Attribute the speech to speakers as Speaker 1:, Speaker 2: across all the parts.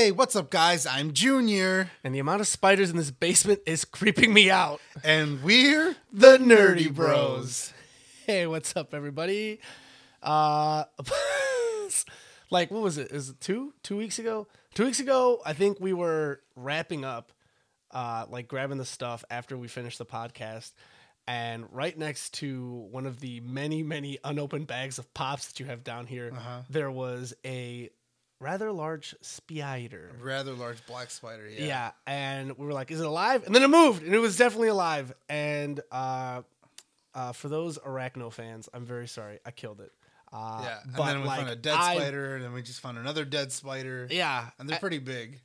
Speaker 1: Hey, what's up, guys? I'm Junior,
Speaker 2: And the amount of spiders in this basement is creeping me out.
Speaker 1: and we're
Speaker 2: The Nerdy Bros. Hey, what's up, everybody? Uh, like, what was it? Is it two? Two weeks ago? Two weeks ago, I think we were wrapping up, uh, like grabbing the stuff after we finished the podcast. And right next to one of the many, many unopened bags of pops that you have down here,
Speaker 1: Uh-huh.
Speaker 2: there was a rather large spider.
Speaker 1: rather large black spider. Yeah.
Speaker 2: Yeah. and we were like, "Is it alive?" And then it moved, and it was definitely alive. And uh, uh, for those arachno fans, I'm very sorry, I killed it. Uh,
Speaker 1: Yeah. And
Speaker 2: but
Speaker 1: then we
Speaker 2: like,
Speaker 1: found a dead
Speaker 2: I-
Speaker 1: spider, and then we just found another dead spider.
Speaker 2: Yeah,
Speaker 1: And they're
Speaker 2: I-
Speaker 1: pretty big.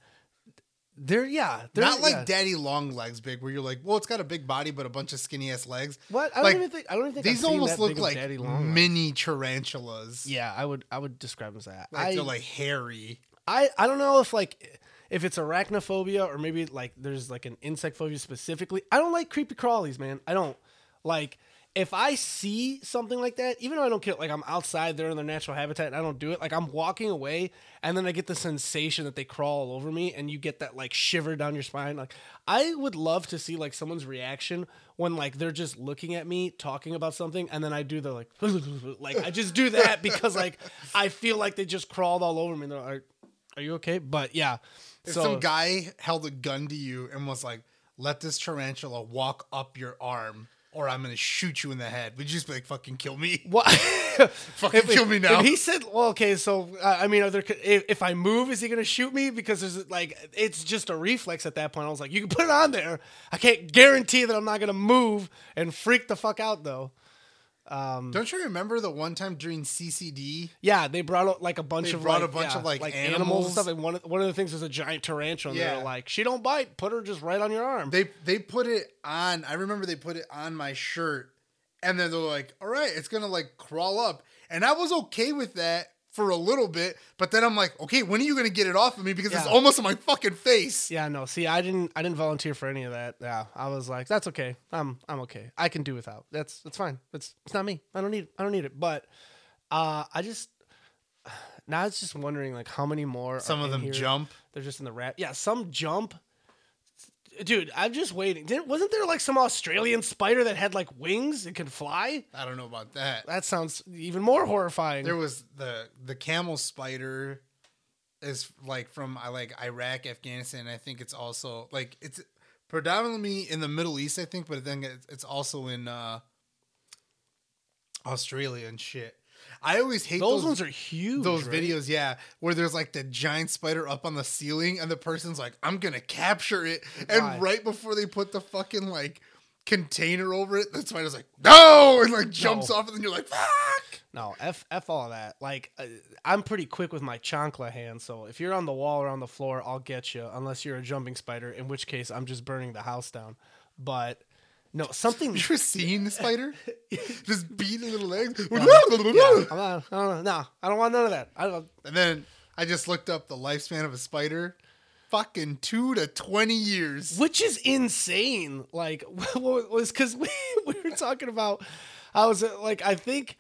Speaker 2: They're yeah, they're
Speaker 1: Not like
Speaker 2: yeah.
Speaker 1: daddy long legs big, where you're like, well, it's got a big body, but a bunch of skinny ass legs.
Speaker 2: What I don't
Speaker 1: like,
Speaker 2: even think I don't even think
Speaker 1: These
Speaker 2: I've
Speaker 1: almost look like mini tarantulas.
Speaker 2: Yeah, I would I would describe them as that.
Speaker 1: Like
Speaker 2: I,
Speaker 1: they're like hairy.
Speaker 2: I I don't know if like if it's arachnophobia or maybe like there's like an insect phobia specifically. I don't like creepy crawlies, man. I don't like if I see something like that, even though I don't kill like I'm outside, they're in their natural habitat and I don't do it, like I'm walking away and then I get the sensation that they crawl all over me and you get that like shiver down your spine. Like I would love to see like someone's reaction when like they're just looking at me talking about something and then I do the like like I just do that because like I feel like they just crawled all over me and they're like are you okay? But yeah.
Speaker 1: If
Speaker 2: so
Speaker 1: some guy held a gun to you and was like, let this tarantula walk up your arm, or I'm gonna shoot you in the head, would you just be like, fucking kill me?
Speaker 2: what?
Speaker 1: Fucking kill me now.
Speaker 2: If he said, "Well, okay, so uh, I mean, are there, if, if I move, is he gonna shoot me?" Because there's like, it's just a reflex at that point. I was like, "You can put it on there. I can't guarantee that I'm not gonna move and freak the fuck out, though."
Speaker 1: Um, don't you remember the one time during CCD?
Speaker 2: Yeah, they brought out like a bunch
Speaker 1: They
Speaker 2: of
Speaker 1: brought
Speaker 2: like,
Speaker 1: a bunch
Speaker 2: yeah,
Speaker 1: of, like,
Speaker 2: animals and stuff. And one of, one of the things was a giant tarantula. And
Speaker 1: Yeah.
Speaker 2: they're like, "She don't bite. Put her just right on your arm."
Speaker 1: They they put it on. I remember they put it on my shirt, and then they're like, "All right, it's gonna like crawl up," and I was okay with that for a little bit. But then I'm like, "Okay, when are you gonna get it off of me? Because it's almost on my fucking face."
Speaker 2: Yeah, no. See, I didn't. I didn't volunteer for any of that. Yeah, I was like, that's okay. I'm. I'm okay. I can do without. That's. That's fine. It's. It's not me. I don't need. It. I don't need it. But, uh, I just. Now it's just wondering like how many more.
Speaker 1: Some of them
Speaker 2: here.
Speaker 1: jump.
Speaker 2: They're just in the rat. Yeah, some jump. Dude, I'm just waiting. Didn't, wasn't there like some Australian spider that had like wings and could fly?
Speaker 1: I don't know about that.
Speaker 2: That sounds even more horrifying.
Speaker 1: There was the the camel spider is like from I like Iraq, Afghanistan. I think it's also like it's predominantly in the Middle East, I think, but then it's, it's also in uh Australia and shit. I always hate
Speaker 2: those,
Speaker 1: those,
Speaker 2: ones are huge.
Speaker 1: those
Speaker 2: right?
Speaker 1: videos, yeah, where there's like the giant spider up on the ceiling and the person's like, I'm gonna capture it. And right before they put the fucking like container over it, the spider's like, No, and like jumps
Speaker 2: No.
Speaker 1: off, and then you're like, fuck.
Speaker 2: No, f f all of that. Like, uh, I'm pretty quick with my chancla hand, so if you're on the wall or on the floor, I'll get you. Unless you're a jumping spider, in which case I'm just burning the house down. But no, something.
Speaker 1: You ever seen the spider? Just beating little legs.
Speaker 2: yeah, I'm not, I don't know. No, I don't want none of that. I don't.
Speaker 1: And then I just looked up the lifespan of a spider. Fucking two to twenty years.
Speaker 2: Which is insane. Like, what was because we we were talking about. I was like, I think.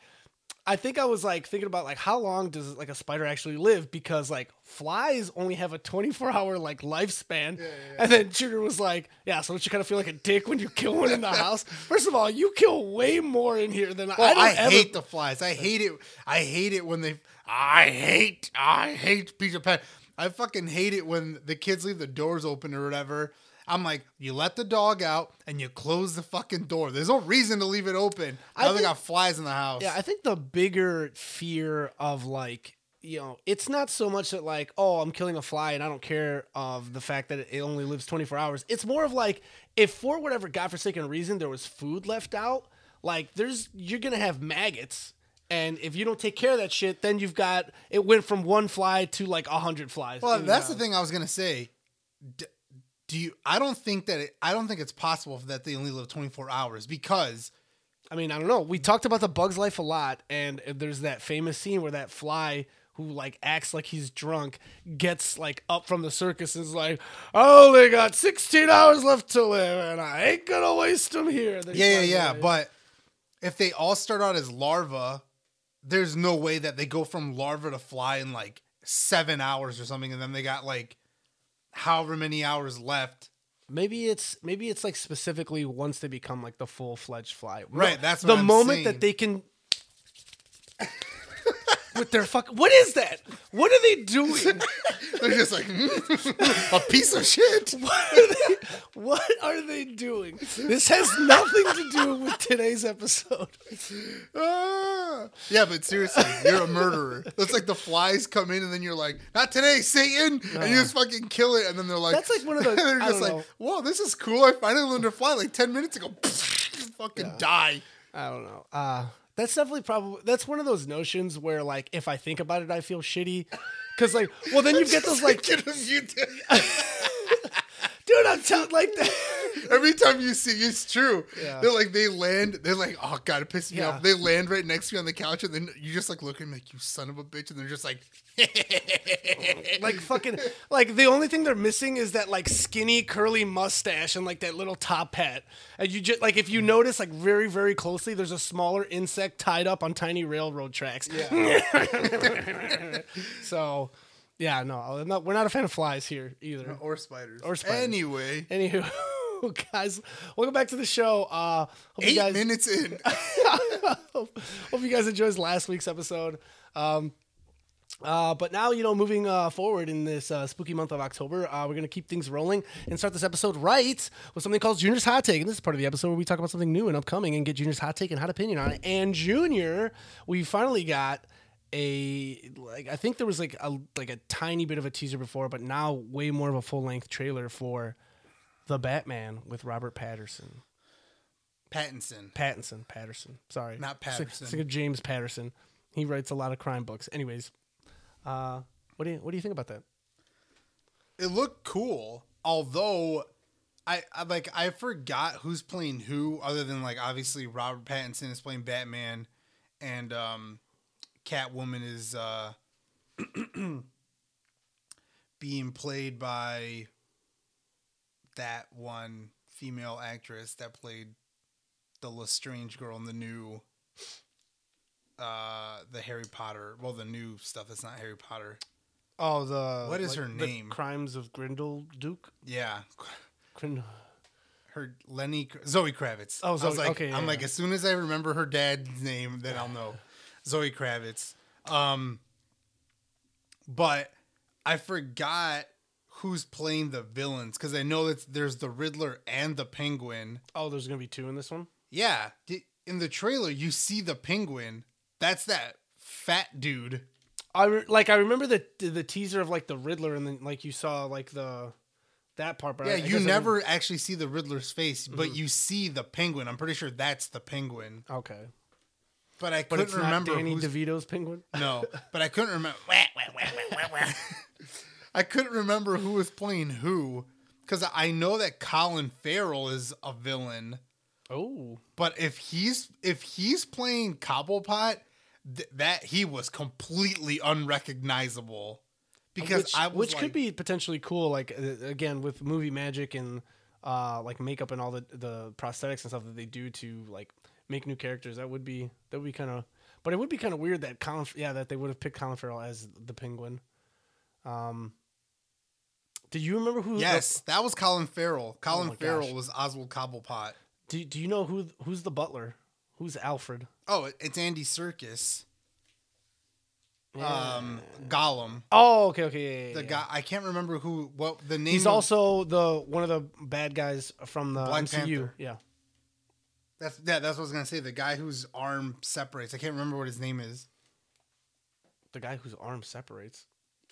Speaker 2: I think I was like thinking about like how long does like a spider actually live because like flies only have a 24 hour like lifespan. And then Junior was like, yeah, so don't you kind of feel like a dick when you kill one in the house? First of all, you kill way more in here than
Speaker 1: Well,
Speaker 2: I don't
Speaker 1: I,
Speaker 2: ever
Speaker 1: hate the flies. I hate it. I hate it when they. I hate. I hate Peter Pan. I fucking hate it when the kids leave the doors open or whatever. I'm like, you let the dog out and you close the fucking door. There's no reason to leave it open.
Speaker 2: I
Speaker 1: Now they
Speaker 2: think-
Speaker 1: got flies in the house.
Speaker 2: Yeah, I think the bigger fear of like, you know, it's not so much that like, oh, I'm killing a fly and I don't care of the fact that it only lives 24 hours. It's more of like, if for whatever godforsaken reason there was food left out, like there's you're gonna have maggots. And if you don't take care of that shit, then you've got it went from one fly to like a hundred flies.
Speaker 1: Well, that's the thing I was gonna say. D- do you? I don't think that it, I don't think it's possible that they only live 24 hours because
Speaker 2: I mean, I don't know. We talked about the bug's life a lot, and there's that famous scene where that fly who like acts like he's drunk gets like up from the circus and is like, oh, "I only got 16 hours left to live, and I ain't gonna waste them here." Then he
Speaker 1: yeah, yeah, yeah.
Speaker 2: away.
Speaker 1: But if they all start out as larvae, there's no way that they go from larva to fly in like seven hours or something, and then they got like however many hours left.
Speaker 2: Maybe it's maybe it's like specifically once they become like the full fledged fly.
Speaker 1: Right, that's
Speaker 2: the
Speaker 1: I'm
Speaker 2: moment
Speaker 1: saying.
Speaker 2: that they can. With their fuck, what is that? What are they doing?
Speaker 1: They're just like a piece of shit.
Speaker 2: What are they, what are they doing? This has nothing to do with today's episode.
Speaker 1: Ah. Yeah, but seriously, you're a murderer. It's like the flies come in, and then you're like, "Not today, Satan!" and you just fucking kill it, and then they're like,
Speaker 2: That's like one of the-
Speaker 1: they're just like,
Speaker 2: know.
Speaker 1: "Whoa, this is cool! I finally learned to fly like ten minutes ago." fucking die.
Speaker 2: I don't know. Uh that's definitely probably that's one of those notions where like if I think about it, I feel shitty. Cause like, well, then you get those like, dude,
Speaker 1: Get 'em, you did.
Speaker 2: I'm telling like that.
Speaker 1: Every time you see, it's true.
Speaker 2: Yeah.
Speaker 1: They're like they land. They're like, oh god, it pisses me
Speaker 2: Yeah.
Speaker 1: off. They land right next to you on the couch, and then you just like look at them like you son of a bitch, and they're just like,
Speaker 2: like fucking like the only thing they're missing is that like skinny curly mustache and like that little top hat and you just like if you notice like very very closely there's a smaller insect tied up on tiny railroad tracks Yeah. so yeah no not, we're not a fan of flies here either
Speaker 1: or spiders,
Speaker 2: Or spiders.
Speaker 1: Anyway,
Speaker 2: anywho guys welcome back to the show uh hope you
Speaker 1: eight
Speaker 2: guys
Speaker 1: minutes in.
Speaker 2: hope, hope you guys enjoyed last week's episode. Um, uh, but now, you know, moving uh, forward in this uh, spooky month of October, uh, we're going to keep things rolling and start this episode right with something called Junior's Hot Take. And this is part of the episode where we talk about something new and upcoming and get Junior's hot take and hot opinion on it. And Junior, we finally got a like I think there was like a like a tiny bit of a teaser before, but now way more of a full length trailer for the Batman with Robert Patterson.
Speaker 1: Pattinson.
Speaker 2: Pattinson, Patterson. Sorry,
Speaker 1: Not Patterson.
Speaker 2: It's like a James Patterson. He writes a lot of crime books. Anyways, uh, what do you what do you think about that?
Speaker 1: It looked cool, although I, I like I forgot who's playing who, other than like obviously Robert Pattinson is playing Batman, and um, Catwoman is uh, being played by that one female actress that played the Lestrange girl in the new uh the Harry Potter well the new stuff that's not Harry Potter
Speaker 2: Oh, the
Speaker 1: What is her
Speaker 2: the
Speaker 1: name?
Speaker 2: Crimes of Grindel Duke.
Speaker 1: yeah
Speaker 2: Grind-
Speaker 1: her Lenny Zoe Kravitz.
Speaker 2: Oh,
Speaker 1: I was like,
Speaker 2: okay,
Speaker 1: I'm
Speaker 2: yeah,
Speaker 1: like,
Speaker 2: yeah.
Speaker 1: as soon as I remember her dad's name, then I'll know. Zoe Kravitz. Um, but I forgot who's playing the villains because I know that there's the Riddler and the Penguin.
Speaker 2: Oh, there's gonna be two in this one.
Speaker 1: Yeah, in the trailer you see the Penguin. That's that fat dude.
Speaker 2: I re- like I remember the the teaser of like the Riddler, and then like you saw like the that part. But
Speaker 1: Yeah,
Speaker 2: I
Speaker 1: you
Speaker 2: I didn't-
Speaker 1: never actually see the Riddler's face, but
Speaker 2: Mm-hmm.
Speaker 1: you see the Penguin. I'm pretty sure that's the Penguin.
Speaker 2: Okay,
Speaker 1: But I
Speaker 2: but
Speaker 1: couldn't remember
Speaker 2: Danny DeVito's penguin.
Speaker 1: No, but I couldn't remember. I couldn't remember who was playing who because I know that Colin Farrell is a villain.
Speaker 2: Oh,
Speaker 1: But if he's if he's playing Cobblepot, th- that he was completely unrecognizable. Because
Speaker 2: which,
Speaker 1: I was
Speaker 2: which
Speaker 1: like,
Speaker 2: could be potentially cool. Like uh, again with movie magic and uh like makeup and all the the prosthetics and stuff that they do to like make new characters. That would be that would be kind of. But it would be kind of weird that Colin, yeah, that they would have picked Colin Farrell as the Penguin. Um, do you remember who? the-
Speaker 1: yes, that was Colin Farrell. Colin
Speaker 2: Oh
Speaker 1: Farrell
Speaker 2: gosh.
Speaker 1: was Oswald Cobblepot.
Speaker 2: do Do you know who who's the butler? Who's Alfred?
Speaker 1: Oh, it's Andy Serkis.
Speaker 2: Yeah.
Speaker 1: Um, Gollum.
Speaker 2: Oh, okay, okay, yeah, yeah,
Speaker 1: The
Speaker 2: yeah.
Speaker 1: guy I can't remember who what the name.
Speaker 2: He's
Speaker 1: of-
Speaker 2: also the one of the bad guys from the
Speaker 1: Black
Speaker 2: MCU.
Speaker 1: Panther.
Speaker 2: Yeah.
Speaker 1: That's yeah, that's what I was gonna say. The guy whose arm separates. I can't remember what his name is.
Speaker 2: The guy whose arm separates.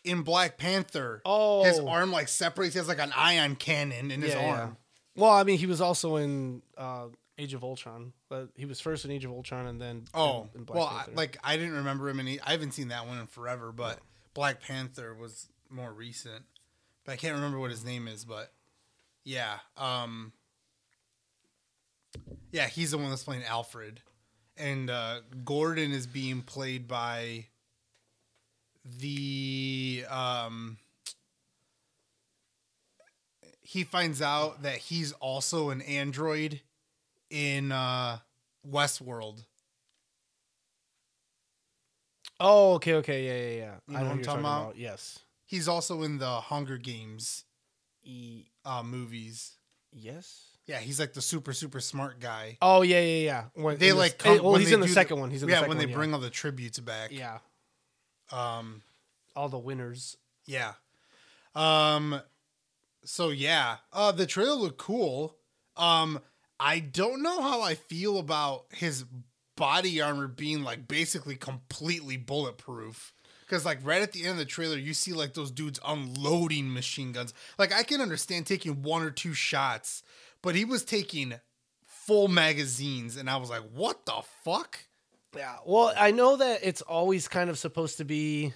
Speaker 1: In Black Panther,
Speaker 2: Oh.
Speaker 1: his arm like separates. He has like an ion cannon in his
Speaker 2: Yeah, yeah.
Speaker 1: arm.
Speaker 2: Well, I mean, he was also in uh, Age of Ultron. But he was first in Age of Ultron, and then
Speaker 1: Oh,
Speaker 2: in, in Black
Speaker 1: well, I,
Speaker 2: Panther.
Speaker 1: like I didn't remember him, and I haven't seen that one in forever. But Black Panther was more recent, but I can't remember what his name is. But yeah, um, yeah, he's the one that's playing Alfred, and uh, Gordon is being played by the um. He finds out that he's also an android in uh, Westworld.
Speaker 2: oh, okay, okay, yeah, yeah, yeah.
Speaker 1: You know
Speaker 2: I know
Speaker 1: what I'm talking about?
Speaker 2: Yes.
Speaker 1: He's also in the Hunger Games
Speaker 2: E-
Speaker 1: uh, movies.
Speaker 2: yes.
Speaker 1: Yeah, he's like the super super smart guy.
Speaker 2: Oh yeah, yeah, yeah. When,
Speaker 1: They
Speaker 2: in the-
Speaker 1: like
Speaker 2: eh, well,
Speaker 1: when
Speaker 2: he's in the second one. He's in
Speaker 1: yeah
Speaker 2: the second
Speaker 1: when they
Speaker 2: one,
Speaker 1: bring all the tributes back.
Speaker 2: Yeah.
Speaker 1: Um.
Speaker 2: All the winners.
Speaker 1: Yeah. Um so yeah, uh the trailer looked cool. Um I don't know how I feel about his body armor being like basically completely bulletproof. Cause like right at the end of the trailer, you see like those dudes unloading machine guns. Like I can understand taking one or two shots, but he was taking full magazines, and I was like, "What the fuck?"
Speaker 2: Yeah. Well, I know that it's always kind of supposed to be.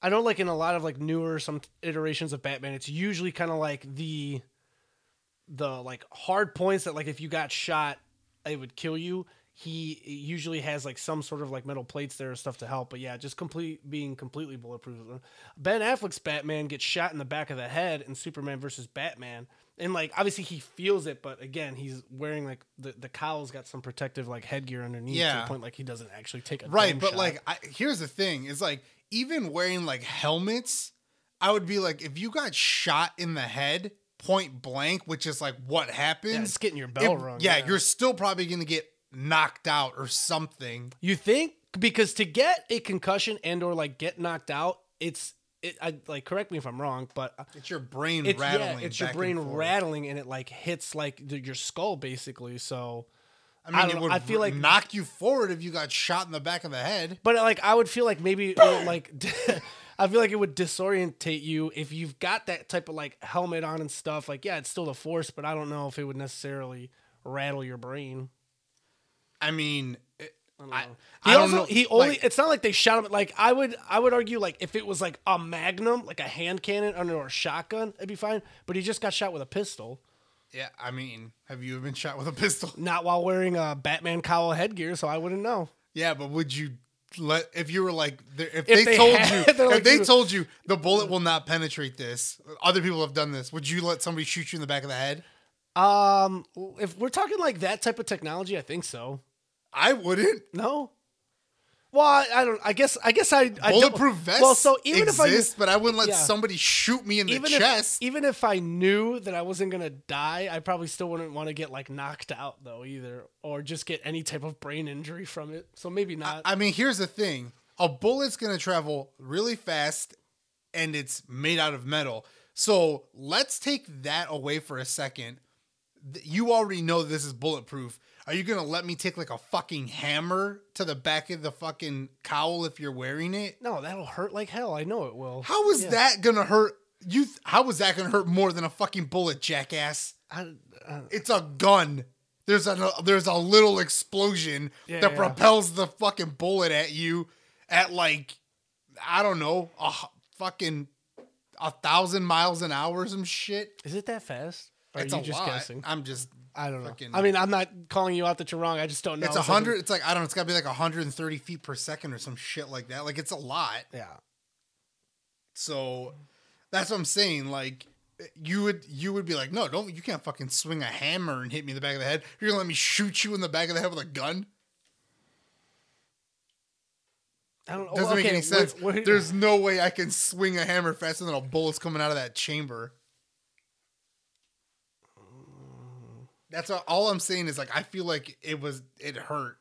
Speaker 2: I know, like in a lot of like newer some iterations of Batman, it's usually kind of like the, the like hard points that like if you got shot, it would kill you. He usually has like some sort of like metal plates there or stuff to help. But yeah, just complete being completely bulletproof. Ben Affleck's Batman gets shot in the back of the head in Superman versus Batman. And like obviously he feels it, but again, he's wearing like the the cowl's got some protective like headgear underneath to
Speaker 1: Yeah.
Speaker 2: the point like he doesn't actually take a
Speaker 1: right but
Speaker 2: shot.
Speaker 1: like I, here's the thing is like even wearing like helmets i would be like if you got shot in the head point blank which is like what happens
Speaker 2: yeah, it's getting your bell
Speaker 1: it-
Speaker 2: rung.
Speaker 1: yeah, you're still probably gonna get knocked out or something
Speaker 2: You think because to get a concussion and or like get knocked out, it's it. I like correct me if I'm wrong, but uh,
Speaker 1: it's your brain
Speaker 2: it's
Speaker 1: rattling
Speaker 2: yeah, it's your
Speaker 1: and
Speaker 2: brain
Speaker 1: forth.
Speaker 2: rattling and it like hits like the, your skull basically. So,
Speaker 1: i mean
Speaker 2: I
Speaker 1: it would
Speaker 2: I feel like-
Speaker 1: knock you forward if you got shot in the back of the head
Speaker 2: but like I would feel like maybe would, like I feel like it would disorientate you if you've got that type of like helmet on and stuff. Like yeah, it's still the force, but I don't know if it would necessarily rattle your brain.
Speaker 1: i mean
Speaker 2: I don't
Speaker 1: I-
Speaker 2: know.
Speaker 1: I
Speaker 2: He
Speaker 1: don't
Speaker 2: also
Speaker 1: know,
Speaker 2: he only
Speaker 1: like-
Speaker 2: it's not like they shot him like I would I would argue like if it was like a magnum, like a hand cannon under a shotgun, it'd be fine. But he just got shot with a pistol,
Speaker 1: yeah i mean have you been shot with a pistol
Speaker 2: not while wearing a Batman cowl headgear, so I wouldn't know.
Speaker 1: Yeah, but would you let if you were like if,
Speaker 2: If
Speaker 1: they,
Speaker 2: they
Speaker 1: told
Speaker 2: had-
Speaker 1: you if
Speaker 2: like,
Speaker 1: they told you the bullet will not penetrate this, other people have done this. Would you let somebody shoot you in the back of the head?
Speaker 2: Um if we're talking like that type of technology, I think so.
Speaker 1: I wouldn't.
Speaker 2: No. Well, I, I don't. I guess. I guess I. I don't-
Speaker 1: Bulletproof vests
Speaker 2: Well, so even if I
Speaker 1: exist, but I wouldn't let
Speaker 2: yeah.
Speaker 1: somebody shoot me in the
Speaker 2: even
Speaker 1: chest.
Speaker 2: if even if I knew that I wasn't gonna die, I probably still wouldn't want to get like knocked out though either, or just get any type of brain injury from it. So maybe not.
Speaker 1: I mean, here's the thing: a bullet's gonna travel really fast, and it's made out of metal. So let's take that away for a second. You already know this is bulletproof. Are you gonna let me take like a fucking hammer to the back of the fucking cowl if you're wearing it?
Speaker 2: no, that'll hurt like hell. I know it will.
Speaker 1: How is
Speaker 2: Yeah.
Speaker 1: that gonna hurt you? th- How is that gonna hurt more than a fucking bullet, jackass?
Speaker 2: I, uh,
Speaker 1: It's a gun. There's a there's a little explosion
Speaker 2: Yeah,
Speaker 1: that
Speaker 2: yeah.
Speaker 1: propels the fucking bullet at you at like I don't know a fucking a thousand miles an hour or some shit.
Speaker 2: is it that fast? Or
Speaker 1: it's
Speaker 2: are
Speaker 1: a
Speaker 2: you just
Speaker 1: lot.
Speaker 2: guessing?
Speaker 1: I'm just
Speaker 2: I don't know. I mean, I'm not calling you out that you're wrong. I just don't know.
Speaker 1: it's a
Speaker 2: like
Speaker 1: hundred. It's like I don't know. It's got to be like 130 feet per second or some shit like that. Like it's a lot.
Speaker 2: Yeah.
Speaker 1: So that's what I'm saying. Like you would you would be like, no, don't you can't fucking swing a hammer and hit me in the back of the head. You're gonna let me shoot you in the back of the head with a gun?
Speaker 2: I don't.
Speaker 1: Doesn't
Speaker 2: well,
Speaker 1: make any sense.
Speaker 2: what- what-
Speaker 1: There's no way I can swing a hammer faster than a bullet's coming out of that chamber. That's all, all I'm saying is like I feel like it was it hurt.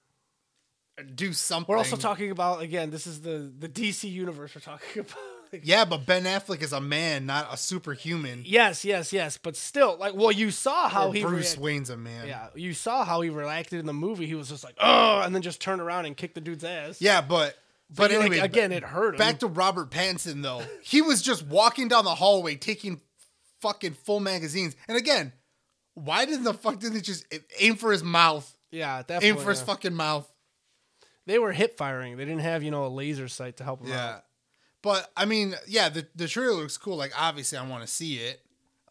Speaker 1: Do something.
Speaker 2: We're also talking about again. This is the the DC universe we're talking about.
Speaker 1: Yeah, but Ben Affleck is a man, not a superhuman.
Speaker 2: yes, yes, yes. But still, like, well, you saw how
Speaker 1: Or
Speaker 2: he
Speaker 1: Bruce
Speaker 2: react-
Speaker 1: Wayne's a man.
Speaker 2: Yeah, you saw how he reacted in the movie. He was just like, oh, and then just turned around and kicked the dude's ass.
Speaker 1: Yeah, but but
Speaker 2: like,
Speaker 1: anyway,
Speaker 2: again, it hurt him.
Speaker 1: Back to Robert Pattinson though. he was just walking down the hallway taking fucking full magazines. And again, why didn't the fuck didn't he just aim for his mouth?
Speaker 2: yeah, at that
Speaker 1: Aim
Speaker 2: point,
Speaker 1: for his
Speaker 2: yeah.
Speaker 1: fucking mouth.
Speaker 2: They were hip firing. They didn't have you know a laser sight to help them out.
Speaker 1: Yeah.
Speaker 2: out.
Speaker 1: But I mean, yeah, the the trailer looks cool. Like obviously I want to see it.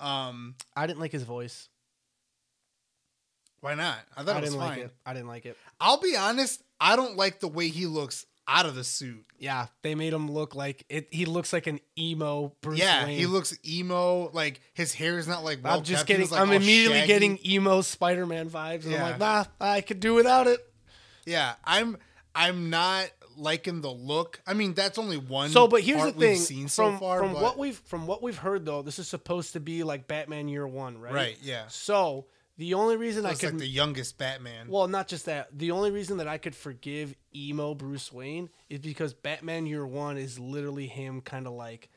Speaker 1: Um
Speaker 2: I didn't like his voice.
Speaker 1: why not? I thought
Speaker 2: I
Speaker 1: it was
Speaker 2: didn't
Speaker 1: fine.
Speaker 2: like it. I didn't like it.
Speaker 1: I'll be honest, I don't like the way he looks out of the suit.
Speaker 2: Yeah, they made him look like it. He looks like an emo Bruce
Speaker 1: yeah,
Speaker 2: Wayne.
Speaker 1: he looks emo. Like his hair is not like well
Speaker 2: I'm just. Getting.
Speaker 1: like,
Speaker 2: I'm immediately
Speaker 1: shaggy.
Speaker 2: getting emo Spider-Man vibes, and
Speaker 1: Yeah.
Speaker 2: I'm like, nah, I could do without it.
Speaker 1: Yeah, I'm I'm not liking the look. I mean, that's only one.
Speaker 2: So, but here's the thing:
Speaker 1: seen
Speaker 2: from
Speaker 1: so far.
Speaker 2: from
Speaker 1: but-
Speaker 2: what we've from what we've heard though, this is supposed to be like Batman Year One, right?
Speaker 1: right, yeah,
Speaker 2: So the only reason I could
Speaker 1: like the youngest Batman.
Speaker 2: Well, not just that. The only reason that I could forgive emo Bruce Wayne is because Batman Year One is literally him kind of like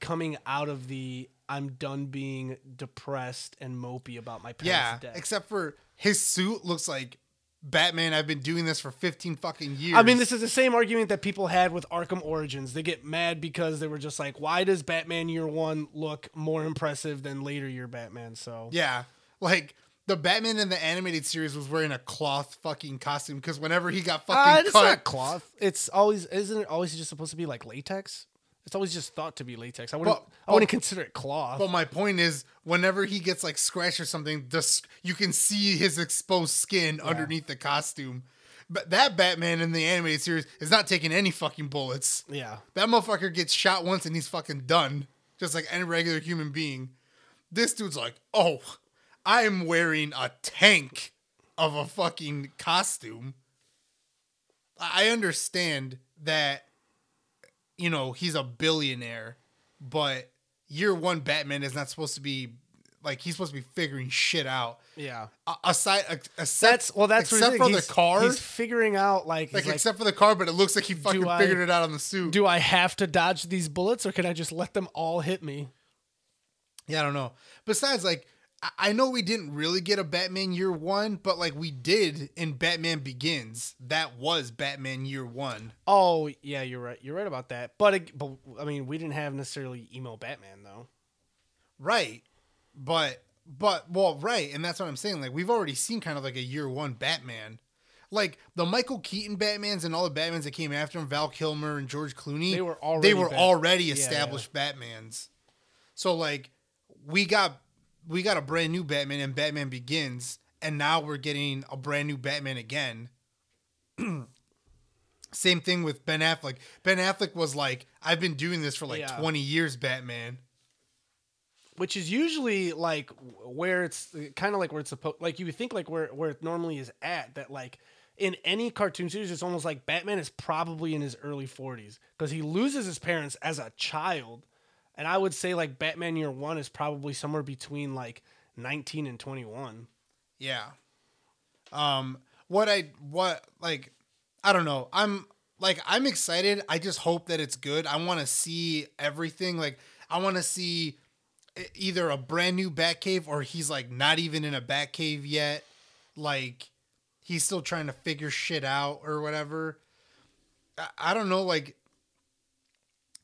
Speaker 2: coming out of the I'm done being depressed and mopey about my
Speaker 1: yeah,
Speaker 2: parents' death.
Speaker 1: except for his suit looks like Batman. I've been doing this for fifteen fucking years.
Speaker 2: I mean, this is the same argument that people had with Arkham Origins. They get mad because they were just like, why does Batman Year One look more impressive than later year Batman? So
Speaker 1: Yeah, like the Batman in the animated series was wearing a cloth fucking costume because whenever he got
Speaker 2: Uh,
Speaker 1: fucking
Speaker 2: it's
Speaker 1: cut,
Speaker 2: not cloth. It's always isn't it always just supposed to be like latex? It's always just thought to be latex. I wouldn't.
Speaker 1: But-
Speaker 2: I wouldn't consider it cloth.
Speaker 1: But my point is, whenever he gets like scratched or something, this you can see his exposed skin underneath the costume. But that Batman in the animated series is not taking any fucking bullets.
Speaker 2: yeah.
Speaker 1: That motherfucker gets shot once and he's fucking done, just like any regular human being. This dude's like, oh, I'm wearing a tank of a fucking costume. I understand that, you know, he's a billionaire, but year one Batman is not supposed to be like he's supposed to be figuring shit out.
Speaker 2: Yeah.
Speaker 1: A- Aside, a- except,
Speaker 2: That's well. That's
Speaker 1: except for the car,
Speaker 2: He's figuring out like,
Speaker 1: like,
Speaker 2: like,
Speaker 1: except for the car, but it looks like he fucking
Speaker 2: I-
Speaker 1: figured it out on the suit.
Speaker 2: do I have to dodge these bullets or can I just let them all hit me?
Speaker 1: Yeah, I don't know. Besides, like, I- know we didn't really get a Batman Year One, but like we did in Batman Begins. That was Batman Year One.
Speaker 2: Oh yeah, you're right. You're right about that. But but I mean, we didn't have necessarily emo Batman though.
Speaker 1: Right. But but well, right, and that's what I'm saying. Like we've already seen kind of like a year one Batman. Like the Michael Keaton Batmans and all the Batmans that came after him, Val Kilmer and George Clooney,
Speaker 2: They were already they
Speaker 1: were
Speaker 2: Bat-
Speaker 1: already
Speaker 2: yeah.
Speaker 1: established Batmans. So like we got we got a brand new Batman and Batman Begins, and now we're getting a brand new Batman again. Same thing with Ben Affleck. Ben Affleck was like, I've been doing this for like
Speaker 2: Yeah.
Speaker 1: 20 years, Batman.
Speaker 2: Which is usually like where it's kind of like where it's supposed like you would think like where where it normally is at that like in any cartoon series it's almost like Batman is probably in his early 40s because he loses his parents as a child and I would say like Batman year 1 is probably somewhere between like 19 and 21.
Speaker 1: Yeah. Um what I what like I don't know. I'm like I'm excited. I just hope that it's good. I want to see everything. Like I want to see either a brand new Batcave or he's like not even in a Batcave yet. Like he's still trying to figure shit out or whatever. I, I don't know like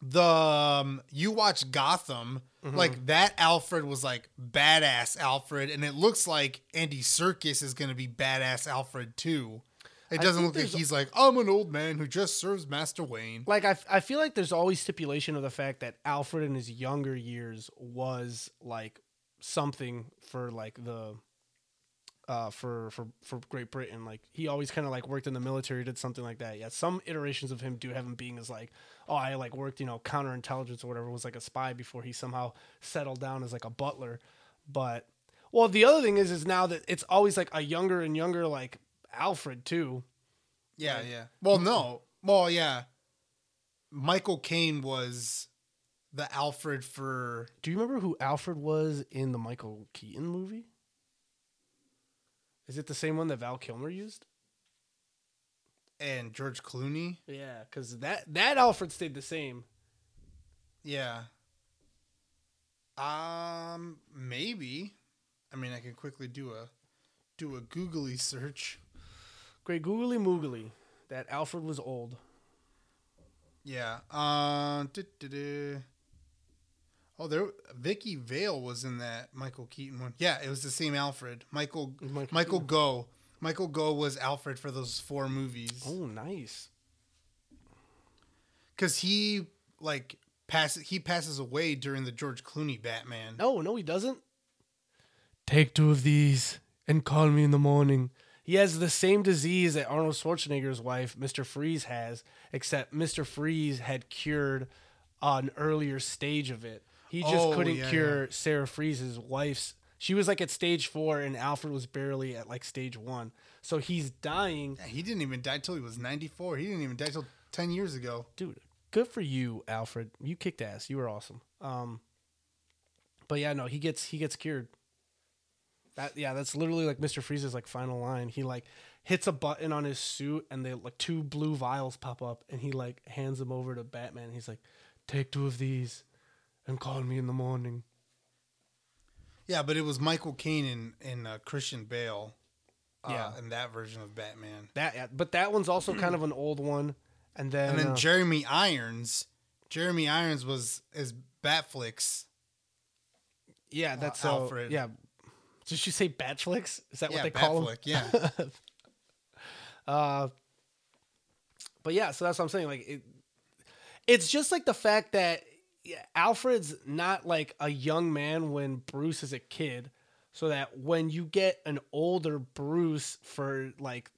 Speaker 1: the um, you watch Gotham, like that Alfred was like badass Alfred, and it looks like Andy Serkis is gonna be badass Alfred too. It doesn't look like he's like I'm an old man who just serves Master Wayne.
Speaker 2: Like I, I feel like there's always stipulation of the fact that Alfred in his younger years was like something for like the uh for for for Great Britain. Like he always kind of like worked in the military, did something like that. Yeah, some iterations of him do have him being as like, oh, I like worked, you know, counterintelligence or whatever, was like a spy before he somehow settled down as like a butler. But well, the other thing is, is now that it's always like a younger and younger like Alfred too.
Speaker 1: Yeah, yeah. Well, no. Well, yeah. Michael Caine was the Alfred for
Speaker 2: Do you remember who Alfred was in the Michael Keaton movie? Is it the same one that Val Kilmer used?
Speaker 1: And George Clooney.
Speaker 2: Yeah, because that that Alfred stayed the same.
Speaker 1: Yeah. Um, maybe. I mean, I can quickly do a do a googly search.
Speaker 2: Great googly moogly. That Alfred was old.
Speaker 1: Yeah. Uh. Oh, there. Vicki Vale was in that Michael Keaton one. Yeah, it was the same Alfred. Michael
Speaker 2: Michael
Speaker 1: Michael, Go. Michael Go was Alfred for those four movies.
Speaker 2: Oh, nice.
Speaker 1: Because he like passes he passes away during the George Clooney Batman.
Speaker 2: No, no, he doesn't. Take two of these and call me in the morning. He has the same disease that Arnold Schwarzenegger's wife, Mr. Freeze, has, except Mr. Freeze had cured an earlier stage of it. He just
Speaker 1: Oh,
Speaker 2: couldn't
Speaker 1: yeah,
Speaker 2: cure Sarah Freeze's wife's. She was like at stage four, and Alfred was barely at like stage one. So he's dying.
Speaker 1: Yeah, he didn't even die till he was ninety four. He didn't even die till ten years ago.
Speaker 2: dude, good for you, Alfred. You kicked ass. You were awesome. Um, but yeah, no, he gets he gets cured. That yeah, that's literally like Mister Freeze's like final line. He like hits a button on his suit, and they like two blue vials pop up, and he like hands them over to Batman. He's like, "Take two of these, and call me in the morning."
Speaker 1: Yeah, but it was Michael Caine and, and uh, Christian Bale. Uh,
Speaker 2: Yeah.
Speaker 1: in that version of Batman.
Speaker 2: That yeah, but that one's also kind of an old one. And then,
Speaker 1: And then
Speaker 2: uh,
Speaker 1: Jeremy Irons. Jeremy Irons was is Batflix.
Speaker 2: yeah, that's
Speaker 1: uh,
Speaker 2: uh,
Speaker 1: Alfred.
Speaker 2: Yeah, did you say Batflix? Is that
Speaker 1: Yeah,
Speaker 2: what they call them?
Speaker 1: Batflick. Yeah,
Speaker 2: Uh, but yeah, so that's what I'm saying. Like, it, it's just like the fact that Alfred's not like a young man when Bruce is a kid, so that when you get an older Bruce for like,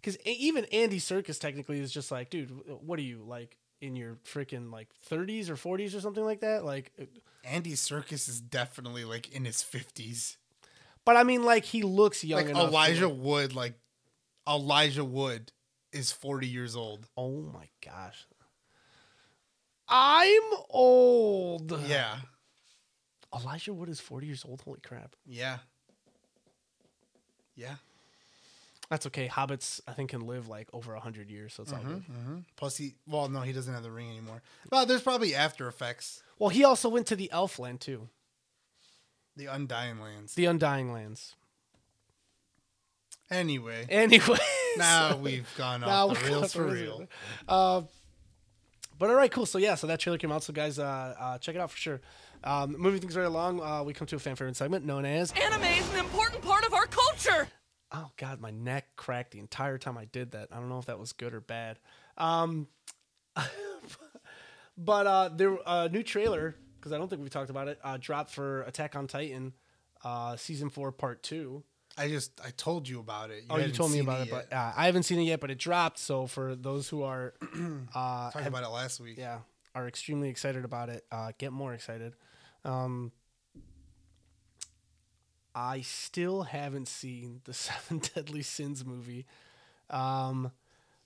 Speaker 2: because even Andy Serkis technically is just like, dude, what are you like in your freaking like 30s or 40s or something like that? Like, uh,
Speaker 1: Andy Serkis is definitely like in his fifties.
Speaker 2: but I mean, like he looks young
Speaker 1: Like
Speaker 2: enough.
Speaker 1: Elijah Wood, like Elijah Wood is forty years old.
Speaker 2: oh my gosh. I'm old.
Speaker 1: Yeah,
Speaker 2: Elijah Wood is 40 years old. Holy crap.
Speaker 1: yeah, yeah.
Speaker 2: That's okay. Hobbits, I think, can live like over 100 years, so it's all good.
Speaker 1: hmm Plus, he well, no, he doesn't have the ring anymore. Well, there's probably After Effects,
Speaker 2: Well, he also went to the Elfland too,
Speaker 1: the Undying Lands.
Speaker 2: the Undying Lands.
Speaker 1: Anyway,
Speaker 2: Anyway,
Speaker 1: now we've gone
Speaker 2: Now
Speaker 1: off
Speaker 2: we've
Speaker 1: the rails for real.
Speaker 2: Uh, but all right, cool. So yeah, so that trailer came out. So guys, uh, uh, check it out for sure. Um, moving things right along, uh, we come to a fan favorite segment known as.
Speaker 3: Anime is an important part of our culture.
Speaker 2: Oh God, my neck cracked the entire time I did that. I don't know if that was good or bad. Um, but uh, there a new trailer because I don't think we talked about it. Uh, dropped for Attack on Titan, uh, season four, part two.
Speaker 1: I just I told you about it.
Speaker 2: oh, you told me about it,
Speaker 1: yet.
Speaker 2: but uh, I haven't seen it yet. But it dropped. So for those who are, uh,
Speaker 1: talked
Speaker 2: have-
Speaker 1: about it last week.
Speaker 2: yeah, are extremely excited about it, uh, get more excited. Um, I still haven't seen the Seven Deadly Sins movie. Um,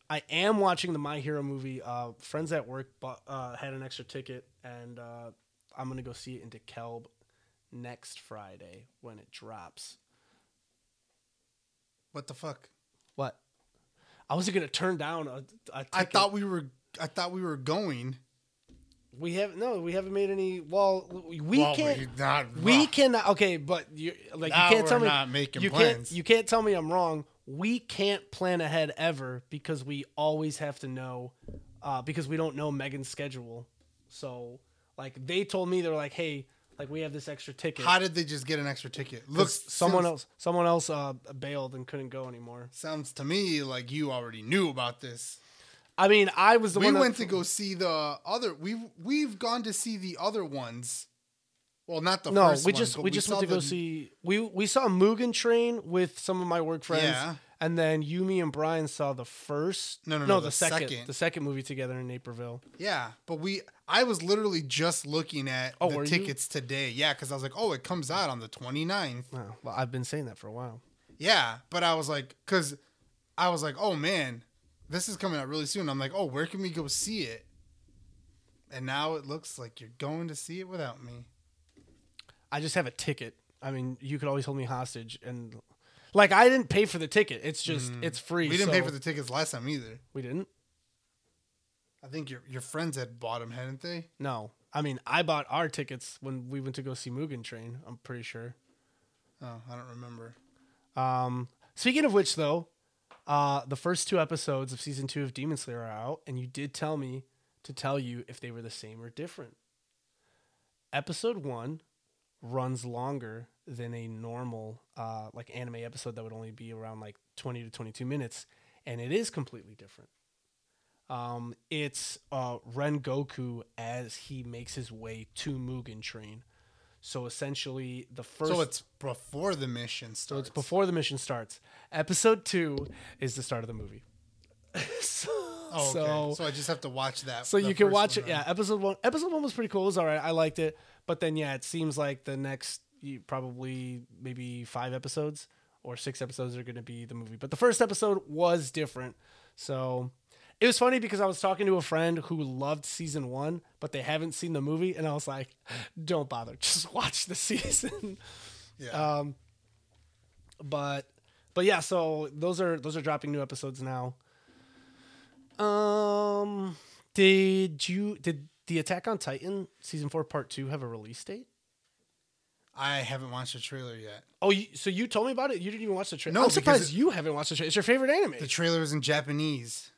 Speaker 2: I am watching the My Hero movie. Uh, friends at work bought, uh, had an extra ticket, and uh, I'm gonna go see it in DeKalb next Friday when it drops.
Speaker 1: What the fuck?
Speaker 2: What? I wasn't gonna turn down a. a
Speaker 1: I thought we were I thought we were going.
Speaker 2: we have no. We haven't made any. Well, we
Speaker 1: Well,
Speaker 2: can't.
Speaker 1: we not
Speaker 2: We cannot. Okay, but you like
Speaker 1: Now
Speaker 2: you can't tell
Speaker 1: we're
Speaker 2: me
Speaker 1: not making
Speaker 2: you
Speaker 1: plans.
Speaker 2: can't you can't tell me I'm wrong. We can't plan ahead ever because we always have to know uh, because we don't know Megan's schedule. So like they told me they're like, hey, like we have this extra ticket.
Speaker 1: How did they just get an extra ticket? Looks
Speaker 2: someone
Speaker 1: sounds,
Speaker 2: else someone else uh, bailed and couldn't go anymore.
Speaker 1: sounds to me like you already knew about this.
Speaker 2: I mean, I was the
Speaker 1: we
Speaker 2: one that-
Speaker 1: went to go see the other. We've we've gone to see the other ones. Well, not the
Speaker 2: no,
Speaker 1: first
Speaker 2: we
Speaker 1: one,
Speaker 2: just
Speaker 1: but
Speaker 2: we just went to go
Speaker 1: the-
Speaker 2: see we we saw Mugen Train with some of my work friends,
Speaker 1: Yeah.
Speaker 2: And then Yumi and Brian saw the first
Speaker 1: No, no,
Speaker 2: no
Speaker 1: no,
Speaker 2: the,
Speaker 1: the
Speaker 2: second,
Speaker 1: second.
Speaker 2: the second movie together in Naperville.
Speaker 1: Yeah, but we. I was literally just looking at
Speaker 2: Oh,
Speaker 1: the
Speaker 2: were you?
Speaker 1: tickets today. Yeah, because I was like, oh, it comes out on the 29th.
Speaker 2: Oh, well, I've been saying that for a while.
Speaker 1: Yeah, but I was like, because I was like, oh man, this is coming out really soon. I'm like, oh, where can we go see it? And now it looks like you're going to see it without me.
Speaker 2: I just have a ticket. I mean, you could always hold me hostage, and like I didn't pay for the ticket. It's just it's free.
Speaker 1: Mm. We didn't pay for the tickets last time either.
Speaker 2: We didn't.
Speaker 1: I think your your friends had bought them, hadn't they?
Speaker 2: No, I mean I bought our tickets when we went to go see Mugen Train. I'm pretty sure.
Speaker 1: Oh, I don't remember.
Speaker 2: Um, speaking of which, though, uh, the first two episodes of season two of Demon Slayer are out, and you did tell me to tell you if they were the same or different. Episode one runs longer than a normal uh, like anime episode that would only be around like 20 to 22 minutes and it is completely different um, it's uh, Rengoku as he makes his way to mugen train so essentially the first
Speaker 1: so it's before the mission starts.
Speaker 2: so it's before the mission starts. Episode two is the start of the movie. so,
Speaker 1: Oh, okay.
Speaker 2: so,
Speaker 1: So, I just have to watch that.
Speaker 2: so you can watch it. Yeah, episode one. Episode one was pretty cool. It was all right. I liked it. But then yeah, it seems like the next probably maybe five episodes or six episodes are going to be the movie. But the first episode was different. So, It was funny because I was talking to a friend who loved season one, but they haven't seen the movie, and I was like, "Don't bother, just watch the season."
Speaker 1: Yeah.
Speaker 2: Um, but but yeah, so those are those are dropping new episodes now. Um, did you did the Attack on Titan season four part two have a release date?
Speaker 1: I haven't watched the trailer yet.
Speaker 2: Oh, you, so you told me about it. You didn't even watch the trailer.
Speaker 1: No,
Speaker 2: I'm surprised
Speaker 1: it-
Speaker 2: you haven't watched the trailer. It's your favorite anime,
Speaker 1: The trailer is in Japanese.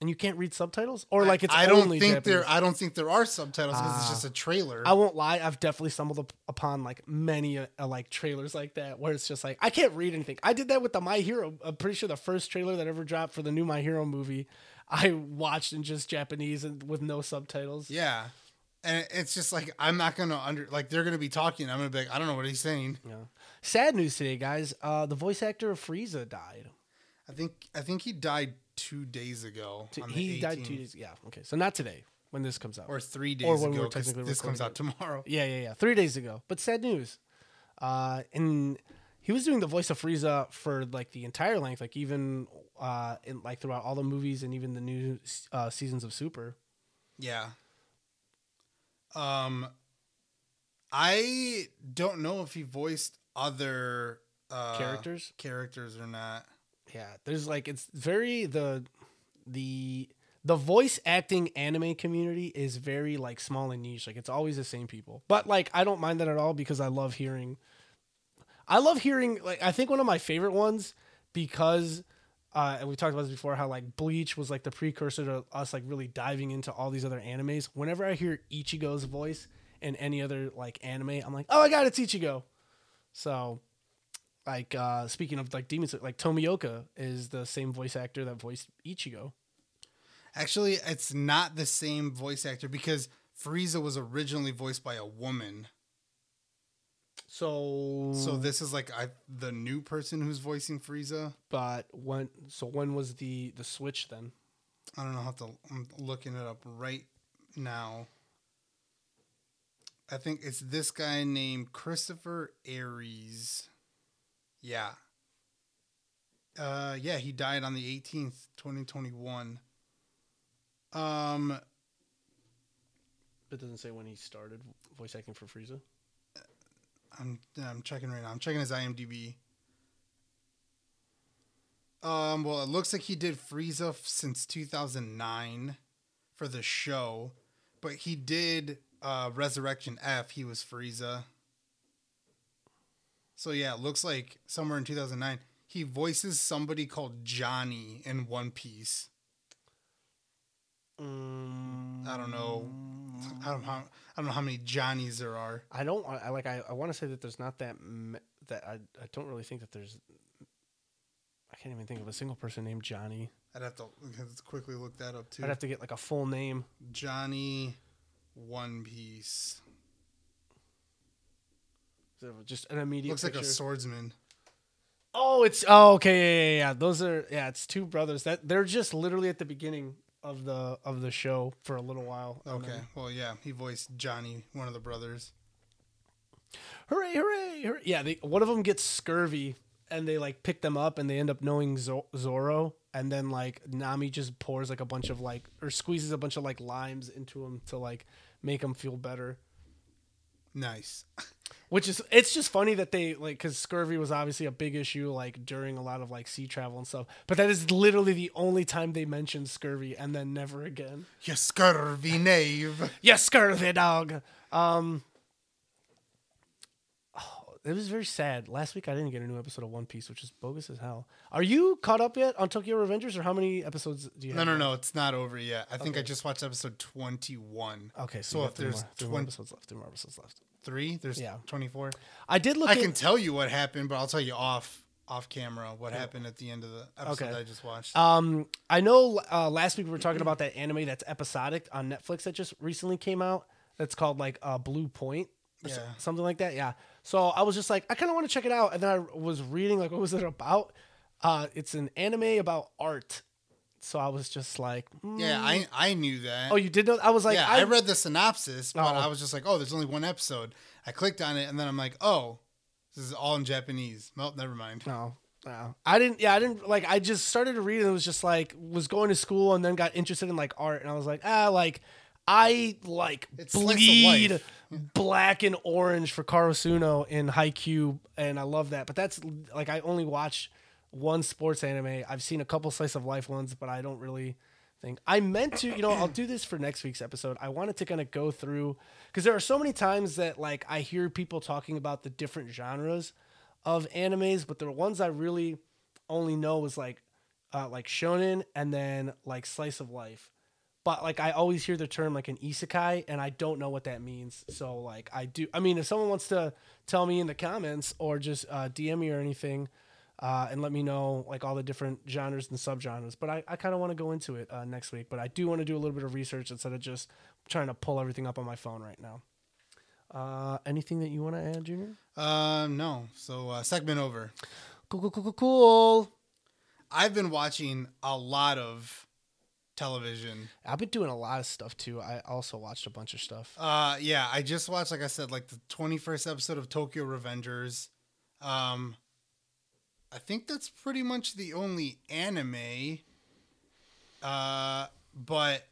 Speaker 2: and you can't read subtitles, or like it's
Speaker 1: I don't
Speaker 2: only
Speaker 1: think
Speaker 2: Japanese?
Speaker 1: there. I don't think there are subtitles because it's
Speaker 2: Ah.
Speaker 1: just a trailer.
Speaker 2: I won't lie. I've definitely stumbled up upon like many uh, uh, like trailers like that where it's just like I can't read anything. I did that with the My Hero. I'm pretty sure the first trailer that ever dropped for the new My Hero movie, I watched in just Japanese and with no subtitles.
Speaker 1: yeah, and it's just like I'm not gonna under like they're gonna be talking. I'm gonna be like I don't know what he's saying.
Speaker 2: Yeah. Sad news today, guys. Uh, the voice actor of Frieza died.
Speaker 1: I think I think he died two days ago.
Speaker 2: T-
Speaker 1: on the
Speaker 2: He died two days. Yeah. Okay. So not today when this comes out.
Speaker 1: or three days
Speaker 2: Or when
Speaker 1: ago.
Speaker 2: we're technically
Speaker 1: this comes out tomorrow.
Speaker 2: Yeah, yeah, yeah. Three days ago. But sad news. Uh, and he was doing the voice of Frieza for like the entire length, like even uh, in like throughout all the movies and even the new uh, seasons of Super.
Speaker 1: Yeah. Um, I don't know if he voiced other uh,
Speaker 2: Characters?
Speaker 1: characters or not.
Speaker 2: Yeah, there's like it's very the the the voice acting anime community is very like small and niche. Like it's always the same people. But like I don't mind that at all because I love hearing I love hearing like I think one of my favorite ones because uh, and we talked about this before how like Bleach was like the precursor to us like really diving into all these other animes. Whenever I hear Ichigo's voice in any other like anime, I'm like, oh my god, it's Ichigo. So like uh speaking of like demons like Tomioka is the same voice actor that voiced Ichigo.
Speaker 1: Actually, it's not the same voice actor because Frieza was originally voiced by a woman.
Speaker 2: So
Speaker 1: So this is like I, the new person who's voicing Frieza.
Speaker 2: but when so when was the the switch then?
Speaker 1: I don't know how to. I'm looking it up right now. I think it's this guy named Christopher Ayres. Yeah. Uh, yeah, he died on the 18th, 2021. Um,
Speaker 2: It doesn't say when he started voice acting for Frieza.
Speaker 1: I'm I'm checking right now. I'm checking his IMDb. Um, well, it looks like he did Frieza f- since 2009 for the show, but he did uh, Resurrection F. He was Frieza. So yeah, it looks like somewhere in 2009 he voices somebody called Johnny in One Piece.
Speaker 2: Mm,
Speaker 1: I don't know. I don't know. How, I don't know how many Johnnies there are.
Speaker 2: I don't. I like. I, I want to say that there's not that. m- That I. I don't really think that there's. I can't even think of a single person named Johnny.
Speaker 1: I'd have to quickly look that up too.
Speaker 2: I'd have to get like a full name.
Speaker 1: Johnny One Piece.
Speaker 2: So Just an immediate.
Speaker 1: Looks like a swordsman.
Speaker 2: Oh, it's oh okay, yeah, yeah, yeah. Those are yeah, it's two brothers. That they're just literally at the beginning of the of the show for a little while.
Speaker 1: Okay.
Speaker 2: then-
Speaker 1: Well, yeah, he voiced Johnny, one of the brothers.
Speaker 2: hooray, hooray, hooray! Yeah, they, one of them gets scurvy, and they like pick them up, and they end up knowing Zo- Zoro, and then like Nami just pours like a bunch of like or squeezes a bunch of like limes into him to like make him feel better.
Speaker 1: Nice.
Speaker 2: Which is it's just funny that they like because scurvy was obviously a big issue like during a lot of like sea travel and stuff. But that is literally the only time they mentioned scurvy, and then never again.
Speaker 1: You scurvy knave.
Speaker 2: Yes, scurvy dog. Um, it was very sad. Last week I didn't get a new episode of One Piece, which is bogus as hell. Are you caught up yet on Tokyo Revengers, or how many episodes do you
Speaker 1: No,
Speaker 2: have?
Speaker 1: no, no. No. It's not over yet. I think I just watched episode 21.
Speaker 2: Okay, so,
Speaker 1: So if there's
Speaker 2: more, three more
Speaker 1: 20
Speaker 2: episodes left, three more episodes left.
Speaker 1: Three? There's
Speaker 2: Yeah.
Speaker 1: 24.
Speaker 2: I did look.
Speaker 1: I can tell you what happened, but I'll tell you off off camera what happened at the end of the episode
Speaker 2: Okay.
Speaker 1: that I just watched.
Speaker 2: Um, I know uh, last week we were talking about that anime that's episodic on Netflix that just recently came out. That's called like uh, Blue Point,
Speaker 1: Yeah.
Speaker 2: something like that. Yeah. So I was just like, I kind of want to check it out, and then I was reading like, what was it about? Uh, it's an anime about art. So I was just like, hmm.
Speaker 1: yeah, I I knew that.
Speaker 2: oh, you did know? I was like,
Speaker 1: yeah, I, read the synopsis, but
Speaker 2: Oh.
Speaker 1: I was just like, oh, there's only one episode. I clicked on it, and then I'm like, oh, this is all in Japanese. Well, never mind.
Speaker 2: No. No, I didn't. Yeah, I didn't like. I just started to read and it was just like was going to school and then got interested in like art and I was like ah like I like
Speaker 1: It's
Speaker 2: bleed. Black and orange for Karasuno in Haikyuu and I love that. But that's like I only watch one sports anime. I've seen a couple slice of life ones, but I don't really think I meant to. You know, I'll do this for next week's episode. I wanted to kind of go through because there are so many times that like I hear people talking about the different genres of animes, but the ones I really only know was like uh, like shonen and then like slice of life. But like I always hear the term like an isekai, and I don't know what that means. So like I do. I mean, if someone wants to tell me in the comments or just uh, DM me or anything, uh, and let me know like all the different genres and subgenres. But I, I kind of want to go into it uh, next week. But I do want to do a little bit of research instead of just trying to pull everything up on my phone right now. Uh, anything that you want to add, Junior?
Speaker 1: Um, no. So uh, segment over.
Speaker 2: Cool, cool, cool, cool, cool.
Speaker 1: I've been watching a lot of television.
Speaker 2: I've been doing a lot of stuff too. I also watched a bunch of stuff.
Speaker 1: Uh, yeah, I just watched, like I said, like the 21st episode of Tokyo Revengers. Um, I think that's pretty much the only anime. Uh, but,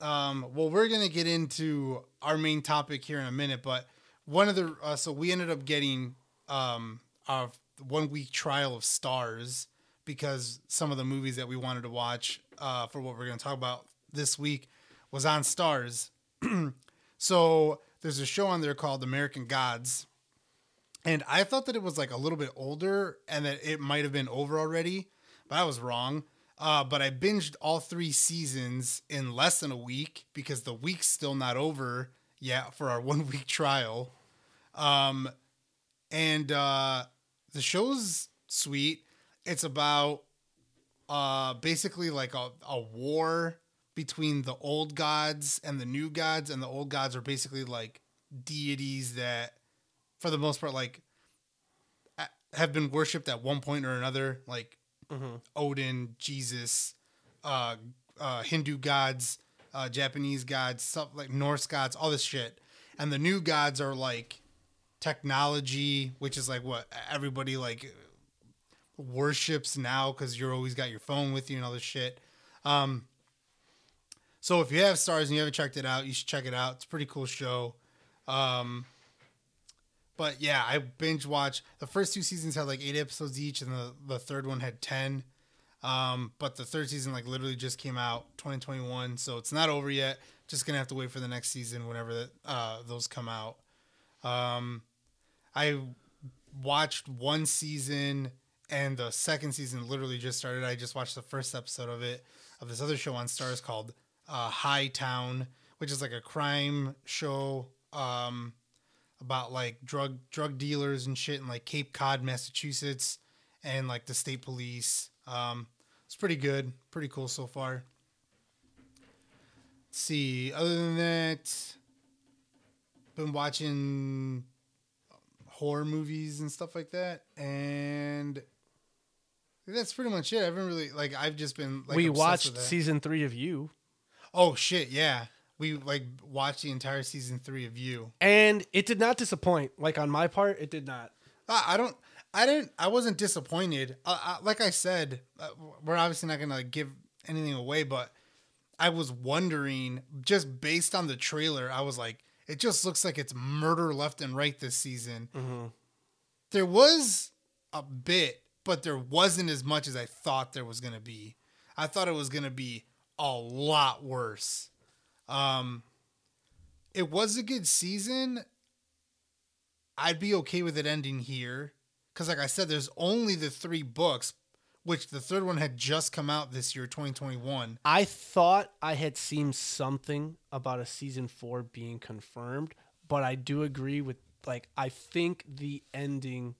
Speaker 1: um, well, we're gonna get into our main topic here in a minute. But one of the, uh, so we ended up getting um a one week trial of Starz because some of the movies that we wanted to watch uh, for what we're gonna talk about this week was on Starz. So there's a show on there called American Gods. And I thought that it was like a little bit older and that it might have been over already, but I was wrong. Uh, but I binged all three seasons in less than a week because the week's still not over yet for our one week trial. Um, and uh, the show's sweet. It's about uh, basically like a, a war between the old gods and the new gods, and the old gods are basically like deities that, for the most part, like have been worshipped at one point or another, like Odin, Jesus, uh, uh, Hindu gods, uh, Japanese gods, stuff like Norse gods, all this shit. And the new gods are like technology, which is like what everybody like worships now because you're always got your phone with you and all this shit. Um, so if you have Starz and you haven't checked it out, you should check it out. It's a pretty cool show. Um, but yeah, I binge watched the first two seasons had like eight episodes each, and the, the third one had ten. Um, but the third season like literally just came out 2021, so it's not over yet. Just gonna have to wait for the next season whenever uh, those come out. Um, I watched one season and the second season literally just started. I just watched the first episode of it of this other show on Starz called uh, Hightown, which is like a crime show um, about like drug drug dealers and shit in like Cape Cod, Massachusetts, and like the state police. Um, it's pretty good, pretty cool so far. Let's see. Other than that, been watching horror movies and stuff like that, and that's pretty much it. I haven't really like. I've just been like.
Speaker 2: we watched season three of you,
Speaker 1: Oh shit! Yeah, we like watched the entire season three of you.
Speaker 2: and it did not disappoint. Like on my part, it did not.
Speaker 1: I, I don't. I didn't. I wasn't disappointed. Uh, I, like I said, uh, we're obviously not gonna give anything away, but I was wondering, just based on the trailer, I was like, it just looks like it's murder left and right this season. There was a bit, but there wasn't as much as I thought there was gonna be. I thought it was gonna be a lot worse. Um, it was a good season. I'd be okay with it ending here because, like I said, there's only the three books, which the third one had just come out this year, 2021.
Speaker 2: I thought I had seen something about a season four being confirmed, but I do agree with like I think the ending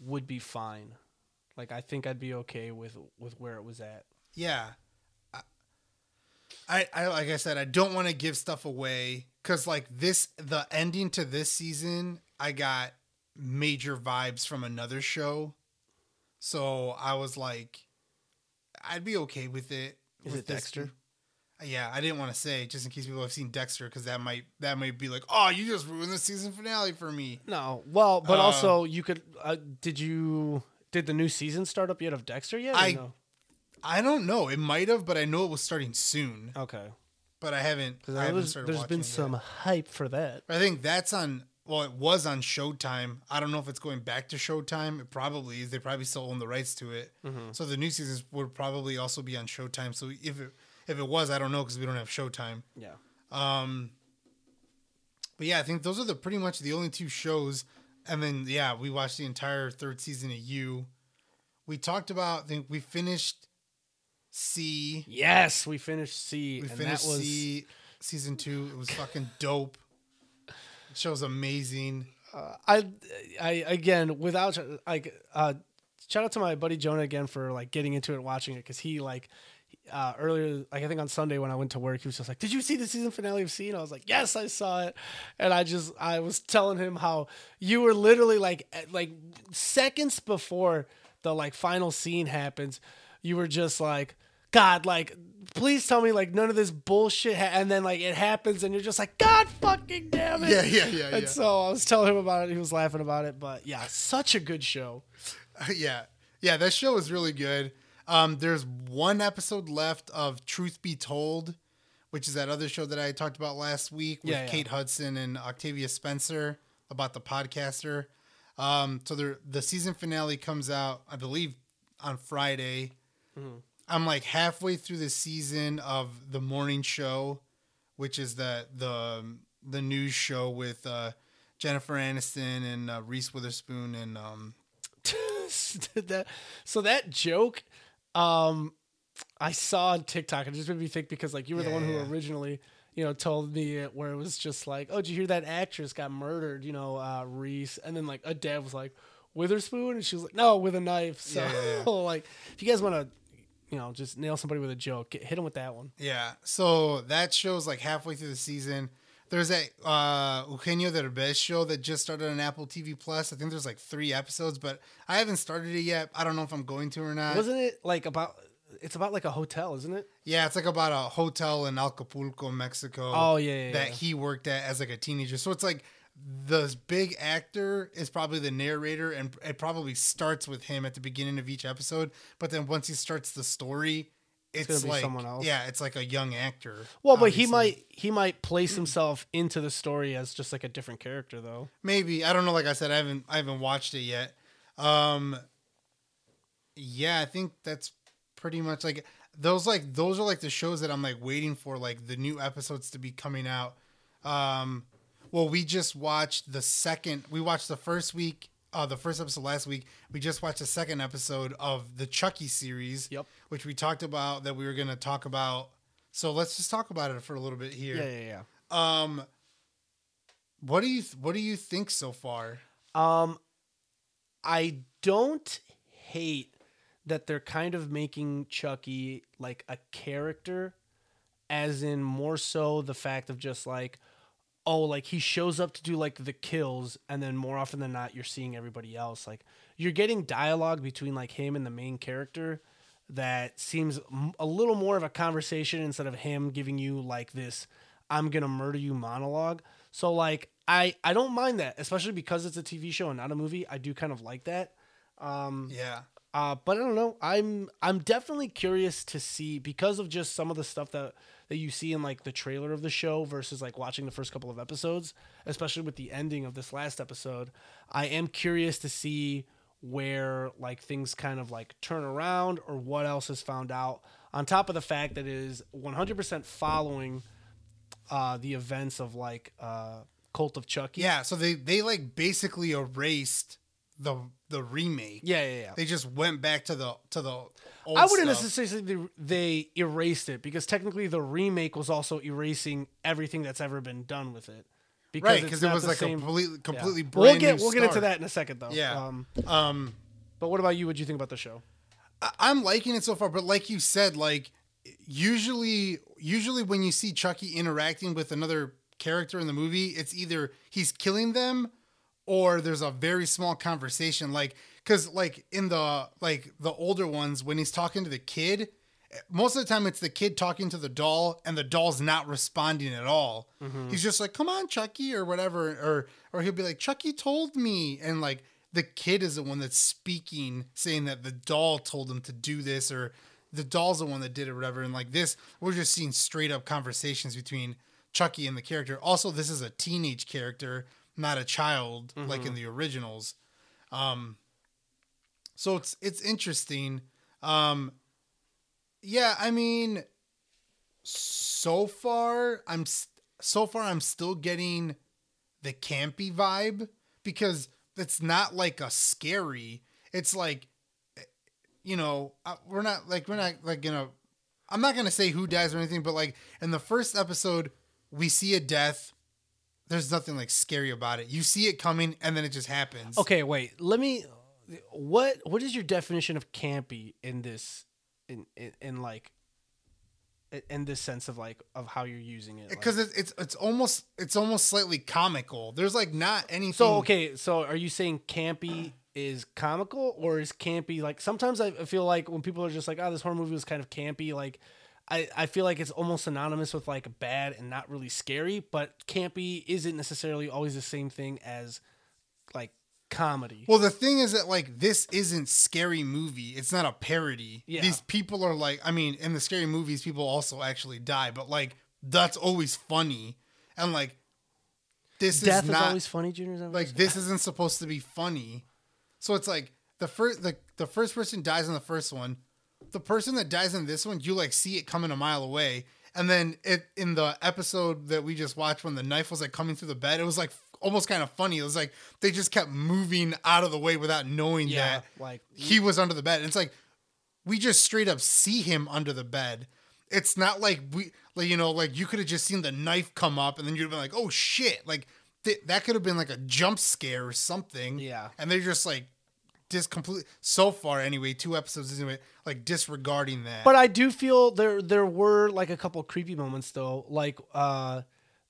Speaker 2: would be fine. Like I think I'd be okay with with where it was at.
Speaker 1: Yeah, I, I like I said, I don't want to give stuff away because like this, the ending to this season, I got major vibes from another show, so I was like, I'd be okay with it.
Speaker 2: Is
Speaker 1: with
Speaker 2: it
Speaker 1: this-
Speaker 2: Dexter?
Speaker 1: Yeah, I didn't want to say just in case people have seen Dexter because that might that might be like, oh, you just ruined the season finale for me.
Speaker 2: No, well, but
Speaker 1: Uh,
Speaker 2: also you could. Uh, did you did the new season start up yet of Dexter yet?
Speaker 1: I-
Speaker 2: no?
Speaker 1: I don't know. It might have, but I know it was starting soon.
Speaker 2: okay.
Speaker 1: But I haven't.
Speaker 2: Because
Speaker 1: I haven't
Speaker 2: there's,
Speaker 1: started
Speaker 2: there's been some
Speaker 1: yet.
Speaker 2: hype for that.
Speaker 1: I think that's on. Well, it was on Showtime. I don't know if it's going back to Showtime. It probably is. They probably still own the rights to it.
Speaker 2: Mm-hmm.
Speaker 1: So the new seasons would probably also be on Showtime. So if it if it was, I don't know because we don't have Showtime.
Speaker 2: Yeah.
Speaker 1: Um, but yeah, I think those are the pretty much the only two shows. And then yeah, we watched the entire third season of You. We talked about. I think we finished See.
Speaker 2: Yes, we finished See,
Speaker 1: We
Speaker 2: and
Speaker 1: finished
Speaker 2: that was
Speaker 1: See season two. It was fucking dope. The show's amazing.
Speaker 2: I, I again without like uh, shout out to my buddy Jonah again for like getting into it, watching it because he like uh, earlier like I think on Sunday when I went to work he was just like, "Did you see the season finale of See?" And I was like, "Yes, I saw it," and I just I was telling him how you were literally like like seconds before the like final scene happens, you were just like. God, like, please tell me, like, none of this bullshit, ha-. and then like it happens, and you're just like, God, fucking damn it!
Speaker 1: Yeah, yeah, yeah,
Speaker 2: And
Speaker 1: yeah.
Speaker 2: so I was telling him about it. He was laughing about it. But yeah, such a good show.
Speaker 1: yeah, yeah. That show was really good. Um, there's one episode left of Truth Be Told, which is that other show that I talked about last week with
Speaker 2: Yeah, yeah.
Speaker 1: Kate Hudson and Octavia Spencer about the podcaster. Um, so the the season finale comes out, I believe, on Friday.
Speaker 2: Mm-hmm.
Speaker 1: I'm like halfway through the season of the morning show, which is the the the news show with uh, Jennifer Aniston and uh, Reese Witherspoon and um,
Speaker 2: that, so that joke, um, I saw on TikTok. It just made me think because like you were the
Speaker 1: Yeah,
Speaker 2: one who
Speaker 1: yeah.
Speaker 2: originally, you know, told me it where it was just like, oh, did you hear that actress got murdered? You know, uh, Reese, and then like a dad was like, Witherspoon, and she was like, no, with a knife. So
Speaker 1: yeah.
Speaker 2: like, if you guys want to, you know, just nail somebody with a joke, get, hit them with that one.
Speaker 1: Yeah. So that show's like halfway through the season. There's that uh, Eugenio Derbez show that just started on Apple TV Plus. I think there's like three episodes, but I haven't started it yet. I don't know if I'm going to or not.
Speaker 2: Wasn't it like about? It's about like a hotel, isn't it?
Speaker 1: yeah, it's like about a hotel in Acapulco, Mexico.
Speaker 2: Oh, yeah, yeah,
Speaker 1: that
Speaker 2: yeah.
Speaker 1: he worked at as like a teenager. So it's like the big actor is probably the narrator, and it probably starts with him at the beginning of each episode. But then once he starts the story, it's,
Speaker 2: gonna be
Speaker 1: like
Speaker 2: someone else.
Speaker 1: yeah, it's like a young actor.
Speaker 2: Well, but he might he might place himself into the story as just like a different character, though.
Speaker 1: Maybe I don't know. Like I said, I haven't I haven't watched it yet. Um, yeah, I think that's pretty much like those. Like those are like the shows that I'm like waiting for, like the new episodes to be coming out. Um, well, we just watched the second. We watched the first week. Uh, the first episode last week. We just watched the second episode of the Chucky series.
Speaker 2: Yep.
Speaker 1: Which we talked about that we were gonna talk about. So let's just talk about it for a little bit here.
Speaker 2: Yeah, yeah,
Speaker 1: Um, what do you what do you think so far?
Speaker 2: Um, I don't hate that they're kind of making Chucky like a character, as in more so the fact of just like, oh, like he shows up to do like the kills, and then more often than not, you're seeing everybody else. Like you're getting dialogue between like him and the main character that seems a little more of a conversation instead of him giving you like this I'm going to murder you monologue. So like I I don't mind that, especially because it's a TV show and not a movie. I do kind of like that. Um
Speaker 1: Yeah.
Speaker 2: uh, but I don't know. I'm I'm definitely curious to see because of just some of the stuff that that you see in like the trailer of the show versus like watching the first couple of episodes, especially with the ending of this last episode. I am curious to see where like things kind of like turn around or what else is found out. On top of the fact that it is 100% following uh, the events of like uh, Cult of Chucky.
Speaker 1: Yeah, so they they like basically erased the the remake.
Speaker 2: yeah, yeah, yeah.
Speaker 1: They just went back to the to the old
Speaker 2: I wouldn't
Speaker 1: stuff.
Speaker 2: necessarily say they, they erased it because technically the remake was also erasing everything that's ever been done with it.
Speaker 1: right because it was like
Speaker 2: same-
Speaker 1: completely
Speaker 2: yeah.
Speaker 1: completely
Speaker 2: We'll get we'll get into that in a second though.
Speaker 1: Yeah.
Speaker 2: Um,
Speaker 1: Um,
Speaker 2: but what about you? What do you think about the show?
Speaker 1: I- I'm liking it so far, but like you said, like usually usually when you see Chucky interacting with another character in the movie, it's either he's killing them or there's a very small conversation like cuz like in the like the older ones when he's talking to the kid most of the time it's the kid talking to the doll and the doll's not responding at all. Mm-hmm. He's just like, "Come on, Chucky," or whatever or or he'll be like, "Chucky told me." And like the kid is the one that's speaking, saying that the doll told him to do this, or the doll's the one that did it, or whatever. And like this, we're just seeing straight up conversations between Chucky and the character. Also, this is a teenage character, not a child like in the originals. Um, so it's it's interesting. Um, yeah, I mean, so far I'm so far I'm still getting the campy vibe because it's not like a scary. It's like you know, uh, we're not like we're not like gonna I'm not gonna say who dies or anything, but like in the first episode, we see a death. There's nothing like scary about it. You see it coming, and then it just happens.
Speaker 2: Okay, wait. Let me. What What is your definition of campy in this? In in, in like. in- this sense of like of how you're using it, like-
Speaker 1: because it's, it's it's almost it's almost slightly comical. There's like not anything.
Speaker 2: So okay, so are you saying campy is comical or is campy like sometimes I feel like when people are just like, oh, this horror movie was kind of campy, like I, I feel like it's almost synonymous with like bad and not really scary, but campy isn't necessarily always the same thing as like comedy.
Speaker 1: Well, the thing is that like this isn't scary movie. It's not a parody.
Speaker 2: Yeah.
Speaker 1: These people are like, I mean, in the scary movies, people also actually die, but like that's always funny, and like this
Speaker 2: Death
Speaker 1: is
Speaker 2: is,
Speaker 1: not
Speaker 2: always funny, Junior.
Speaker 1: like this isn't supposed to be funny. So it's like the first the the first person dies in the first one. The person that dies in this one, you like see it coming a mile away. And then it in the episode that we just watched when the knife was like coming through the bed, it was like almost kind of funny. It was like they just kept moving out of the way without knowing
Speaker 2: Yeah,
Speaker 1: that
Speaker 2: like-
Speaker 1: he was under the bed. And it's like we just straight up see him under the bed. It's not like we like you know like you could have just seen the knife come up and then you'd have been like oh shit like th- that could have been like a jump scare or something.
Speaker 2: Yeah.
Speaker 1: and they're just like just completely so far anyway two episodes into it like disregarding that.
Speaker 2: But I do feel there there were like a couple creepy moments though. Like uh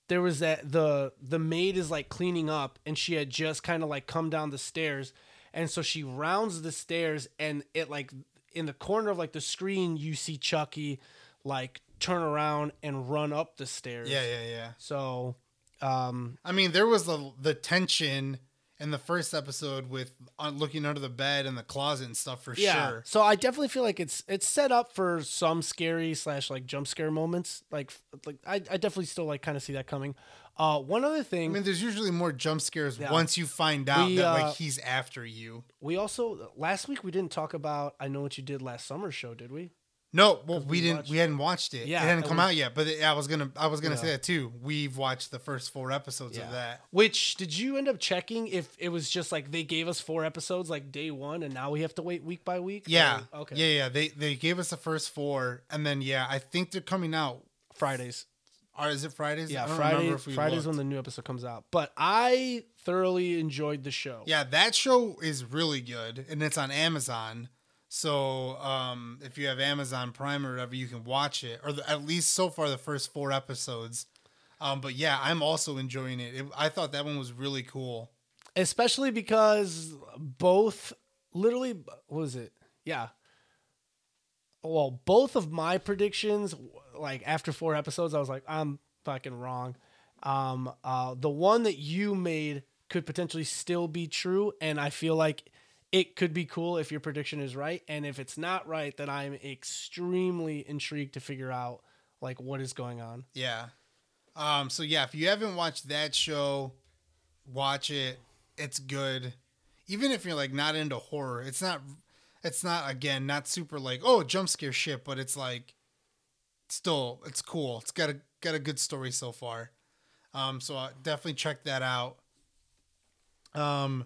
Speaker 2: there was that the the maid is like cleaning up and she had just kind of like come down the stairs and so she rounds the stairs and it like in the corner of like the screen you see Chucky like turn around and run up the stairs.
Speaker 1: yeah, yeah, yeah.
Speaker 2: So um
Speaker 1: I mean, there was the the tension in the first episode with uh, looking under the bed and the closet and stuff for
Speaker 2: yeah.
Speaker 1: sure.
Speaker 2: So I definitely feel like it's it's set up for some scary slash like jump scare moments. Like like I, I definitely still like kind of see that coming. Uh one other thing
Speaker 1: I mean, there's usually more jump scares
Speaker 2: Yeah.
Speaker 1: once you find out
Speaker 2: We,
Speaker 1: that
Speaker 2: uh,
Speaker 1: like he's after you.
Speaker 2: We also last week we didn't talk about I know what you did last summer show, did we?
Speaker 1: No, well, we,
Speaker 2: we
Speaker 1: didn't. We hadn't watched it.
Speaker 2: Yeah,
Speaker 1: it hadn't come out yet. But it, I was gonna, I was gonna
Speaker 2: Yeah.
Speaker 1: say that too. We've watched the first four episodes of that.
Speaker 2: Which did you end up checking if it was just like they gave us four episodes like day one and now we have to wait week by week?
Speaker 1: Yeah.
Speaker 2: Or- okay.
Speaker 1: Yeah, yeah. They they gave us the first four, and then yeah, I think they're coming out.
Speaker 2: Fridays.
Speaker 1: Or is it Fridays?
Speaker 2: Yeah, Friday.
Speaker 1: remember if we
Speaker 2: Fridays
Speaker 1: looked.
Speaker 2: when the new episode comes out. But I thoroughly enjoyed the show.
Speaker 1: Yeah, that show is really good, and it's on Amazon. So um, if you have Amazon Prime or whatever, you can watch it, or the, at least so far the first four episodes. Um, but yeah, I'm also enjoying it. it. I thought that one was really cool.
Speaker 2: especially because both literally what was it yeah well both of my predictions like after four episodes i was like i'm fucking wrong um uh the one that you made could potentially still be true and i feel like it could be cool if your prediction is right and if it's not right then i'm extremely intrigued to figure out like what is going on
Speaker 1: Yeah. Um, so yeah, if you haven't watched that show, watch it. It's good. Even if you're like not into horror, it's not it's not again not super like, oh, jump scare shit, but it's like still it's cool. It's got a got a good story so far. Um, so uh, definitely check that out. Um,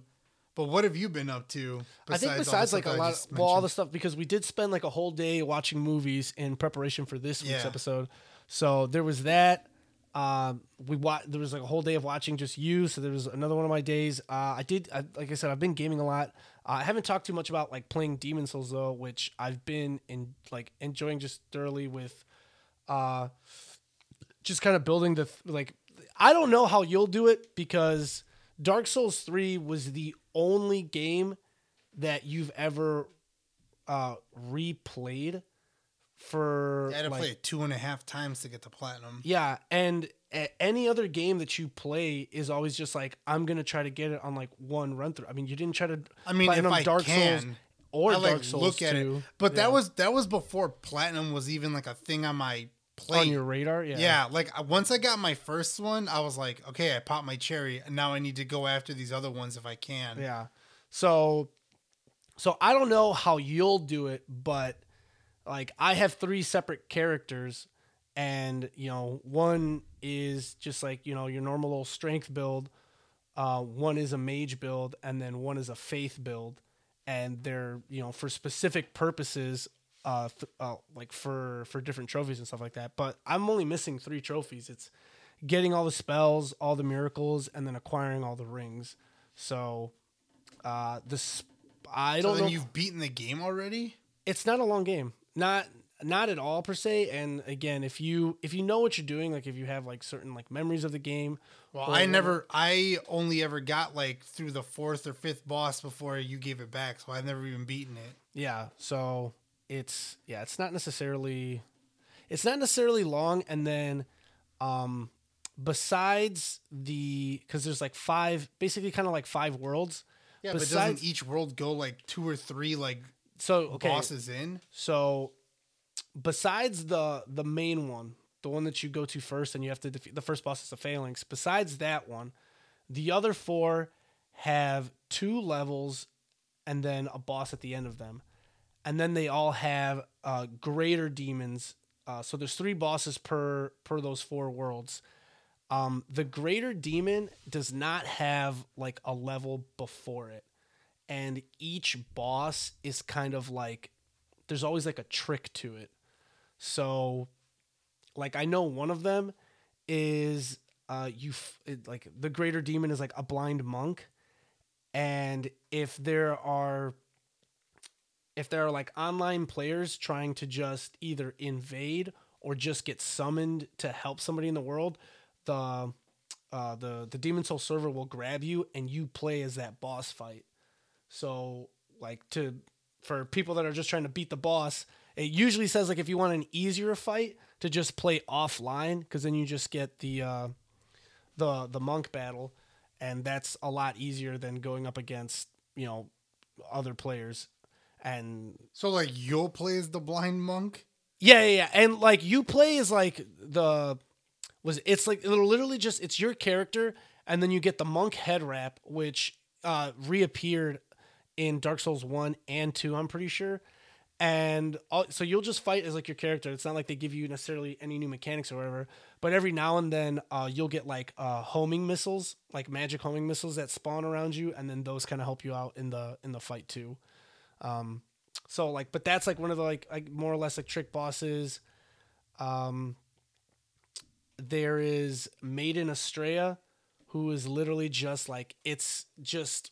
Speaker 1: but what have you been up to?
Speaker 2: I think besides like a lot,
Speaker 1: just
Speaker 2: well, all the stuff because we did spend like a whole day watching movies in preparation for this week's
Speaker 1: Yeah.
Speaker 2: episode. So there was that. Um, we wa- There was like a whole day of watching just you. So there was another one of my days. Uh, I did, I, like I said, I've been gaming a lot. Uh, I haven't talked too much about like playing Demon's Souls though, which I've been in like enjoying just thoroughly with. Uh, just kind of building the like I don't know how you'll do it because Dark Souls 3 was the only game that you've ever uh replayed for
Speaker 1: I had to
Speaker 2: like,
Speaker 1: play it two and a half times to get to platinum.
Speaker 2: Yeah, and any other game that you play is always just like I'm gonna try to get it on like one run through. I mean, you didn't try to.
Speaker 1: I mean, if I
Speaker 2: Dark
Speaker 1: can,
Speaker 2: Souls or
Speaker 1: I like
Speaker 2: Dark Souls
Speaker 1: look at
Speaker 2: 2.
Speaker 1: it, but
Speaker 2: Yeah.
Speaker 1: that was that was before platinum was even like a thing on my plate.
Speaker 2: on your radar. Yeah,
Speaker 1: yeah. like once I got my first one, I was like, okay, I popped my cherry, and now I need to go after these other ones if I can.
Speaker 2: Yeah. So so I don't know how you'll do it, but like I have three separate characters and you know, one is just like, you know, your normal little strength build, uh one is a mage build and then one is a faith build and they're, you know, for specific purposes uh, th- uh like for for different trophies and stuff like that. But I'm only missing 3 trophies. It's getting all the spells, all the miracles and then acquiring all the rings. So uh, this I
Speaker 1: So
Speaker 2: don't
Speaker 1: then
Speaker 2: know.
Speaker 1: you've beaten the game already.
Speaker 2: It's not a long game, not not at all per se. And again, if you if you know what you're doing, like if you have like certain like memories of the game,
Speaker 1: Well, I never, I only ever got like through the fourth or fifth boss before you gave it back, so I've never even beaten it.
Speaker 2: yeah. So it's yeah, it's not necessarily it's not necessarily long. And then um, besides the because there's like five, basically kind of like five worlds.
Speaker 1: Yeah, but
Speaker 2: Besides-
Speaker 1: doesn't each world go like two or three like
Speaker 2: So okay,
Speaker 1: bosses in?
Speaker 2: So, besides the the main one, the one that you go to first, and you have to defeat the first boss is the phalanx. Besides that one, the other four have two levels, and then a boss at the end of them, and then they all have uh, greater demons. Uh, so there's three bosses per per those four worlds. Um, the greater demon does not have like a level before it, and each boss is kind of like there's always like a trick to it. So, like I know one of them is uh you f- it, like the greater demon is like a blind monk, and if there are if there are like online players trying to just either invade or just get summoned to help somebody in the world, the uh, the the demon soul server will grab you and you play as that boss fight. So like to for people that are just trying to beat the boss, it usually says like if you want an easier fight to just play offline because then you just get the uh, the the monk battle, and that's a lot easier than going up against you know other players. And
Speaker 1: So like you'll play as the blind monk.
Speaker 2: yeah, yeah, yeah. And like you play as like the was it's like it'll literally just it's your character and then you get the monk head wrap which uh reappeared in Dark Souls 1 and 2, I'm pretty sure. And all, so you'll just fight as like your character. It's not like they give you necessarily any new mechanics or whatever. But every now and then uh, you'll get like uh, homing missiles, like magic homing missiles that spawn around you, and then those kind of help you out in the in the fight too. Um, so like, but that's like one of the like like more or less like trick bosses. Um, there is Maiden Astraea, who is literally just like it's just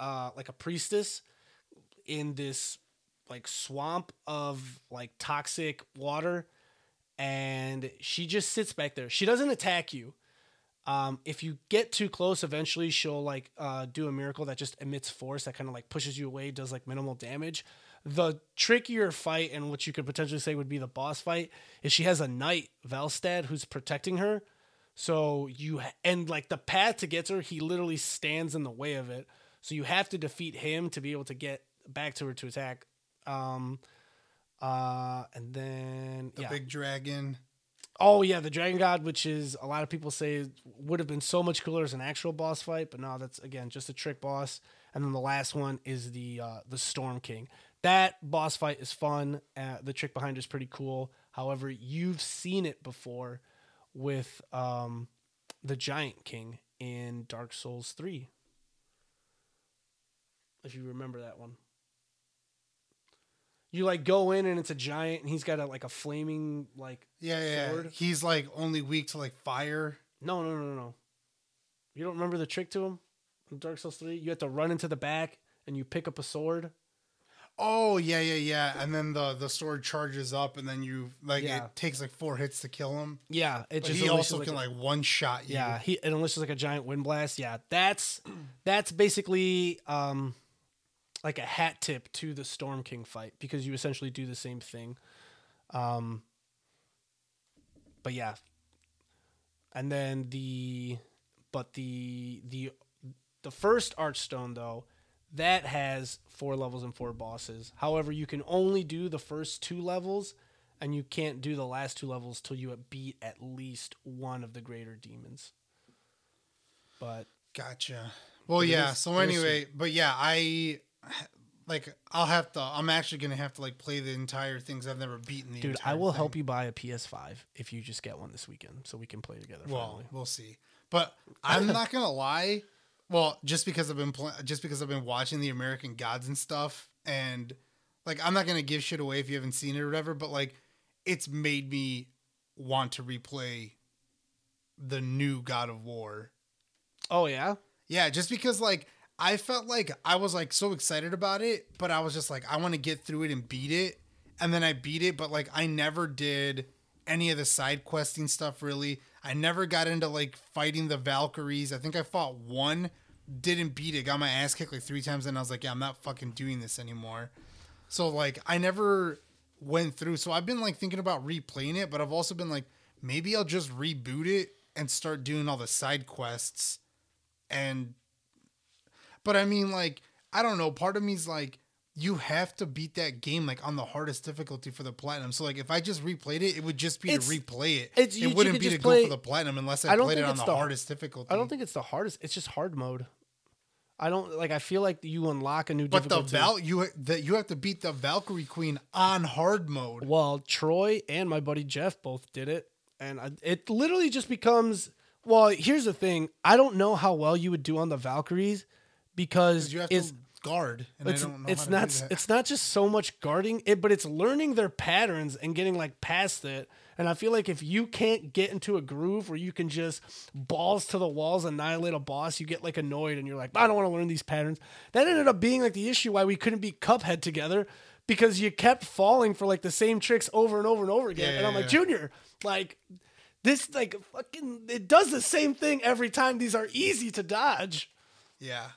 Speaker 2: uh like a priestess in this like swamp of like toxic water and she just sits back there. She doesn't attack you. Um, if you get too close, eventually she'll like uh, do a miracle that just emits force that kind of like pushes you away, does like minimal damage. The trickier fight and what you could potentially say would be the boss fight is she has a knight Valstad who's protecting her. So you and like the path to get to her, he literally stands in the way of it. So you have to defeat him to be able to get back to her to attack. Um, uh, and then
Speaker 1: The
Speaker 2: yeah,
Speaker 1: big dragon.
Speaker 2: Oh yeah, the Dragon God, which is a lot of people say would have been so much cooler as an actual boss fight, but no, that's again just a trick boss. And then the last one is the uh, the Storm King. That boss fight is fun. Uh, the trick behind is pretty cool. However, you've seen it before with um, the Giant King in Dark Souls Three. If you remember that one you like go in and it's a giant and he's got a like a flaming like
Speaker 1: Yeah, yeah.
Speaker 2: Sword?
Speaker 1: He's like only weak to like fire.
Speaker 2: no no no no no you don't remember the trick to him in dark souls 3 you have to run into the back and you pick up a sword
Speaker 1: Oh yeah, yeah, yeah. And then the the sword charges up, and then you like
Speaker 2: Yeah.
Speaker 1: it takes like four hits to kill him.
Speaker 2: yeah it
Speaker 1: But
Speaker 2: just
Speaker 1: he also
Speaker 2: like,
Speaker 1: can
Speaker 2: a-
Speaker 1: like one shot you.
Speaker 2: yeah he it unleashes like a giant wind blast yeah that's that's basically um like a hat tip to the storm king fight because you essentially do the same thing Um, but yeah, and then the but the the the first Archstone though that has four levels and four bosses. However, you can only do the first two levels, and you can't do the last two levels till you beat at least one of the greater demons. But
Speaker 1: Gotcha. Well, yeah. So anyway, but yeah, I like. I'll have to. I'm actually gonna have to like play the entire things I've never beaten. The
Speaker 2: dude, I will
Speaker 1: thing.
Speaker 2: help you buy a PS5 if you just get one this weekend, so we can play together.
Speaker 1: Well,
Speaker 2: finally.
Speaker 1: we'll see. But I'm not gonna lie. Well, just because I've been pl- just because I've been watching the American Gods and stuff, and like I'm not gonna give shit away if you haven't seen it or whatever. But like, it's made me want to replay the new God of War.
Speaker 2: Oh yeah,
Speaker 1: Yeah, just because like I felt like I was like so excited about it, but I was just like I want to get through it and beat it, and then I beat it, but like I never did any of the side questing stuff really. I never got into like fighting the Valkyries. I think I fought one, didn't beat it, got my ass kicked like three times, and I was like, yeah, I'm not fucking doing this anymore. So like I never went through. So I've been like thinking about replaying it, but I've also been like maybe I'll just reboot it and start doing all the side quests and but I mean like I don't know, part of me's like you have to beat that game like on the hardest difficulty for the platinum. So like if I just replayed it, it would just be
Speaker 2: It's-
Speaker 1: to replay it.
Speaker 2: it's- you-
Speaker 1: it wouldn't be to
Speaker 2: just
Speaker 1: go for the platinum unless I,
Speaker 2: I
Speaker 1: played it on the
Speaker 2: the-
Speaker 1: hardest difficulty.
Speaker 2: I don't think it's the hardest. It's just hard mode. I don't like. I feel like you unlock a new
Speaker 1: but the. Val you that you have to beat the Valkyrie Queen on hard mode.
Speaker 2: Well, Troy and my buddy Jeff both did it, and I, it literally just becomes. Well, here's the thing. I don't know how well you would do on the Valkyries because
Speaker 1: You have
Speaker 2: it's
Speaker 1: to guard, and
Speaker 2: it's
Speaker 1: I don't know
Speaker 2: it's not it's not just so much guarding it, but it's learning their patterns and getting like past it. And I feel like if you can't get into a groove where you can just balls to the walls annihilate a boss, you get like annoyed and you're like, I don't want to learn these patterns. That ended up being like the issue why we couldn't beat Cuphead together because you kept falling for like the same tricks over and over and over again.
Speaker 1: Yeah,
Speaker 2: and I'm
Speaker 1: yeah,
Speaker 2: like,
Speaker 1: yeah.
Speaker 2: Junior, like this like fucking it does the same thing every time. These are easy to dodge.
Speaker 1: Yeah.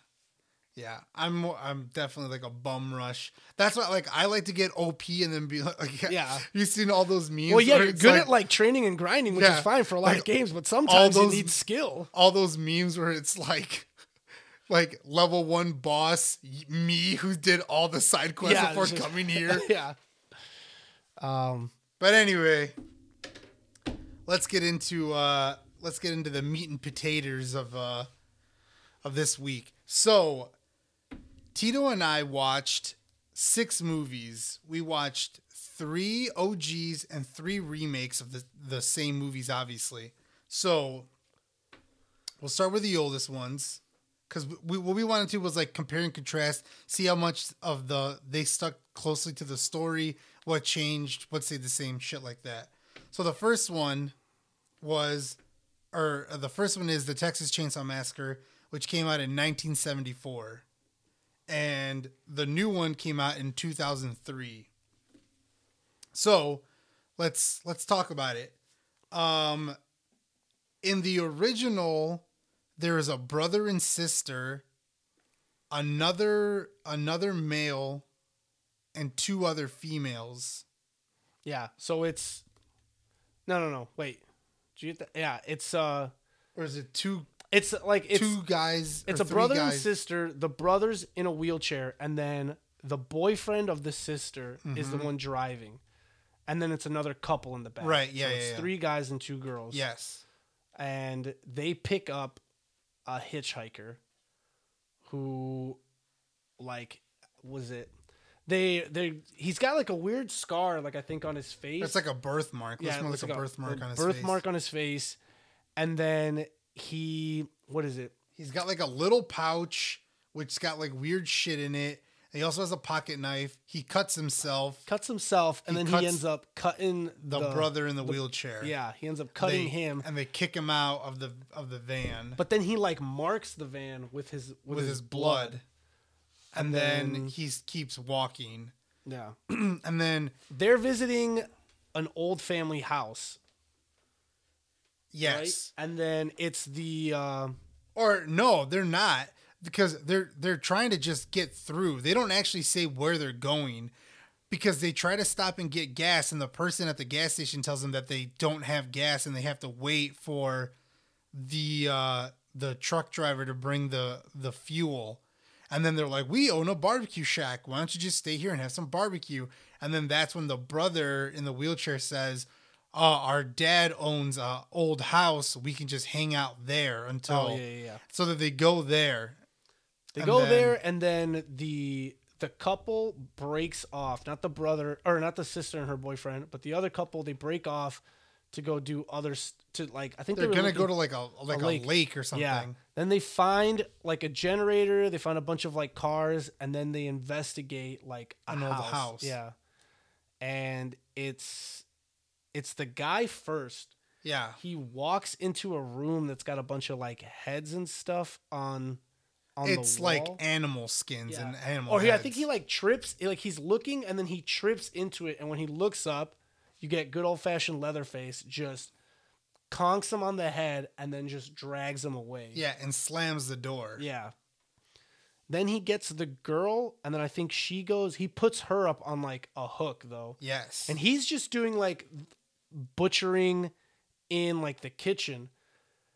Speaker 1: Yeah, I'm I'm definitely like a bum rush. That's why like I like to get OP and then be like, like
Speaker 2: Yeah.
Speaker 1: You've seen all those memes?
Speaker 2: Well, yeah, you're good
Speaker 1: like,
Speaker 2: at like training and grinding, which
Speaker 1: Yeah,
Speaker 2: is fine for a lot
Speaker 1: like,
Speaker 2: of games, but sometimes
Speaker 1: those-
Speaker 2: you need skill.
Speaker 1: all those memes where it's like like level one boss me who did all the side quests
Speaker 2: Yeah,
Speaker 1: before
Speaker 2: just-
Speaker 1: coming here.
Speaker 2: yeah. Um.
Speaker 1: But anyway, let's get into uh let's get into the meat and potatoes of uh of this week. So Tito and I watched six movies. We watched three OGs and three remakes of the the same movies, obviously. So we'll start with the oldest ones because we what we wanted to was like compare and contrast, see how much of the they stuck closely to the story, what changed, what stayed the same, shit like that. So the first one was, or uh, the first one is the Texas Chainsaw Massacre, which came out in 1974, and the new one came out in 2003. So let's let's talk about it. Um, in the original, there is a brother and sister, another another male, and two other females.
Speaker 2: Yeah. So it's no, no, no. Wait. Did you get that? Yeah. It's uh.
Speaker 1: Or is it two
Speaker 2: It's like it's
Speaker 1: two guys?
Speaker 2: it's a brother and sister. The brother's in a wheelchair, and then the boyfriend of the sister is the
Speaker 1: Mm-hmm.
Speaker 2: one driving, and then it's another couple in the back.
Speaker 1: Right, yeah,
Speaker 2: So
Speaker 1: yeah,
Speaker 2: it's
Speaker 1: yeah.
Speaker 2: three guys and two girls.
Speaker 1: Yes.
Speaker 2: and they pick up a hitchhiker who like was it they they he's got like a weird scar like i think on his face
Speaker 1: It's like a birthmark. More
Speaker 2: looks
Speaker 1: like a birthmark
Speaker 2: a
Speaker 1: on his
Speaker 2: birthmark
Speaker 1: face.
Speaker 2: on his face and then he what is it
Speaker 1: He's got like a little pouch which's got like weird shit in it. He also has a pocket knife. He cuts himself.
Speaker 2: cuts himself and
Speaker 1: He
Speaker 2: then he ends up cutting
Speaker 1: The, brother in the, wheelchair.
Speaker 2: yeah he ends up cutting
Speaker 1: They-
Speaker 2: him
Speaker 1: and they kick him out of the of the van
Speaker 2: but then he like marks the van with his with,
Speaker 1: with, his blood. And,
Speaker 2: And
Speaker 1: then,
Speaker 2: then-
Speaker 1: he keeps walking.
Speaker 2: yeah
Speaker 1: And then
Speaker 2: they're visiting an old family house
Speaker 1: yes.
Speaker 2: right? And then it's the uh,
Speaker 1: Or no, they're not because they're they're trying to just get through. They don't actually say where they're going. because they try to stop and get gas, and the person at the gas station tells them that they don't have gas and they have to wait for the uh, the truck driver to bring the the fuel. And then they're like, "We own a barbecue shack. Why don't you just stay here and have some barbecue?" And then that's when the brother in the wheelchair says, uh, "Our dad owns a old house. We can just hang out there until."
Speaker 2: Oh, yeah, yeah, yeah.
Speaker 1: So that they go there.
Speaker 2: They go
Speaker 1: then-
Speaker 2: there, and then the the couple breaks off. Not the brother, or not the sister and her boyfriend, but the other couple. They break off to go do others to like. I think
Speaker 1: They're
Speaker 2: they
Speaker 1: gonna go to like a like a
Speaker 2: lake.
Speaker 1: lake, or something.
Speaker 2: Yeah. Then they find like a generator. They find a bunch of like cars, and then they investigate like a
Speaker 1: An old
Speaker 2: house.
Speaker 1: house.
Speaker 2: Yeah, and it's it's the guy first.
Speaker 1: Yeah.
Speaker 2: He walks into a room that's got a bunch of like heads and stuff on. on.
Speaker 1: It's like animal skins and
Speaker 2: Yeah.
Speaker 1: animal.
Speaker 2: Or he, I
Speaker 1: heads.
Speaker 2: think he like trips, like he's looking and then he trips into it, and when he looks up, you get good old fashioned Leatherface just conks him on the head and then just drags him away.
Speaker 1: Yeah, and slams the door.
Speaker 2: Yeah. Then he gets the girl, and then I think she goes. He puts her up on like a hook though,
Speaker 1: Yes.
Speaker 2: and he's just doing like butchering in like the kitchen.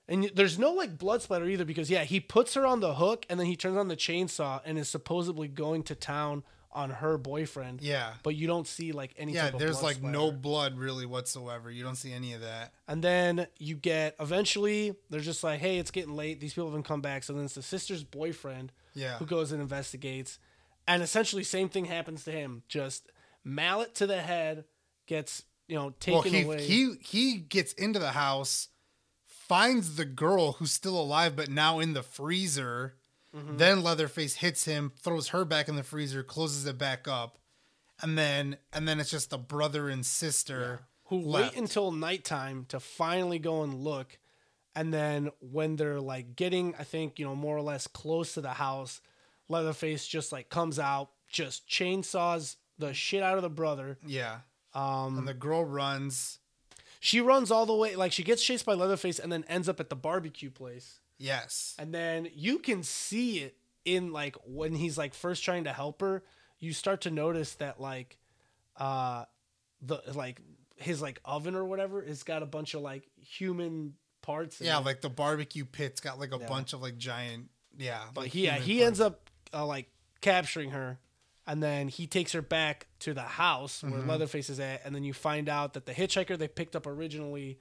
Speaker 2: And there's no like blood splatter either because yeah, he puts her on the hook and then he turns on the chainsaw and is supposedly going to town on her boyfriend.
Speaker 1: yeah.
Speaker 2: But you don't see like any
Speaker 1: Yeah,
Speaker 2: type of
Speaker 1: there's like no blood really whatsoever. You don't see any of that.
Speaker 2: And then you get eventually they're just like, hey, it's getting late. These people haven't come back. So then it's the sister's boyfriend
Speaker 1: Yeah.
Speaker 2: who goes and investigates. And essentially same thing happens to him. Just mallet to the head gets, you know, taken
Speaker 1: Well, he
Speaker 2: away.
Speaker 1: he he gets into the house, finds the girl who's still alive but now in the freezer.
Speaker 2: Mm-hmm.
Speaker 1: Then Leatherface hits him, throws her back in the freezer, closes it back up, and then and then it's just the brother and sister
Speaker 2: who
Speaker 1: left.
Speaker 2: wait until nighttime to finally go and look. And then when they're like getting, I think, you know, more or less close to the house, Leatherface just like comes out, just chainsaws the shit out of the brother.
Speaker 1: yeah.
Speaker 2: Um,
Speaker 1: And the girl runs.
Speaker 2: she runs all the way, like she gets chased by Leatherface and then ends up at the barbecue place.
Speaker 1: Yes.
Speaker 2: And then you can see it in like when he's like first trying to help her, you start to notice that like uh the like his like oven or whatever has got a bunch of like human parts in
Speaker 1: Yeah,
Speaker 2: it.
Speaker 1: like the barbecue pit's got like a
Speaker 2: Yeah.
Speaker 1: bunch of like giant. Yeah.
Speaker 2: but
Speaker 1: like
Speaker 2: he, yeah, he
Speaker 1: parts.
Speaker 2: ends up uh, like capturing her and then he takes her back to the house where
Speaker 1: Mm-hmm.
Speaker 2: Leatherface is at and then you find out that the hitchhiker they picked up originally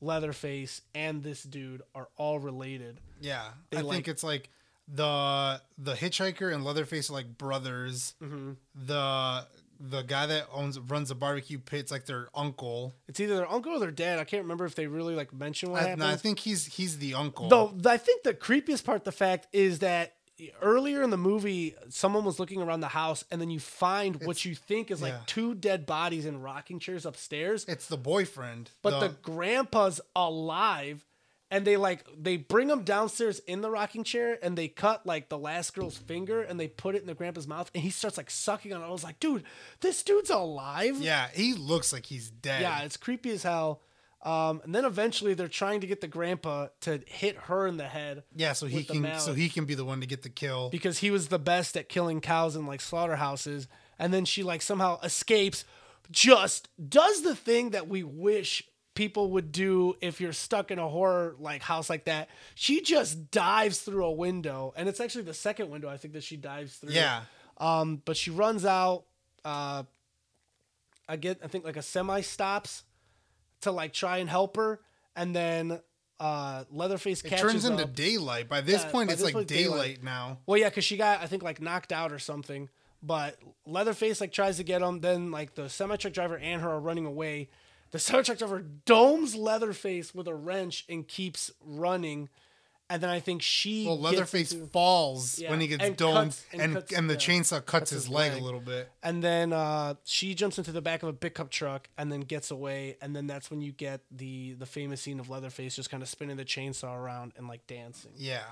Speaker 2: Leatherface and this dude are all related.
Speaker 1: Yeah,
Speaker 2: They
Speaker 1: I
Speaker 2: like-
Speaker 1: think it's like the the hitchhiker and Leatherface are like brothers.
Speaker 2: Mm-hmm.
Speaker 1: The the guy that owns runs the barbecue pit's like their uncle.
Speaker 2: It's either their uncle or their dad. I can't remember if they really like mention what
Speaker 1: I,
Speaker 2: happened.
Speaker 1: no, I think he's he's the uncle.
Speaker 2: Though I think the creepiest part, the fact is that earlier in the movie, someone was looking around the house, and then you find what you think is like
Speaker 1: yeah.
Speaker 2: two dead bodies in rocking chairs upstairs,
Speaker 1: it's the boyfriend.
Speaker 2: but the, grandpa's alive. And they like they bring him downstairs in the rocking chair, and they cut like the last girl's finger, and they put it in the grandpa's mouth, and he starts like sucking on it. I was like, dude, this dude's alive.
Speaker 1: yeah, he looks like he's dead.
Speaker 2: Yeah, it's creepy as hell. Um, and then eventually they're trying to get the grandpa to hit her in the head
Speaker 1: yeah. So he can so he can be the one to get the kill.
Speaker 2: because he was the best at killing cows in like slaughterhouses. And then she like somehow escapes, just does the thing that we wish people would do if you're stuck in a horror like house like that. She just dives through a window, and it's actually the second window I think that she dives through.
Speaker 1: yeah,
Speaker 2: Um, but she runs out. Uh, I get, I think like a semi stops to like try and help her, and then uh, Leatherface catches it
Speaker 1: turns into
Speaker 2: up.
Speaker 1: daylight. By this
Speaker 2: Yeah,
Speaker 1: point,
Speaker 2: by
Speaker 1: it's
Speaker 2: this
Speaker 1: like
Speaker 2: point,
Speaker 1: daylight,
Speaker 2: daylight.
Speaker 1: now.
Speaker 2: Well, yeah, because she got I think like knocked out or something. But Leatherface like tries to get him. Then like the semi truck driver and her are running away. The semi truck driver domes Leatherface with a wrench and keeps running. And then I think she
Speaker 1: Well, Leatherface
Speaker 2: into-
Speaker 1: falls
Speaker 2: Yeah,
Speaker 1: when he gets
Speaker 2: and
Speaker 1: domed,
Speaker 2: cuts- and
Speaker 1: and
Speaker 2: cuts-
Speaker 1: and the
Speaker 2: yeah,
Speaker 1: chainsaw cuts, his,
Speaker 2: his
Speaker 1: leg,
Speaker 2: leg.
Speaker 1: a little bit.
Speaker 2: And then uh, she jumps into the back of a pickup truck and then gets away. And then that's when you get the the famous scene of Leatherface just kind of spinning the chainsaw around and like dancing.
Speaker 1: Yeah.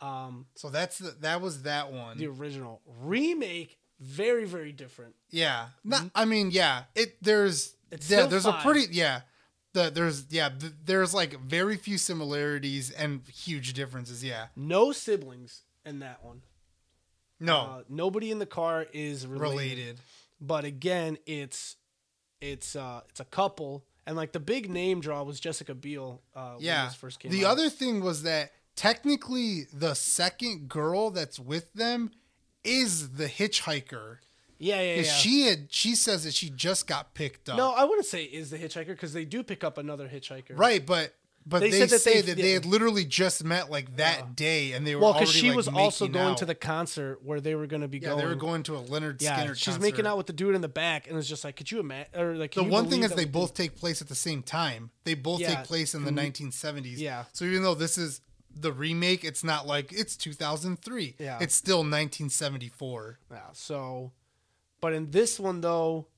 Speaker 2: Um,
Speaker 1: So that's the, that was that one.
Speaker 2: the original remake, very very different.
Speaker 1: Yeah. Not, I mean, yeah. It there's
Speaker 2: Mm-hmm. It's
Speaker 1: yeah, there's
Speaker 2: five.
Speaker 1: a pretty yeah. The, there's yeah, th- there's like very few similarities and huge differences. Yeah.
Speaker 2: No siblings in that one.
Speaker 1: No.
Speaker 2: Uh, nobody in the car is related.
Speaker 1: related.
Speaker 2: but again, it's it's uh it's a couple, and like the big name draw was Jessica Biel. Uh,
Speaker 1: Yeah.
Speaker 2: first came
Speaker 1: The
Speaker 2: out.
Speaker 1: other thing was that technically the second girl that's with them is the hitchhiker.
Speaker 2: Yeah, yeah, yeah.
Speaker 1: She had, she says that she just got picked up.
Speaker 2: no, I wouldn't say is the hitchhiker because they do pick up another hitchhiker.
Speaker 1: right, but but
Speaker 2: They
Speaker 1: they,
Speaker 2: said that
Speaker 1: say
Speaker 2: they-
Speaker 1: that they had literally just met like that day, and they were
Speaker 2: Well,
Speaker 1: because
Speaker 2: she was also going to the concert where they were going to be
Speaker 1: yeah
Speaker 2: going.
Speaker 1: they were going to a Leonard
Speaker 2: Yeah,
Speaker 1: Skinner.
Speaker 2: she's
Speaker 1: concert.
Speaker 2: making out with the dude in the back, and it's just like, could you imagine? Or like,
Speaker 1: The one thing is they both take place at the same time. They both
Speaker 2: Yeah.
Speaker 1: take place in the mm-hmm. 1970s.
Speaker 2: Yeah.
Speaker 1: So even though this is the remake, it's not like it's 2003.
Speaker 2: Yeah.
Speaker 1: It's still 1974.
Speaker 2: Yeah. So, but in this one though,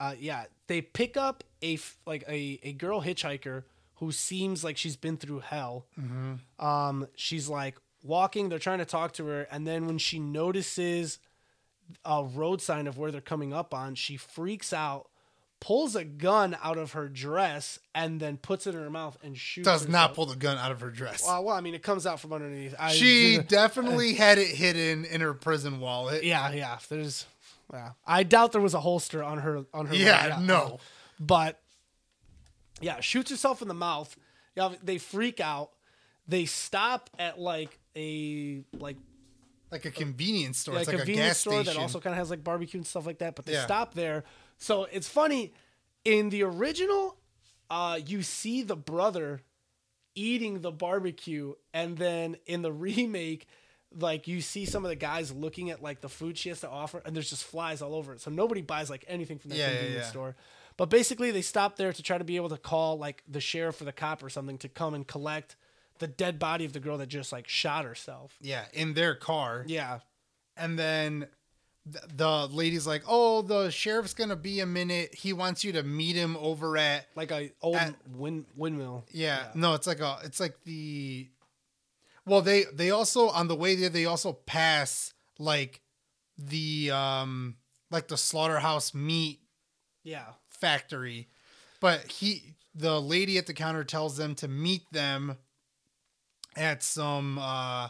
Speaker 2: uh, yeah, they pick up a like a a girl hitchhiker who seems like she's been through hell. Um, she's like walking. They're trying to talk to her, and then when she notices a road sign of where they're coming up on, she freaks out. Pulls a gun out of her dress and then puts it in her mouth and shoots.
Speaker 1: Does not pull the gun out of her dress.
Speaker 2: Well, well, I mean, it comes out from underneath. I,
Speaker 1: she definitely had it hidden in her prison wallet.
Speaker 2: Yeah, yeah. There's, yeah. I doubt there was a holster on her on her.
Speaker 1: Yeah, no.
Speaker 2: But yeah, shoots herself in the mouth. Yeah, they freak out. They stop at like a like
Speaker 1: Like a convenience store.
Speaker 2: yeah,
Speaker 1: it's like a
Speaker 2: convenience
Speaker 1: gas
Speaker 2: store
Speaker 1: station.
Speaker 2: that also kind of has like barbecue and stuff like that. But they
Speaker 1: Yeah.
Speaker 2: stop there. So it's funny. In the original, uh, you see the brother eating the barbecue, and then in the remake, like you see some of the guys looking at like the food she has to offer, and there's just flies all over it. So nobody buys like anything from that
Speaker 1: Yeah, yeah,
Speaker 2: convenience
Speaker 1: yeah.
Speaker 2: store. But basically, they stop there to try to be able to call like the sheriff or the cop or something to come and collect the dead body of the girl that just like shot herself.
Speaker 1: yeah, in their car.
Speaker 2: Yeah.
Speaker 1: And then th- the lady's like, "Oh, the sheriff's gonna be a minute. He wants you to meet him over at
Speaker 2: Like a old
Speaker 1: At-
Speaker 2: wind windmill.
Speaker 1: yeah, No, it's like a it's like the well they they also on the way there they also pass like the um like the slaughterhouse meat
Speaker 2: Yeah.
Speaker 1: factory. But he the lady at the counter tells them to meet them at some uh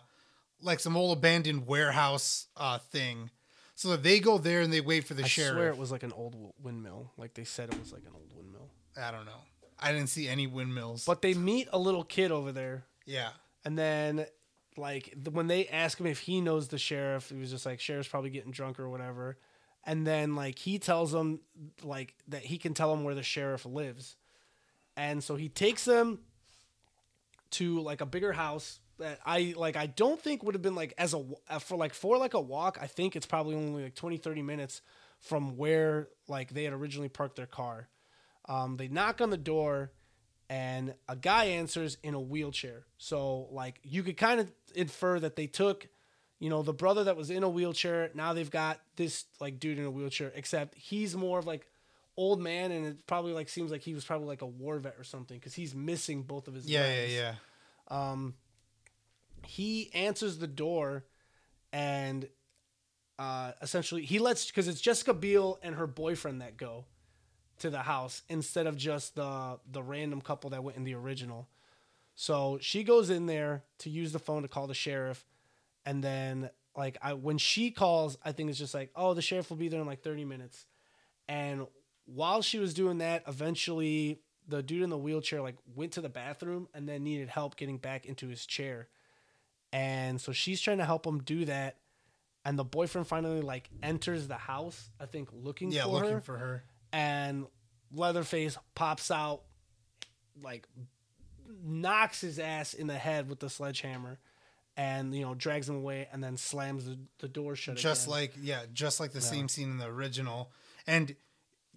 Speaker 1: like some old abandoned warehouse uh thing. So they go there and they wait for the
Speaker 2: I
Speaker 1: sheriff.
Speaker 2: I swear it was like an old windmill. Like they said it was like an old windmill.
Speaker 1: I don't know. I didn't see any windmills.
Speaker 2: But they meet a little kid over there,
Speaker 1: yeah.
Speaker 2: And then like the, when they ask him if he knows the sheriff, he was just like sheriff's probably getting drunk or whatever. And then like he tells them like that he can tell them where the sheriff lives, and so he takes them to like a bigger house that I like I don't think would have been like as a uh, for like for like a walk I think it's probably only like 20 30 minutes from where like they had originally parked their car. Um, they knock on the door and a guy answers in a wheelchair. So like you could kind of infer that they took you know the brother that was in a wheelchair now they've got this like dude in a wheelchair except he's more of like old man and it probably like seems like he was probably like a war vet or something cuz he's missing both of his
Speaker 1: Yeah,
Speaker 2: legs
Speaker 1: yeah, yeah.
Speaker 2: he answers the door and uh, essentially he lets because it's Jessica Biel and her boyfriend that go to the house instead of just the the random couple that went in the original. So she goes in there to use the phone to call the sheriff, and then like I when she calls, I think it's just like, oh, the sheriff will be there in like thirty minutes, and while she was doing that, eventually the dude in the wheelchair like went to the bathroom and then needed help getting back into his chair. And so she's trying to help him do that. And the boyfriend finally like enters the house, I think looking
Speaker 1: Yeah,
Speaker 2: for
Speaker 1: looking
Speaker 2: her.
Speaker 1: for her.
Speaker 2: And Leatherface pops out, like knocks his ass in the head with the sledgehammer, and you know drags him away, and then slams the, the door shut.
Speaker 1: Just
Speaker 2: again.
Speaker 1: like yeah, just like the same scene in the original. And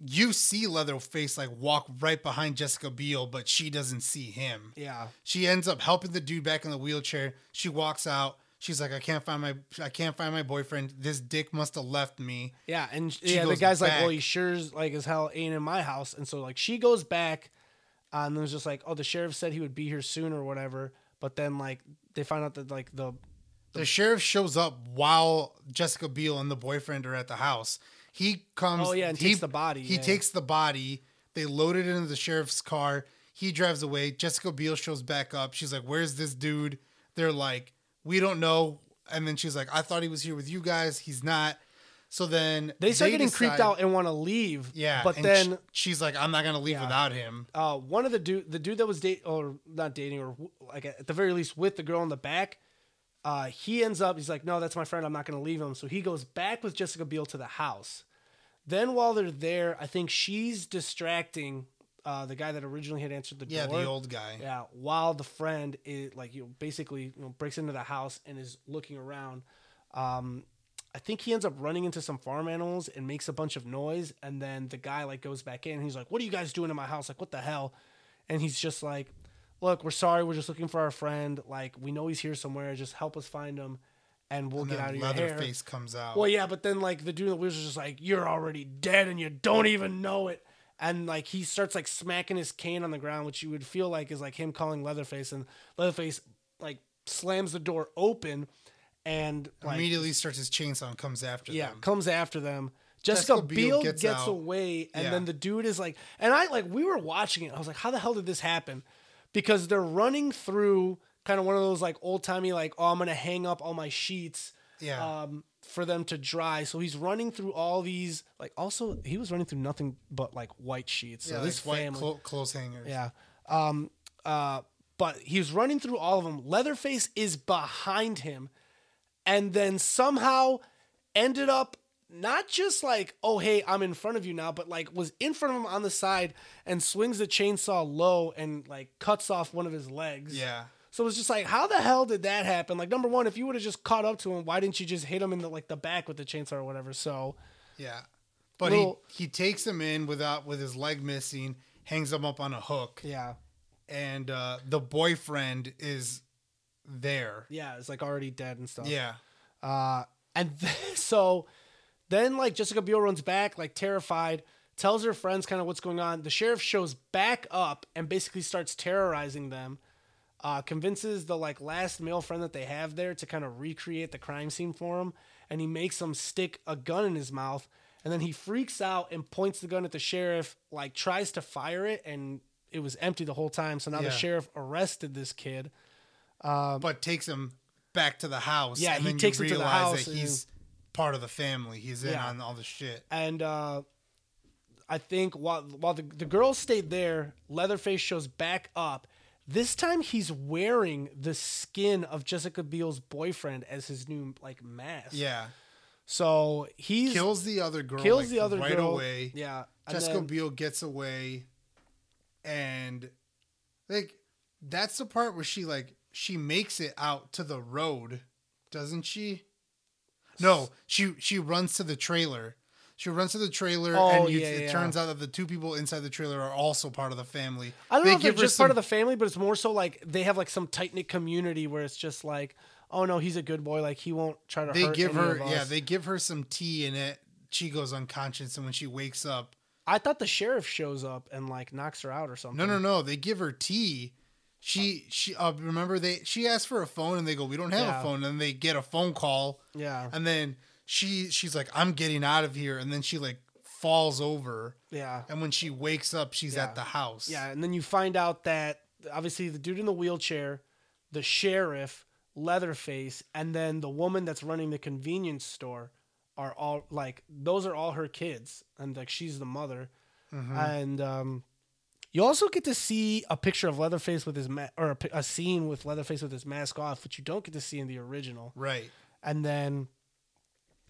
Speaker 1: you see Leatherface like walk right behind Jessica Biel, but she doesn't see him.
Speaker 2: yeah,
Speaker 1: She ends up helping the dude back in the wheelchair. She walks out. She's like, I can't find my I can't find my boyfriend. This dick must have left me.
Speaker 2: Yeah, and
Speaker 1: She
Speaker 2: yeah, the guy's like, "Well,
Speaker 1: back.
Speaker 2: he sure's like as hell ain't in my house," and so like she goes back, uh, and there's just like, "Oh, the sheriff said he would be here soon or whatever," but then like they find out that like the
Speaker 1: The sheriff shows up while Jessica Biel and the boyfriend are at the house. He comes.
Speaker 2: Oh, yeah, and
Speaker 1: he,
Speaker 2: takes the body,
Speaker 1: He
Speaker 2: yeah.
Speaker 1: takes the body. They load it into the sheriff's car. He drives away. Jessica Biel shows back up. She's like, "Where's this dude?" They're like, "We don't know." And then she's like, "I thought he was here with you guys. He's not." So then
Speaker 2: They start getting
Speaker 1: decide-
Speaker 2: creeped out and want to leave.
Speaker 1: Yeah,
Speaker 2: but then
Speaker 1: sh- she's like, "I'm not gonna leave
Speaker 2: Yeah.
Speaker 1: without him."
Speaker 2: uh, one of the dude, the dude that was date or not dating or like at the very least with the girl in the back, uh, he ends up. He's like, no, that's my friend. I'm not going to leave him. So he goes back with Jessica Biel to the house. Then while they're there, I think she's distracting uh, the guy that originally had answered the
Speaker 1: Yeah,
Speaker 2: door.
Speaker 1: Yeah, the old guy.
Speaker 2: Yeah, while the friend is like you know, basically you know, breaks into the house and is looking around. Um, I think he ends up running into some farm animals and makes a bunch of noise, and then the guy like goes back in. And he's like, "What are you guys doing in my house? Like, what the hell?" And he's just like, "Look, we're sorry. We're just looking for our friend. Like, we know he's here somewhere. Just help us find him, and we'll
Speaker 1: And
Speaker 2: get out of your hair."
Speaker 1: Leatherface comes out.
Speaker 2: Well, yeah, but then like the dude in the wheels is just like, "You're already dead, and you don't even know it." And like he starts like smacking his cane on the ground, which you would feel like is like him calling Leatherface, and Leatherface like slams the door open, and like
Speaker 1: immediately starts his chainsaw and comes after them.
Speaker 2: yeah
Speaker 1: them.
Speaker 2: comes after them. Jessica,
Speaker 1: Jessica
Speaker 2: Biel
Speaker 1: Biel
Speaker 2: gets,
Speaker 1: gets
Speaker 2: away, and
Speaker 1: Yeah.
Speaker 2: then the dude is like, and I like we were watching it. I was like, how the hell did this happen? Because they're running through kind of one of those like old timey like, oh, I'm gonna hang up all my sheets
Speaker 1: Yeah.
Speaker 2: um, for them to dry. So he's running through all these. Like, also, he was running through nothing but like white sheets. So
Speaker 1: yeah,
Speaker 2: this
Speaker 1: like white
Speaker 2: family,
Speaker 1: clo- clothes hangers.
Speaker 2: yeah. Um, uh, but he's running through all of them. Leatherface is behind him, and then somehow ended up not just like, oh hey, I'm in front of you now, but like was in front of him on the side and swings the chainsaw low and like cuts off one of his legs.
Speaker 1: Yeah.
Speaker 2: So it's just like, how the hell did that happen? Like, number one, if you would have just caught up to him, why didn't you just hit him in the like the back with the chainsaw or whatever? So
Speaker 1: Yeah. But
Speaker 2: Little-
Speaker 1: he he takes him in without with his leg missing, hangs him up on a hook,
Speaker 2: yeah,
Speaker 1: and uh, the boyfriend is there.
Speaker 2: yeah, it's like already dead and stuff.
Speaker 1: Yeah.
Speaker 2: Uh, and th- so then like Jessica Biel runs back, like terrified, tells her friends kind of what's going on. The sheriff shows back up and basically starts terrorizing them. Uh, convinces the like last male friend that they have there to kind of recreate the crime scene for him, and he makes him stick a gun in his mouth, and then he freaks out and points the gun at the sheriff, like tries to fire it, and it was empty the whole time. So now the sheriff arrested this kid.
Speaker 1: but takes him back to the house.
Speaker 2: Yeah,
Speaker 1: and
Speaker 2: he
Speaker 1: then
Speaker 2: takes
Speaker 1: you
Speaker 2: him to the house
Speaker 1: that
Speaker 2: and-
Speaker 1: he's part of the family. He's in
Speaker 2: Yeah.
Speaker 1: on all the shit.
Speaker 2: and uh, I think while while the, the girls stayed there, Leatherface shows back up. This time he's wearing the skin of Jessica Biel's boyfriend as his new like mask.
Speaker 1: Yeah,
Speaker 2: So he
Speaker 1: kills the other girl.
Speaker 2: kills
Speaker 1: like,
Speaker 2: the other
Speaker 1: right
Speaker 2: girl.
Speaker 1: away.
Speaker 2: Yeah.
Speaker 1: Jessica
Speaker 2: then-
Speaker 1: Biel gets away, and like that's the part where she like she makes it out to the road, doesn't she? No, she she runs to the trailer. She runs to the trailer,
Speaker 2: Oh,
Speaker 1: and you,
Speaker 2: yeah,
Speaker 1: it
Speaker 2: yeah.
Speaker 1: turns out that the two people inside the trailer are also part of the family.
Speaker 2: I don't
Speaker 1: They
Speaker 2: know if they're just part of the family, but it's more so like they have like some tight knit community where it's just like, oh no, he's a good boy. Like he won't try to
Speaker 1: They give her yeah, they give her some tea and it. She goes unconscious, and when she wakes up,
Speaker 2: I thought the sheriff shows up and like knocks her out or something.
Speaker 1: No, no, no. They give her tea. She she uh, remember they she asked for a phone and they go we don't have
Speaker 2: Yeah.
Speaker 1: a phone and then they get a phone call
Speaker 2: Yeah.
Speaker 1: and then she she's like I'm getting out of here and then she like falls over
Speaker 2: Yeah.
Speaker 1: and when she wakes up she's
Speaker 2: Yeah.
Speaker 1: at the house.
Speaker 2: Yeah, and then you find out that obviously the dude in the wheelchair, the sheriff, Leatherface, and then the woman that's running the convenience store are all like those are all her kids, and like she's the mother, and um, you also get to see a picture of Leatherface with his ma- or a, a scene with Leatherface with his mask off, which you don't get to see in the original,
Speaker 1: Right.
Speaker 2: and then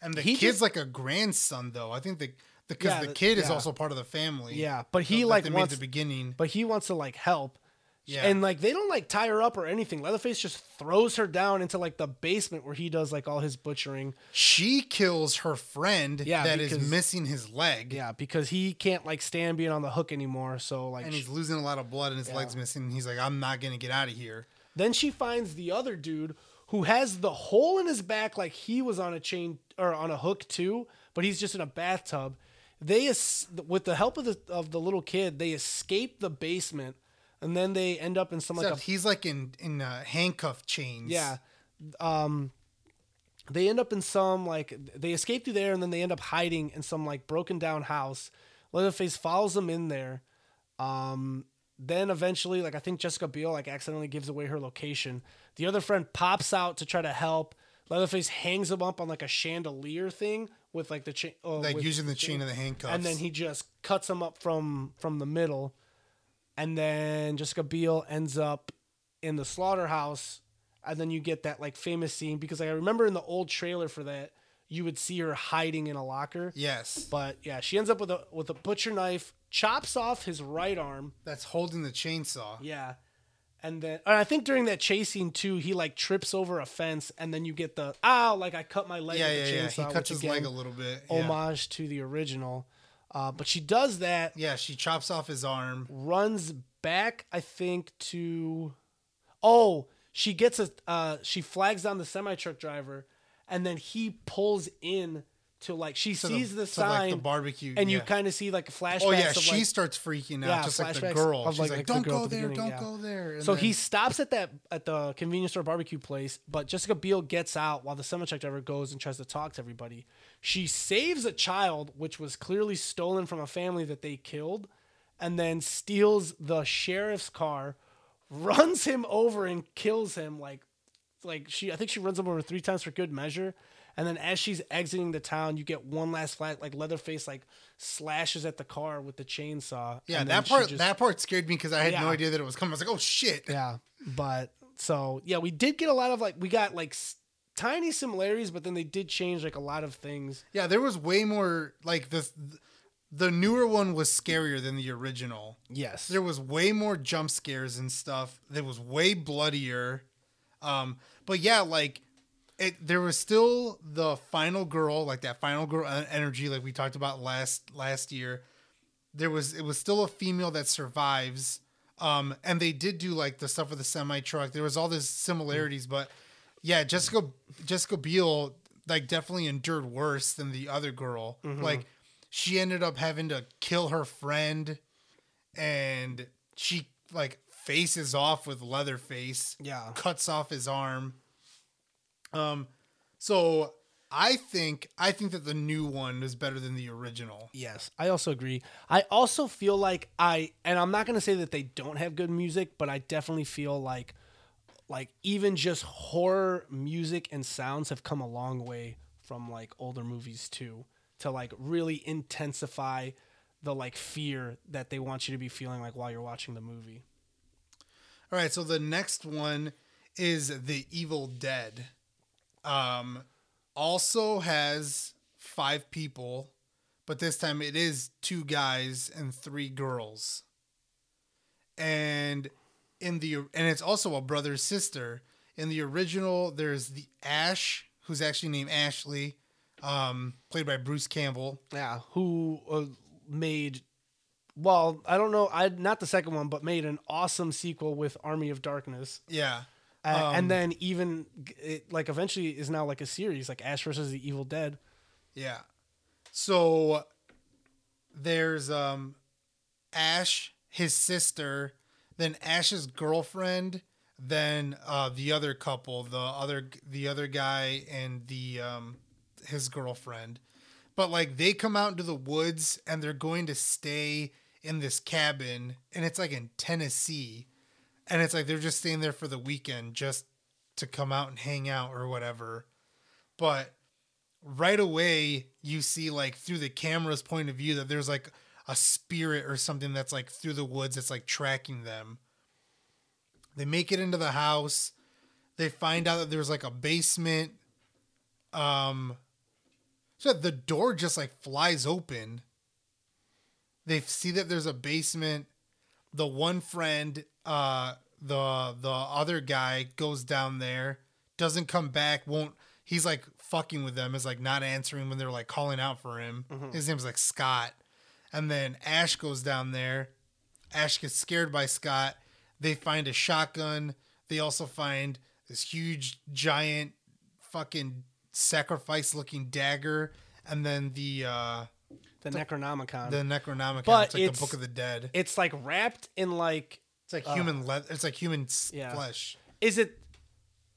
Speaker 1: And the
Speaker 2: He
Speaker 1: kid's
Speaker 2: just-
Speaker 1: like a grandson though. I think the because
Speaker 2: Yeah,
Speaker 1: the kid is also part of the family.
Speaker 2: yeah, but he
Speaker 1: that
Speaker 2: like wants
Speaker 1: the beginning.
Speaker 2: but he wants to like help.
Speaker 1: Yeah.
Speaker 2: And like they don't like tie her up or anything. Leatherface just throws her down into like the basement where he does like all his butchering.
Speaker 1: She kills her friend
Speaker 2: Yeah,
Speaker 1: that is
Speaker 2: because-
Speaker 1: missing his leg.
Speaker 2: Yeah, because he can't like stand being on the hook anymore. So like
Speaker 1: And he's losing a lot of blood and his
Speaker 2: Yeah.
Speaker 1: leg's missing. He's like, I'm not gonna get out of here.
Speaker 2: then she finds the other dude who has the hole in his back like he was on a chain or on a hook too, but he's just in a bathtub. They es- with the help of the of the little kid, they escape the basement and then they end up in some like a
Speaker 1: he's like in in uh, handcuff chains.
Speaker 2: Yeah. Um they end up in some like they escape through there and then they end up hiding in some like broken down house. Leatherface follows them in there. Um then eventually like I think Jessica Biel like accidentally gives away her location. The other friend pops out to try to help. Leatherface hangs him up on like a chandelier thing with like the chain, uh,
Speaker 1: like using the chain of the handcuffs.
Speaker 2: and then he just cuts him up from from the middle, and then Jessica Biel ends up in the slaughterhouse, and then you get that like famous scene because like, I remember in the old trailer for that you would see her hiding in a locker,
Speaker 1: yes,
Speaker 2: but yeah, she ends up with a with a butcher knife, chops off his right arm,
Speaker 1: that's holding the chainsaw.
Speaker 2: yeah. And then and I think during that chase scene too, he like trips over a fence, and then you get the ow, like I cut my leg
Speaker 1: Yeah,
Speaker 2: with
Speaker 1: yeah,
Speaker 2: the
Speaker 1: yeah.
Speaker 2: chainsaw.
Speaker 1: He cuts his leg a little bit. Yeah.
Speaker 2: homage to the original. Uh, but she does that,
Speaker 1: yeah, she chops off his arm.
Speaker 2: runs back, I think, to oh, she gets a uh, she flags down the semi truck driver, and then he pulls in to like she
Speaker 1: to
Speaker 2: sees the,
Speaker 1: to,
Speaker 2: sign,
Speaker 1: like, the barbecue,
Speaker 2: and you kind of see like flashbacks.
Speaker 1: Oh yeah, she
Speaker 2: like,
Speaker 1: starts freaking out,
Speaker 2: Yeah,
Speaker 1: just like the girl. She's
Speaker 2: like,
Speaker 1: like, "Don't go
Speaker 2: the
Speaker 1: there, don't
Speaker 2: yeah.
Speaker 1: go there." And
Speaker 2: So
Speaker 1: then-
Speaker 2: he stops at that at the convenience store barbecue place, but Jessica Biel gets out while the semi truck driver goes and tries to talk to everybody. She saves a child, which was clearly stolen from a family that they killed, and then steals the sheriff's car, runs him over and kills him. Like, like she, I think she runs him over three times for good measure. And then as she's exiting the town, you get one last flat, like Leatherface, like slashes at the car with the chainsaw.
Speaker 1: yeah, that part
Speaker 2: just-
Speaker 1: that part scared me because I had no idea that it was coming. I was like, "Oh shit!"
Speaker 2: yeah, but so yeah, we did get a lot of like we got like s- tiny similarities, but then they did change like a lot of things.
Speaker 1: Yeah, there was way more like the the newer one was scarier than the original.
Speaker 2: Yes,
Speaker 1: There was way more jump scares and stuff. It was way bloodier. Um, but yeah, like it there was still the final girl, like that final girl energy like we talked about last last year. There was it was still a female that survives. Um, and they did do like the stuff with the semi truck. There was all these similarities, but yeah, Jessica Jessica Biel like definitely endured worse than the other girl. Like she ended up having to kill her friend and she like faces off with Leatherface.
Speaker 2: Yeah.
Speaker 1: Cuts off his arm. Um so I think I think that the new one is better than the original.
Speaker 2: yes, I also agree. I also feel like I, and I'm not gonna say that they don't have good music, but I definitely feel like, like even just horror music and sounds have come a long way from like older movies too, to like really intensify the like fear that they want you to be feeling like while you're watching the movie.
Speaker 1: All right, so the next one is The Evil Dead. Um also has 5 people, but this time it is two guys and three girls. And in the and it's also a brother sister. In the original there's the Ash who's actually named Ashley um played by Bruce Campbell.
Speaker 2: Yeah, who uh, made well, I don't know, I not the second one, but made an awesome sequel with Army of Darkness.
Speaker 1: Yeah.
Speaker 2: Uh,
Speaker 1: Um,
Speaker 2: and then even it, like eventually is now like a series like Ash versus the Evil Dead.
Speaker 1: Yeah. So there's um Ash, his sister, then Ash's girlfriend, then uh the other couple, the other the other guy and the um his girlfriend. But like they come out into the woods and they're going to stay in this cabin and it's like in Tennessee. And it's like they're just staying there for the weekend just to come out and hang out or whatever. But right away you see like through the camera's point of view that there's like a spirit or something that's like through the woods that's like tracking them. They make it into the house. They find out that there's like a basement. Um so the door just like flies open. They see that there's a basement. The one friend, uh the the other guy goes down there, doesn't come back, won't he's like fucking with them, is like not answering when they're like calling out for him. His name's like Scott. And then Ash goes down there. Ash gets scared by Scott. They find a shotgun. They also find this huge, giant, fucking sacrifice looking dagger. And then the uh
Speaker 2: The Necronomicon.
Speaker 1: the Necronomicon.
Speaker 2: But
Speaker 1: it's like
Speaker 2: it's-
Speaker 1: the Book of the Dead.
Speaker 2: it's like wrapped in like
Speaker 1: It's like human le- It's like human
Speaker 2: yeah.
Speaker 1: flesh.
Speaker 2: is it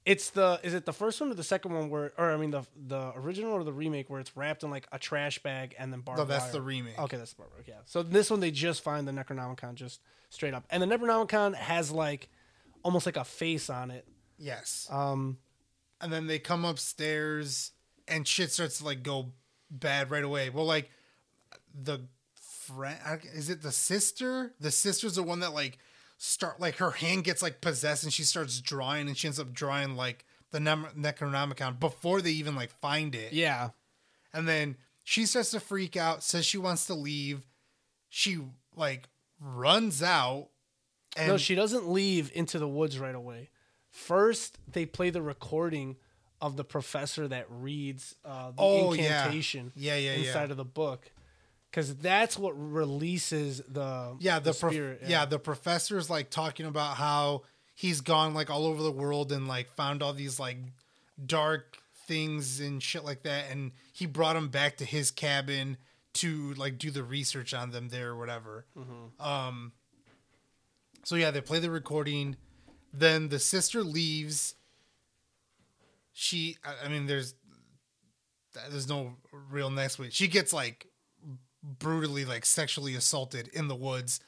Speaker 2: it's the is it the first one or the second one where or I mean the the original or the remake where it's wrapped in like a trash bag and then barbed
Speaker 1: No, that's
Speaker 2: wire?
Speaker 1: the remake.
Speaker 2: Okay, that's the barbed wire, yeah. So this one they just find the Necronomicon just straight up. And the Necronomicon has like almost like a face on it.
Speaker 1: Yes.
Speaker 2: Um
Speaker 1: and then they come upstairs and shit starts to like go bad right away. Well, like the friend is it the sister? The sister's the one that like start like her hand gets like possessed and she starts drawing and she ends up drawing like the Nem- Necronomicon before they even like find it.
Speaker 2: Yeah.
Speaker 1: And then she starts to freak out, says she wants to leave. She like runs out. And
Speaker 2: no, she doesn't leave into the woods right away. First, they play the recording of the professor that reads uh, the
Speaker 1: Oh,
Speaker 2: incantation
Speaker 1: Yeah, yeah, yeah.
Speaker 2: inside of the book. Because that's what releases the
Speaker 1: yeah, the, prof-
Speaker 2: spirit.
Speaker 1: yeah. the professor's like talking about how he's gone like all over the world and like found all these like dark things and shit like that and he brought him back to his cabin to like do the research on them there or whatever. Um so yeah, they play the recording then the sister leaves she I- I mean there's there's no real next week. She gets like brutally like sexually assaulted in the woods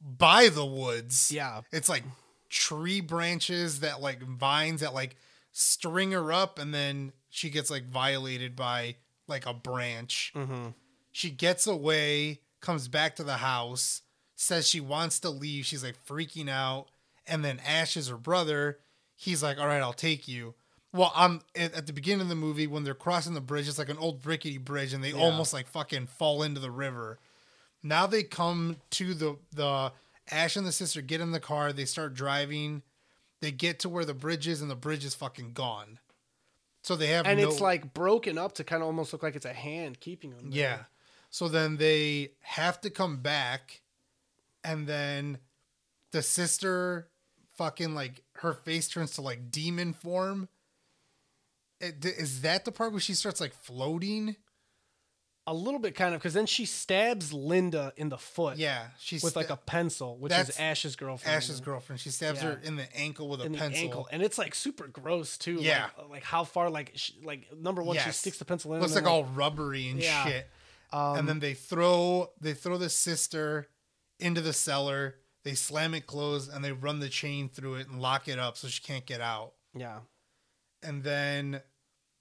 Speaker 1: by the woods.
Speaker 2: Yeah.
Speaker 1: It's like tree branches that like vines that like string her up and then she gets like violated by like a branch.
Speaker 2: Mm-hmm.
Speaker 1: She gets away, comes back to the house, says she wants to leave. She's like freaking out. And then Ash is her brother. He's like, all right, I'll take you. Well, I'm at, at the beginning of the movie when they're crossing the bridge. It's like an old rickety bridge, and they almost like fucking fall into the river. Now they come to the the Ash and the sister get in the car. They start driving. They get to where the bridge is, and the bridge is fucking gone. So they have
Speaker 2: And
Speaker 1: no,
Speaker 2: it's like broken up to kind of almost look like it's a hand keeping them. there.
Speaker 1: yeah. So then they have to come back, and then the sister fucking like her face turns to like demon form. It, is that the part where she starts like floating?
Speaker 2: A little bit kind of because then she stabs Linda in the foot.
Speaker 1: Yeah, she's
Speaker 2: With like a pencil, which is Ash's girlfriend.
Speaker 1: Ash's girlfriend. She stabs
Speaker 2: Yeah.
Speaker 1: her in the ankle with a
Speaker 2: in the
Speaker 1: pencil.
Speaker 2: ankle, and it's like super gross too.
Speaker 1: Yeah.
Speaker 2: like, like how far, like sh like number one, she sticks the pencil in.
Speaker 1: Looks like all rubbery and
Speaker 2: Yeah.
Speaker 1: shit.
Speaker 2: Um,
Speaker 1: and then they throw they throw the sister into the cellar. They slam it closed and they run the chain through it and lock it up so she can't get out.
Speaker 2: yeah,
Speaker 1: And then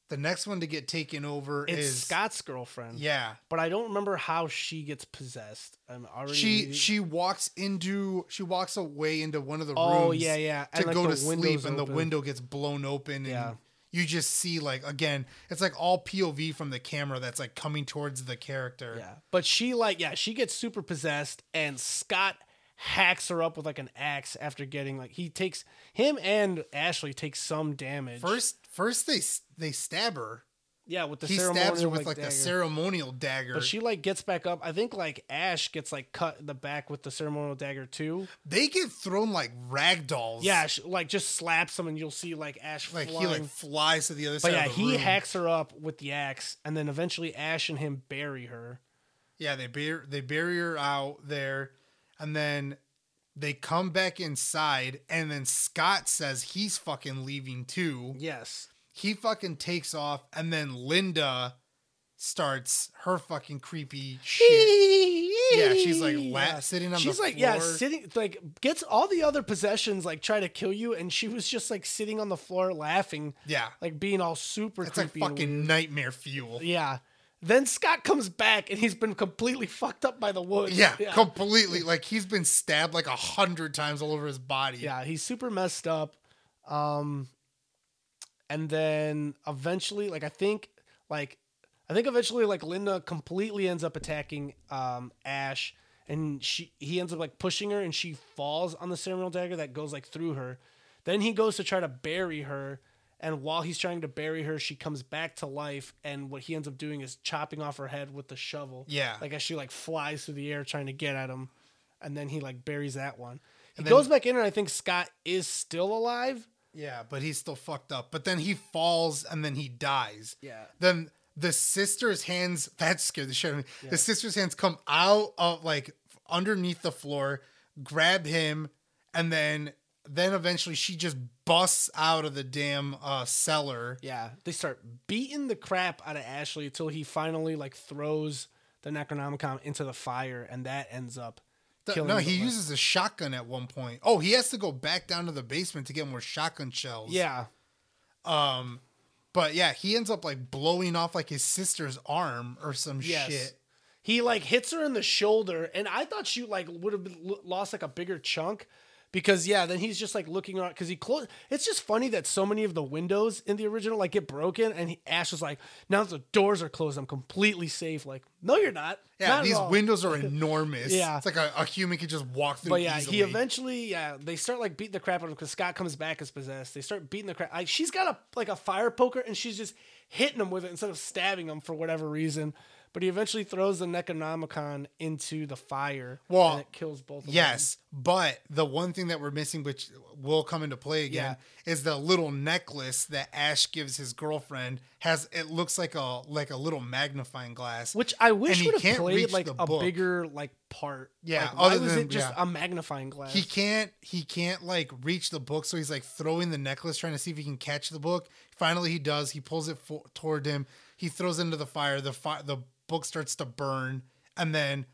Speaker 1: the next one to get taken over
Speaker 2: it's
Speaker 1: is
Speaker 2: Scott's girlfriend.
Speaker 1: Yeah.
Speaker 2: but I don't remember how she gets possessed. I'm already
Speaker 1: She she walks into she walks away into one of the
Speaker 2: Oh,
Speaker 1: rooms
Speaker 2: yeah, yeah.
Speaker 1: to
Speaker 2: And, like,
Speaker 1: go to sleep and the window gets blown open and
Speaker 2: Yeah.
Speaker 1: you just see like again it's like all POV from the camera that's like coming towards the character.
Speaker 2: Yeah. But she like yeah, she gets super possessed and Scott hacks her up with like an axe after getting like he takes him and Ashley take some damage.
Speaker 1: First first they they stab her.
Speaker 2: yeah, with the
Speaker 1: he
Speaker 2: ceremonial
Speaker 1: stabs her with like
Speaker 2: dagger.
Speaker 1: the ceremonial dagger.
Speaker 2: But she like gets back up. I think like Ash gets like cut in the back with the ceremonial dagger too.
Speaker 1: they get thrown like rag dolls.
Speaker 2: Yeah, she, like just slaps them and you'll see like Ash
Speaker 1: like
Speaker 2: flying.
Speaker 1: he like flies to the other side. but yeah,
Speaker 2: he
Speaker 1: room.
Speaker 2: hacks her up with the axe, and then eventually Ash and him bury her.
Speaker 1: Yeah, they bury they bury her out there, and then they come back inside, and then Scott says he's fucking leaving too.
Speaker 2: Yes.
Speaker 1: He fucking takes off, and then Linda starts her fucking creepy shit. Yeah, she's like la- sitting on
Speaker 2: She's
Speaker 1: the
Speaker 2: like, yeah, sitting like gets all the other possessions like try to kill you, and she was just like sitting on the floor laughing,
Speaker 1: Yeah,
Speaker 2: like being all super
Speaker 1: it's like fucking nightmare fuel.
Speaker 2: yeah. Then Scott comes back and he's been completely fucked up by the woods.
Speaker 1: Yeah,
Speaker 2: yeah.
Speaker 1: completely. Like he's been stabbed like a hundred times all over his body.
Speaker 2: Yeah, he's super messed up. Um and then eventually like I think like I think eventually like Linda completely ends up attacking um Ash and she he ends up like pushing her and she falls on the ceremonial dagger that goes like through her. Then he goes to try to bury her and while he's trying to bury her she comes back to life and what he ends up doing is chopping off her head with the shovel.
Speaker 1: Yeah.
Speaker 2: Like as she like flies through the air trying to get at him and then he like buries that one. He
Speaker 1: then-
Speaker 2: goes back in and I think Scott is still alive.
Speaker 1: Yeah, but he's still fucked up. But then he falls and then he dies.
Speaker 2: Yeah.
Speaker 1: Then the sister's hands that scared the shit out of me. The sister's hands come out of like underneath the floor, grab him, and then then eventually she just busts out of the damn uh, cellar.
Speaker 2: Yeah, they start beating the crap out of Ashley until he finally like throws the Necronomicon into the fire, and that ends up killing.
Speaker 1: no, he uses a shotgun at one point. Oh, he has to go back down to the basement to get more shotgun shells.
Speaker 2: Yeah,
Speaker 1: Um, But yeah, he ends up like blowing off like his sister's arm or some
Speaker 2: Yes.
Speaker 1: shit.
Speaker 2: He like hits her in the shoulder, and I thought she like would have lost like a bigger chunk because yeah, then he's just like looking around because he closed. It's just funny that so many of the windows in the original like get broken, and he, Ash was like, "Now that the doors are closed, I'm completely safe." Like, no, you're not.
Speaker 1: Yeah,
Speaker 2: Not
Speaker 1: these windows are enormous.
Speaker 2: Yeah.
Speaker 1: It's like a, a human could just walk through
Speaker 2: But yeah,
Speaker 1: easily.
Speaker 2: he eventually yeah they start like beating the crap out of him because Scott comes back as possessed. They start beating the crap. Like, she's got a like a fire poker and she's just hitting him with it instead of stabbing him for whatever reason. But he eventually throws the Necronomicon into the fire.
Speaker 1: Well,
Speaker 2: and it kills both. of them.
Speaker 1: Yes, but the one thing that we're missing, which will come into play again, is the little necklace that Ash gives his girlfriend. Has it looks like a like a little magnifying glass.
Speaker 2: which I wish would have
Speaker 1: can't
Speaker 2: played
Speaker 1: reach
Speaker 2: like a
Speaker 1: book.
Speaker 2: bigger like part.
Speaker 1: Yeah,
Speaker 2: like, why
Speaker 1: other
Speaker 2: was
Speaker 1: than-
Speaker 2: it just
Speaker 1: yeah.
Speaker 2: a magnifying glass?
Speaker 1: he can't he can't like reach the book, so he's like throwing the necklace, trying to see if he can catch the book. Finally, he does. He pulls it for, toward him. He throws it into the fire. The fire the book starts to burn, and then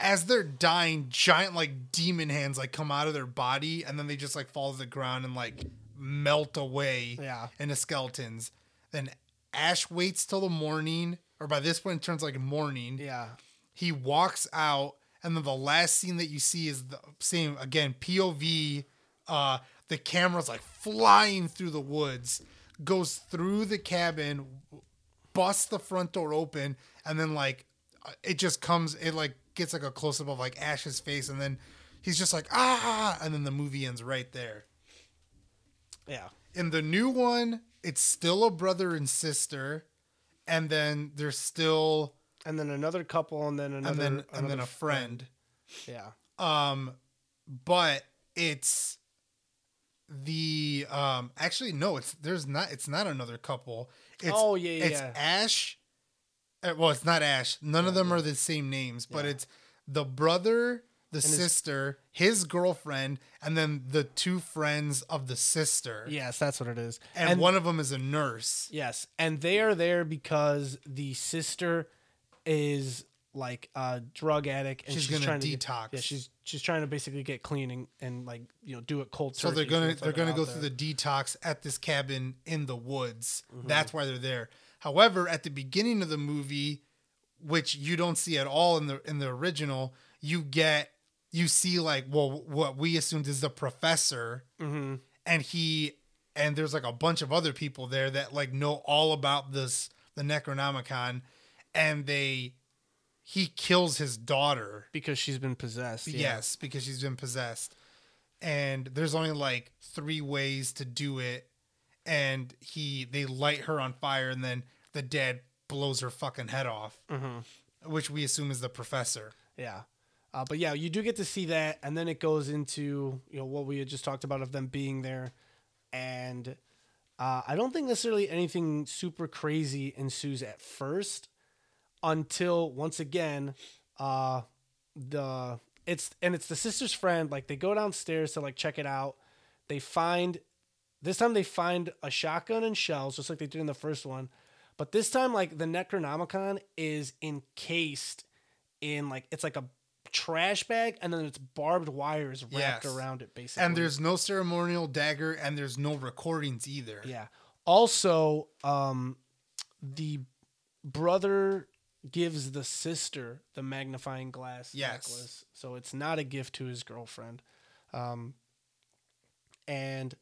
Speaker 1: as they're dying, giant like demon hands like come out of their body, and then they just like fall to the ground and like melt away
Speaker 2: Yeah.
Speaker 1: into skeletons. Then Ash waits till the morning, or by this point it turns like morning.
Speaker 2: yeah.
Speaker 1: He walks out, and then the last scene that you see is the same again POV. Uh, the camera's like flying through the woods, goes through the cabin, busts the front door open, and then like uh, it just comes. It like gets like a close up of like Ash's face, and then he's just like ah, and then the movie ends right there.
Speaker 2: Yeah.
Speaker 1: In the new one, it's still a brother and sister, and then there's still
Speaker 2: And then another couple, and then another,
Speaker 1: and then and then
Speaker 2: another
Speaker 1: a friend.
Speaker 2: Yeah.
Speaker 1: Um, but it's the um actually no, it's there's not it's not another couple. It's,
Speaker 2: Oh, yeah, yeah,
Speaker 1: It's
Speaker 2: yeah.
Speaker 1: Ash. uh, Well, it's not Ash. None of them are the same names, but it's the brother, the
Speaker 2: his-
Speaker 1: sister, his girlfriend, and then the two friends of the sister.
Speaker 2: Yes, that's what it is.
Speaker 1: And, one of them is a nurse.
Speaker 2: Yes, and they are there because the sister is like a drug addict, and
Speaker 1: She's
Speaker 2: she's,
Speaker 1: gonna
Speaker 2: trying to
Speaker 1: detox.
Speaker 2: yeah, she's she's trying to basically get clean and, and like you know do it cold.
Speaker 1: So they're gonna they're gonna go
Speaker 2: there.
Speaker 1: through the detox at this cabin in the woods.
Speaker 2: Mm-hmm.
Speaker 1: That's why they're there. However, at the beginning of the movie, which you don't see at all in the in the original, you get you see like well what we assumed is the professor,
Speaker 2: Mm-hmm.
Speaker 1: and he and there's like a bunch of other people there that like know all about this the Necronomicon, and they he kills his daughter.
Speaker 2: because she's been possessed. yeah.
Speaker 1: Yes, because she's been possessed. And there's only like three ways to do it. And he they light her on fire and then the dad blows her fucking head off. Which we assume is the professor.
Speaker 2: Yeah. Uh, but yeah, you do get to see that, and then it goes into you know what we had just talked about of them being there, and uh, I don't think necessarily anything super crazy ensues at first, until once again, uh, the it's and it's the sister's friend. Like they go downstairs to like check it out. They find this time they find a shotgun and shells, just like they did in the first one. But this time, like the Necronomicon is encased in like it's like a trash bag, and then it's barbed wires wrapped
Speaker 1: Yes.
Speaker 2: around it, basically.
Speaker 1: And there's no ceremonial dagger and there's no recordings either.
Speaker 2: yeah. Also, um, the brother gives the sister the magnifying glass
Speaker 1: Yes.
Speaker 2: necklace, so it's not a gift to his girlfriend. Um, and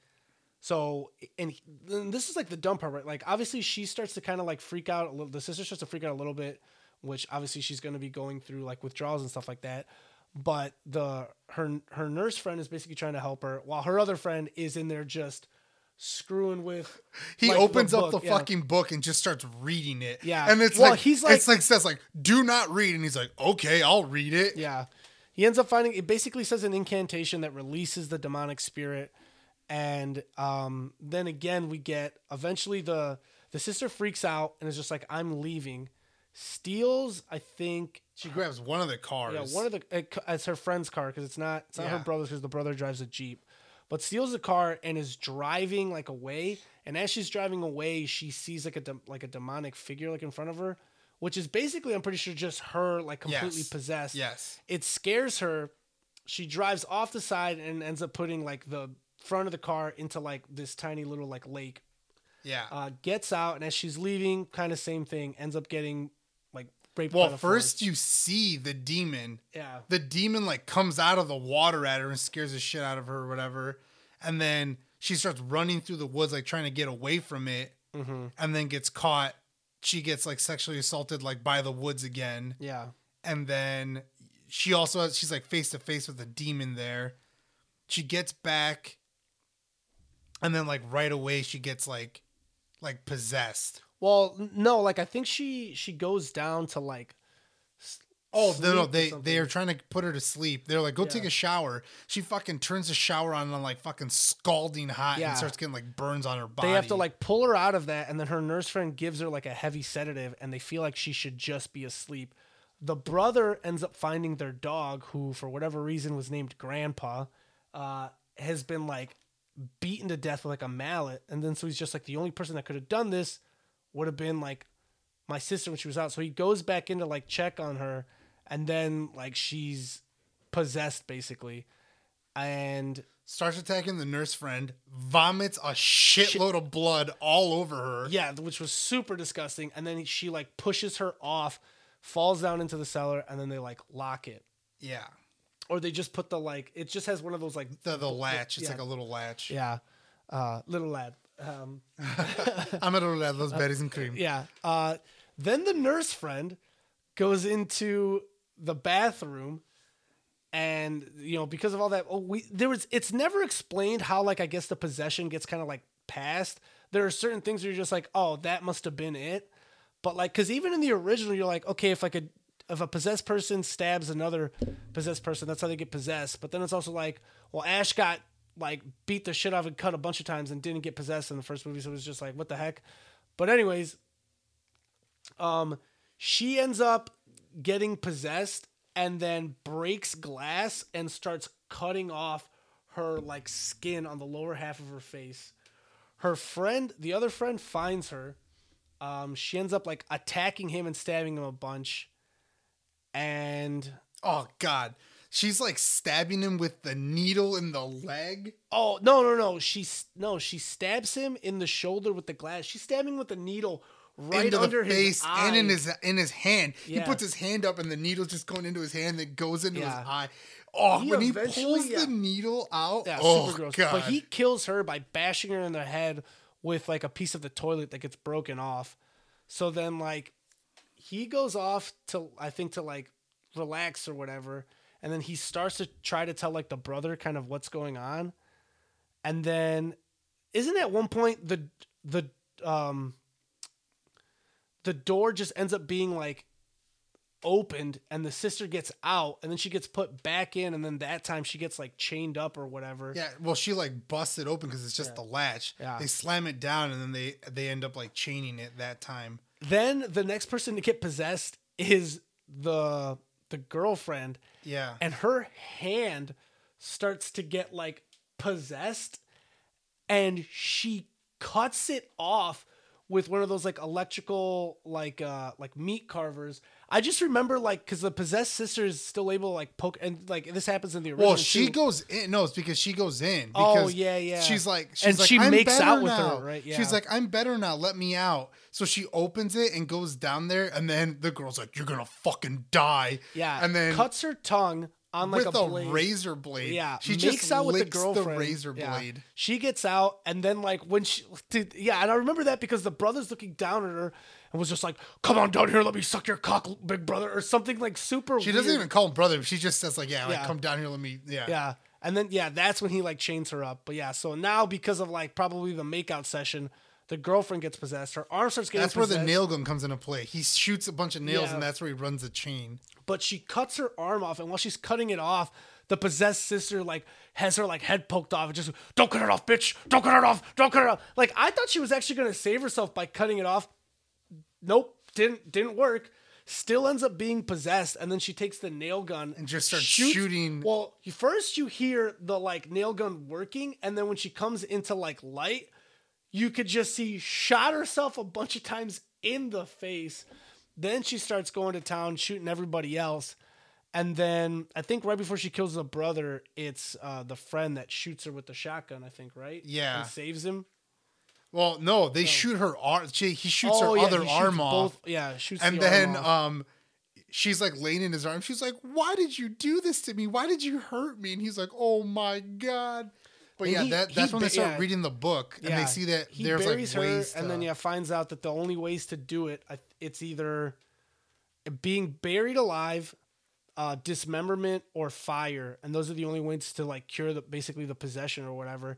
Speaker 2: so, and then this is like the dumb part, right? Like, obviously, she starts to kind of like freak out a little. The sister starts to freak out a little bit, which obviously she's going to be going through like withdrawals and stuff like that. But the her her nurse friend is basically trying to help her, while her other friend is in there just screwing with.
Speaker 1: He
Speaker 2: like, the
Speaker 1: opens up
Speaker 2: book,
Speaker 1: the
Speaker 2: yeah.
Speaker 1: fucking book and just starts reading it.
Speaker 2: Yeah.
Speaker 1: And it's
Speaker 2: Well,
Speaker 1: like
Speaker 2: he's like-
Speaker 1: it's like says like do not read and he's like okay, I'll read it.
Speaker 2: Yeah. He ends up finding it basically says an incantation that releases the demonic spirit. And um, then again we get eventually the the sister freaks out and is just like, I'm leaving. Steals, I think
Speaker 1: She grabs one of the cars.
Speaker 2: yeah, one of the it, it's her friend's car because it's not it's not her brother's because the brother drives a jeep, but steals the car and is driving like away. And as she's driving away, she sees like a dem- like a demonic figure like in front of her, which is basically I'm pretty sure just her like completely
Speaker 1: Yes.
Speaker 2: possessed.
Speaker 1: Yes.
Speaker 2: It scares her. She drives off the side and ends up putting like the front of the car into like this tiny little like lake.
Speaker 1: Yeah.
Speaker 2: Uh, gets out, and as she's leaving, kind of same thing. Ends up getting raped.
Speaker 1: well, first
Speaker 2: forest.
Speaker 1: you see the demon.
Speaker 2: yeah,
Speaker 1: The demon like comes out of the water at her and scares the shit out of her or whatever. And then she starts running through the woods like trying to get away from it.
Speaker 2: Mm-hmm.
Speaker 1: And then gets caught. She gets like sexually assaulted like by the woods again.
Speaker 2: yeah,
Speaker 1: and then she also has, she's like face to face with a demon there. She gets back, and then like right away she gets like like possessed.
Speaker 2: Well, no, like I think she she goes down to like.
Speaker 1: Oh no, no, They they are trying to put her to sleep. They're like, go take a shower. She fucking turns the shower on and like fucking scalding hot
Speaker 2: Yeah.
Speaker 1: and starts getting like burns on her body.
Speaker 2: They have to like pull her out of that, and then her nurse friend gives her like a heavy sedative, and they feel like she should just be asleep. The brother ends up finding their dog, who for whatever reason was named Grandpa, uh, has been like beaten to death with like a mallet, and then so he's just like the only person that could have done this would have been like my sister when she was out. So he goes back in to like check on her, and then like she's possessed basically, and
Speaker 1: starts attacking the nurse friend, vomits a shitload of blood all over her.
Speaker 2: Yeah, which was super disgusting. And then she like pushes her off, falls down into the cellar, and then they like lock it.
Speaker 1: Yeah.
Speaker 2: Or they just put the like it just has one of those like
Speaker 1: The the latch. It's
Speaker 2: yeah.
Speaker 1: like a little latch.
Speaker 2: yeah, uh, little lad. Um,
Speaker 1: I'm gonna let those berries and cream.
Speaker 2: yeah. Uh, then the nurse friend goes into the bathroom, and you know because of all that, oh, we there was it's never explained how like I guess the possession gets kind of like passed. There are certain things where you're just like, oh, that must have been it. But like, because even in the original, you're like, okay, if like a if a possessed person stabs another possessed person, that's how they get possessed. But then it's also like, well, Ash got like beat the shit out of and cut a bunch of times and didn't get possessed in the first movie, so it was just like, what the heck. But anyways, um, she ends up getting possessed and then breaks glass and starts cutting off her like skin on the lower half of her face. Her friend, the other friend, finds her. Um, she ends up like attacking him and stabbing him a bunch. And
Speaker 1: Oh God. She's like stabbing him with the needle in the leg.
Speaker 2: oh no no no, she's no she stabs him in the shoulder with the glass. She's stabbing with the needle right
Speaker 1: into
Speaker 2: under
Speaker 1: the face
Speaker 2: his eye.
Speaker 1: and in his in his hand. He puts his hand up and the needle's just going into his hand that goes into
Speaker 2: Yeah.
Speaker 1: his eye. Oh,
Speaker 2: He
Speaker 1: when he pulls
Speaker 2: yeah.
Speaker 1: the needle out,
Speaker 2: Yeah,
Speaker 1: oh
Speaker 2: super gross.
Speaker 1: god.
Speaker 2: But he kills her by bashing her in the head with like a piece of the toilet that gets broken off. So then like he goes off to I think to like relax or whatever, and then he starts to try to tell like the brother kind of what's going on. And then isn't at one point the the um the door just ends up being like opened and the sister gets out and then she gets put back in and then that time she gets like chained up or whatever.
Speaker 1: yeah, well, she like busts it open because it's just the latch.
Speaker 2: Yeah.
Speaker 1: They slam it down and then they they end up like chaining it that time.
Speaker 2: Then the next person to get possessed is the the girlfriend
Speaker 1: Yeah.
Speaker 2: and her hand starts to get like possessed and she cuts it off with one of those like electrical like uh like meat carvers i just remember like because the possessed sister is still able to like poke and like this happens in the original
Speaker 1: Well, she
Speaker 2: too.
Speaker 1: goes in. No, it's because she goes in.
Speaker 2: Oh,
Speaker 1: Because
Speaker 2: yeah, yeah.
Speaker 1: She's like, she's
Speaker 2: And
Speaker 1: like,
Speaker 2: she
Speaker 1: "I'm
Speaker 2: makes out with her, right? Yeah.
Speaker 1: She's like, I'm better now. Let me out. So she opens it and goes down there, and then the girl's like, "You're gonna fucking die."
Speaker 2: yeah
Speaker 1: and then
Speaker 2: cuts her tongue on like
Speaker 1: with
Speaker 2: a blade.
Speaker 1: razor blade.
Speaker 2: Yeah,
Speaker 1: she
Speaker 2: makes out with the girlfriend.
Speaker 1: razor
Speaker 2: Yeah.
Speaker 1: blade.
Speaker 2: She gets out, and then like when she, dude, yeah, and I remember that because the brother's looking down at her and was just like, "Come on down here, let me suck your cock, big brother," or something like super.
Speaker 1: She doesn't even call him brother. She just says like, "Yeah, like
Speaker 2: Yeah.
Speaker 1: come down here, let me." Yeah,
Speaker 2: Yeah, and then yeah, that's when he like chains her up. But yeah, so now because of like probably the makeout session, the girlfriend gets possessed. Her arm starts getting
Speaker 1: That's where the nail gun comes into play. He shoots a bunch of nails,
Speaker 2: Yeah.
Speaker 1: and that's where he runs the chain.
Speaker 2: but she cuts her arm off, and while she's cutting it off, the possessed sister like has her like head poked off and just don't cut it off, bitch, don't cut it off, don't cut it off. Like I thought she was actually gonna save herself by cutting it off. Nope, didn't didn't work. Still ends up being possessed, and then she takes the nail gun
Speaker 1: And just starts
Speaker 2: shoots-
Speaker 1: shooting-
Speaker 2: Well, first you hear the like nail gun working, and then when she comes into like light, you could just see shot herself a bunch of times in the face. Then she starts going to town shooting everybody else. And then I think right before she kills the brother, it's uh, the friend that shoots her with the shotgun, I think, right?
Speaker 1: Yeah.
Speaker 2: And saves him.
Speaker 1: Well, no, they shoot her arm. She, he shoots her
Speaker 2: Oh, yeah,
Speaker 1: other
Speaker 2: he shoots
Speaker 1: arm off,
Speaker 2: both- yeah, shoots
Speaker 1: and
Speaker 2: the arm
Speaker 1: then
Speaker 2: off.
Speaker 1: um, she's like laying in his arms. She's like, "Why did you do this to me? Why did you hurt me?" And he's like, "Oh my god." But
Speaker 2: And
Speaker 1: yeah,
Speaker 2: he-
Speaker 1: that,
Speaker 2: he
Speaker 1: that's when they start
Speaker 2: yeah.
Speaker 1: reading the book and they see that
Speaker 2: he
Speaker 1: there's
Speaker 2: buries
Speaker 1: like
Speaker 2: her,
Speaker 1: ways
Speaker 2: and then yeah, finds out that the only ways to do it, it's either being buried alive, uh, dismemberment, or fire, and those are the only ways to like cure the basically the possession or whatever.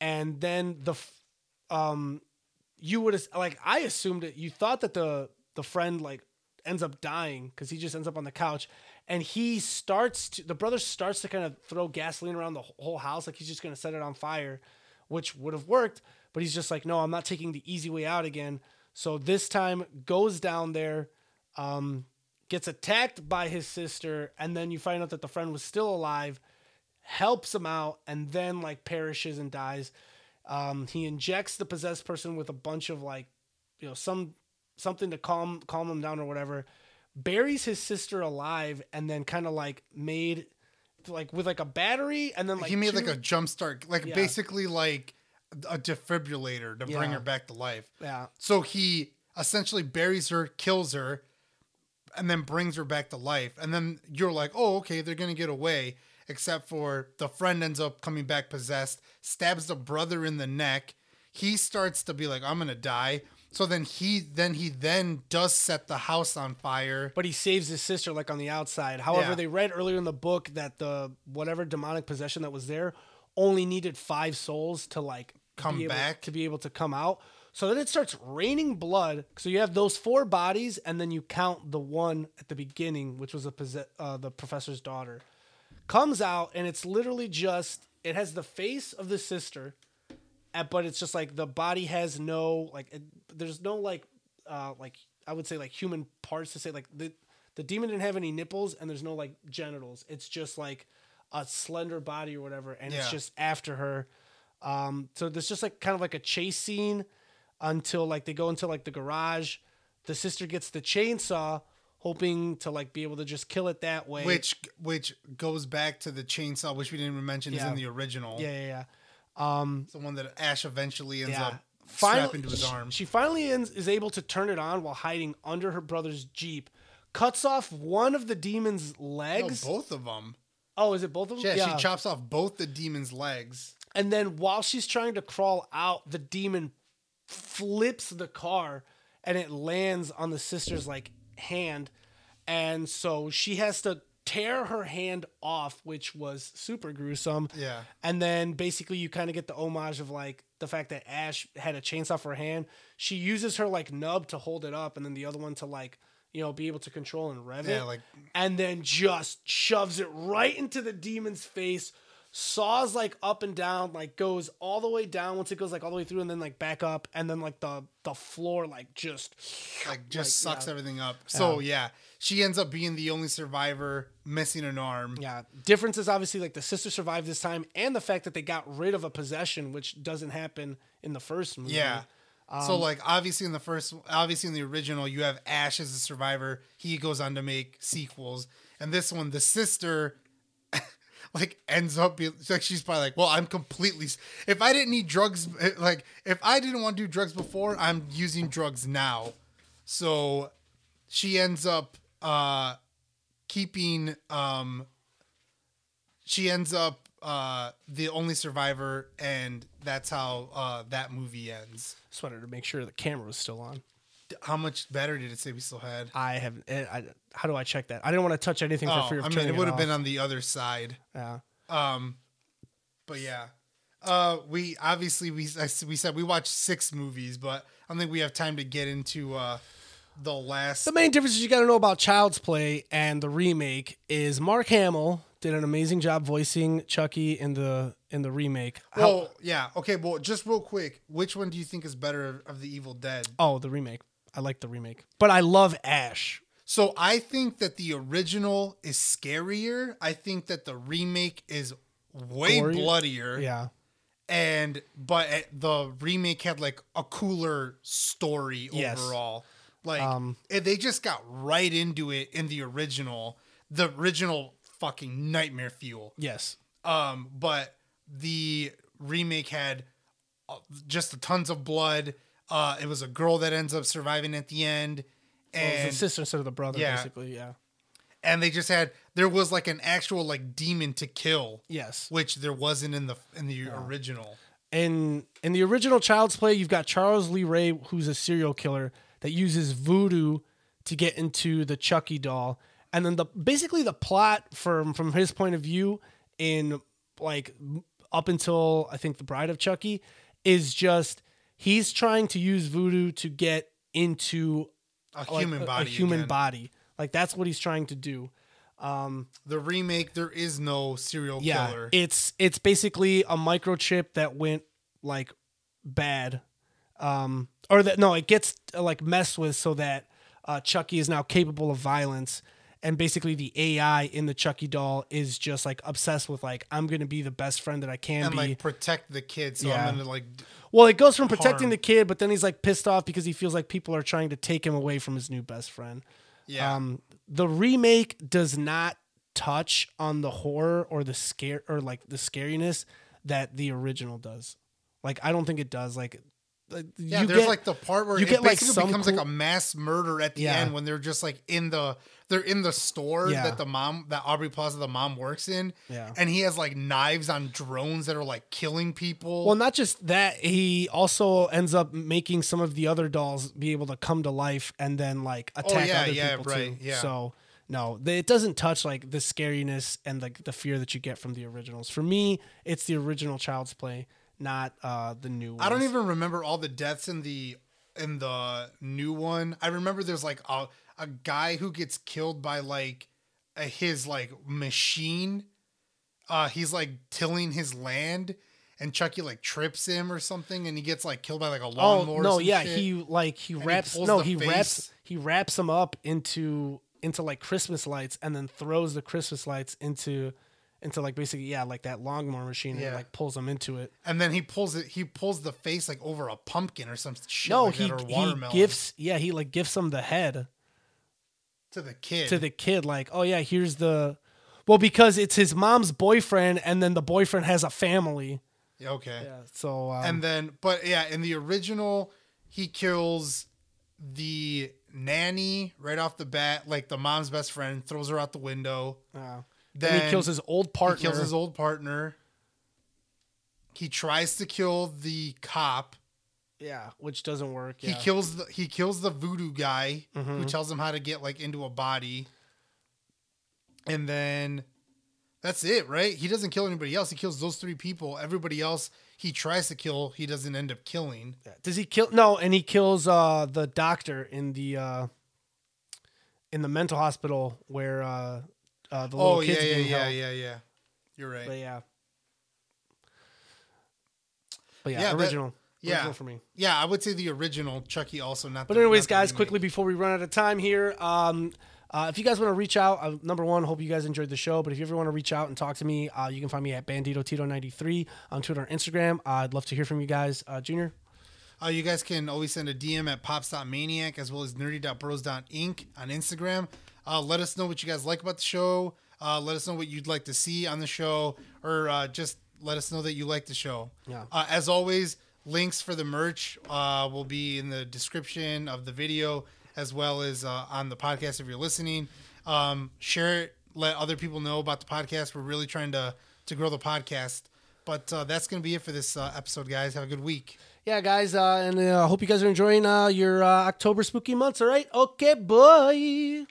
Speaker 2: And then the, um, you would have like I assumed it. You thought that the the friend like ends up dying because he just ends up on the couch, and he starts to the brother starts to kind of throw gasoline around the whole house like he's just gonna set it on fire, which would have worked. But he's just like, no, I'm not taking the easy way out again. So this time goes down there, um, gets attacked by his sister, and then you find out that the friend was still alive, helps him out, and then like perishes and dies. Um, he injects the possessed person with a bunch of like, you know, some something to calm calm him down or whatever. Buries his sister alive, and then kind of like made like with like a battery, and then like
Speaker 1: he made
Speaker 2: two-
Speaker 1: like a jump start, like
Speaker 2: Yeah.
Speaker 1: basically like a defibrillator to bring
Speaker 2: Yeah.
Speaker 1: her back to life.
Speaker 2: yeah
Speaker 1: So he essentially buries her, kills her, and then brings her back to life. And then you're like, oh, okay, they're gonna get away. Except for the friend ends up coming back possessed, stabs the brother in the neck. He starts to be like, I'm gonna die. So then he then he then does set the house on fire.
Speaker 2: but he saves his sister like on the outside. However,
Speaker 1: Yeah.
Speaker 2: they read earlier in the book that the whatever demonic possession that was there only needed five souls to like
Speaker 1: Come
Speaker 2: able-
Speaker 1: back?
Speaker 2: to be able to come out. So then it starts raining blood. So you have those four bodies, and then you count the one at the beginning, which was a posse- uh, the professor's daughter. Comes out, and it's literally just it has the face of the sister, uh, but it's just like the body has no like it, there's no like uh like I would say like human parts to say like the the demon didn't have any nipples and there's no like genitals. It's just like a slender body or whatever, and it's just after her. Um, so there's just like kind of like a chase scene until like they go into like the garage. The sister gets the chainsaw, hoping to like be able to just kill it that way.
Speaker 1: Which which goes back to the chainsaw, which we didn't even mention is in the original.
Speaker 2: yeah, yeah, yeah. Um,
Speaker 1: It's the one that Ash eventually ends
Speaker 2: yeah.
Speaker 1: up
Speaker 2: Finally,
Speaker 1: strapping to his
Speaker 2: she-
Speaker 1: arm.
Speaker 2: She finally ends, is able to turn it on while hiding under her brother's jeep. Cuts off one of the demon's
Speaker 1: No,
Speaker 2: legs.
Speaker 1: both of them.
Speaker 2: oh, is it both of them?
Speaker 1: Yeah, she chops off both the demon's legs.
Speaker 2: And then while she's trying to crawl out, the demon flips the car and it lands on the sister's like hand. And so she has to tear her hand off, which was super gruesome.
Speaker 1: Yeah.
Speaker 2: And then basically you kind of get the homage of like the fact that Ash had a chainsaw for her hand. She uses her like nub to hold it up and then the other one to like, you know, be able to control and rev
Speaker 1: Yeah,
Speaker 2: it.
Speaker 1: like-
Speaker 2: and then just shoves it right into the demon's face. Saws like up and down, like goes all the way down once it goes like all the way through, and then like back up, and then like the the floor like just
Speaker 1: Like just
Speaker 2: Like,
Speaker 1: sucks
Speaker 2: yeah.
Speaker 1: everything up. So yeah, she ends up being the only survivor, missing an arm.
Speaker 2: Yeah. Difference is obviously like the sister survived this time and the fact that they got rid of a possession, which doesn't happen in the first movie.
Speaker 1: Yeah.
Speaker 2: Um,
Speaker 1: so like obviously in the first obviously in the original you have Ash as a survivor. He goes on to make sequels. And this one the sister like ends up be, like she's probably like, "Well, I'm completely if I didn't need drugs eh, like if I didn't want to do drugs before, I'm using drugs now." So she ends up uh keeping um she ends up uh the only survivor and that's how uh that movie ends
Speaker 2: Just wanted to make sure the camera was still on.
Speaker 1: How much better did it say we still had
Speaker 2: I have. eh, I, how do I check that? I didn't want to touch anything for
Speaker 1: oh
Speaker 2: fear of
Speaker 1: i mean
Speaker 2: turning
Speaker 1: it would have been on the other side
Speaker 2: Yeah.
Speaker 1: um but yeah uh we obviously we I we said we watched six movies but i don't think we have time to get into uh the last
Speaker 2: The main difference you got to know about Child's Play and the remake is Mark Hamill did an amazing job voicing Chucky in the in the remake. How-
Speaker 1: well yeah okay well just real quick which one do you think is better of the evil dead
Speaker 2: oh, the remake. I like the remake, but I love Ash.
Speaker 1: So I think that the original is scarier. I think that the remake is way
Speaker 2: Gorier?
Speaker 1: bloodier.
Speaker 2: Yeah.
Speaker 1: And but the remake had like a cooler story
Speaker 2: Yes.
Speaker 1: overall. Like
Speaker 2: Um,
Speaker 1: they just got right into it in the original. The original fucking nightmare fuel.
Speaker 2: Yes.
Speaker 1: Um, but the remake had uh, just tons of blood. Uh, it was a girl that ends up surviving at the end,
Speaker 2: Well, it's
Speaker 1: and
Speaker 2: the sister instead of the brother,
Speaker 1: Yeah.
Speaker 2: basically. Yeah.
Speaker 1: and they just had there was like an actual like demon to kill,
Speaker 2: Yes.
Speaker 1: which there wasn't in the in the original.
Speaker 2: in in the original Child's Play, you've got Charles Lee Ray, who's a serial killer that uses voodoo to get into the Chucky doll, and then the basically the plot from from his point of view in like up until I think the Bride of Chucky is just he's trying to use voodoo to get into
Speaker 1: A
Speaker 2: like,
Speaker 1: human body.
Speaker 2: a human
Speaker 1: again.
Speaker 2: body. Like that's what he's trying to do.
Speaker 1: The remake, there is no serial
Speaker 2: yeah
Speaker 1: killer.
Speaker 2: it's it's basically a microchip that went like bad um or that no it gets uh, like messed with so that uh, chucky is now capable of violence and basically the ai in the chucky doll is just like obsessed with like i'm gonna be the best friend that i can
Speaker 1: and
Speaker 2: be
Speaker 1: like protect the kid. So
Speaker 2: Yeah.
Speaker 1: I'm gonna like
Speaker 2: well it goes from protecting
Speaker 1: harm.
Speaker 2: the kid but then he's like pissed off because he feels like people are trying to take him away from his new best friend
Speaker 1: yeah.
Speaker 2: um, the remake does not touch on the horror or the scare or like the scariness that the original does. Like I don't think it does. Like
Speaker 1: yeah,
Speaker 2: you
Speaker 1: there's
Speaker 2: get,
Speaker 1: like the part where
Speaker 2: you
Speaker 1: it
Speaker 2: get, like, some
Speaker 1: becomes
Speaker 2: cool-
Speaker 1: like a mass murder at the
Speaker 2: Yeah.
Speaker 1: end when they're just like in the they're in the store
Speaker 2: Yeah.
Speaker 1: that the mom that Aubrey Plaza the mom works in.
Speaker 2: Yeah.
Speaker 1: And he has like knives on drones that are like killing people.
Speaker 2: well, not just that. He also ends up making some of the other dolls be able to come to life and then like oh, attack
Speaker 1: Oh, yeah,
Speaker 2: other
Speaker 1: yeah,
Speaker 2: people
Speaker 1: right,
Speaker 2: too.
Speaker 1: yeah.
Speaker 2: So no, it doesn't touch like the scariness and like the fear that you get from the originals. For me, it's the original Child's Play, not uh the new.
Speaker 1: I don't even remember all the deaths in the in the new one. I remember there's like a a guy who gets killed by like a, his like machine. Uh he's like tilling his land and Chucky like trips him or something and he gets like killed by like a
Speaker 2: Oh
Speaker 1: lawnmower. Oh
Speaker 2: no, yeah,
Speaker 1: shit.
Speaker 2: he like he
Speaker 1: he
Speaker 2: wraps
Speaker 1: pulls
Speaker 2: no, he wraps he wraps them up into into like Christmas lights and then throws the Christmas lights into into like basically yeah, like that lawnmower machine
Speaker 1: Yeah.
Speaker 2: and like pulls them into it.
Speaker 1: and then he pulls it he pulls the face like over a pumpkin or some shit
Speaker 2: No,
Speaker 1: like
Speaker 2: he he gifts yeah, he like gifts them the head
Speaker 1: to the kid.
Speaker 2: to the kid like, "Oh yeah, here's the well, because it's his mom's boyfriend, and then the boyfriend has a family.
Speaker 1: Yeah, okay.
Speaker 2: Yeah, so um,
Speaker 1: and then but yeah in the original he kills the nanny right off the bat like the mom's best friend throws her out the window
Speaker 2: uh,
Speaker 1: then
Speaker 2: he kills his old partner.
Speaker 1: he kills his old partner he tries to kill the cop
Speaker 2: yeah, which doesn't work.
Speaker 1: he
Speaker 2: Yeah.
Speaker 1: kills the he kills the voodoo guy who
Speaker 2: Mhm.
Speaker 1: tells him how to get like into a body and then that's it right he doesn't kill anybody else he kills those three people everybody else he tries to kill he doesn't end up killing
Speaker 2: Yeah. Does he kill? No, and he kills uh, the doctor in the uh, in the mental hospital where uh, uh, the little
Speaker 1: Oh yeah,
Speaker 2: kids
Speaker 1: yeah,
Speaker 2: being
Speaker 1: yeah,
Speaker 2: held.
Speaker 1: yeah, yeah. You're right.
Speaker 2: But yeah, but yeah,
Speaker 1: Yeah, that-
Speaker 2: original.
Speaker 1: yeah.
Speaker 2: original for me.
Speaker 1: Yeah, I would say the original Chucky also not.
Speaker 2: But
Speaker 1: the,
Speaker 2: anyways,
Speaker 1: not the
Speaker 2: guys,
Speaker 1: remake.
Speaker 2: quickly before we run out of time here, um, uh, if you guys want to reach out, uh, number one, hope you guys enjoyed the show. But if you ever want to reach out and talk to me, uh, you can find me at Bandito Tito ninety three on Twitter and Instagram. Uh, I'd love to hear from you guys. Uh, Junior,
Speaker 1: Uh, you guys can always send a DM at pops.maniac as well as nerdy.bros.inc on Instagram. Uh, let us know what you guys like about the show. Uh, let us know what you'd like to see on the show, or uh, just let us know that you like the show.
Speaker 2: Yeah.
Speaker 1: Uh, as always, links for the merch uh, will be in the description of the video as well as uh, on the podcast if you're listening. Um, share it. Let other people know about the podcast. We're really trying to to grow the podcast. But uh, that's going to be it for this uh, episode, guys. Have a good week.
Speaker 2: yeah, guys, uh, and I uh, hope you guys are enjoying uh, your uh, October spooky months. All right, okay, bye.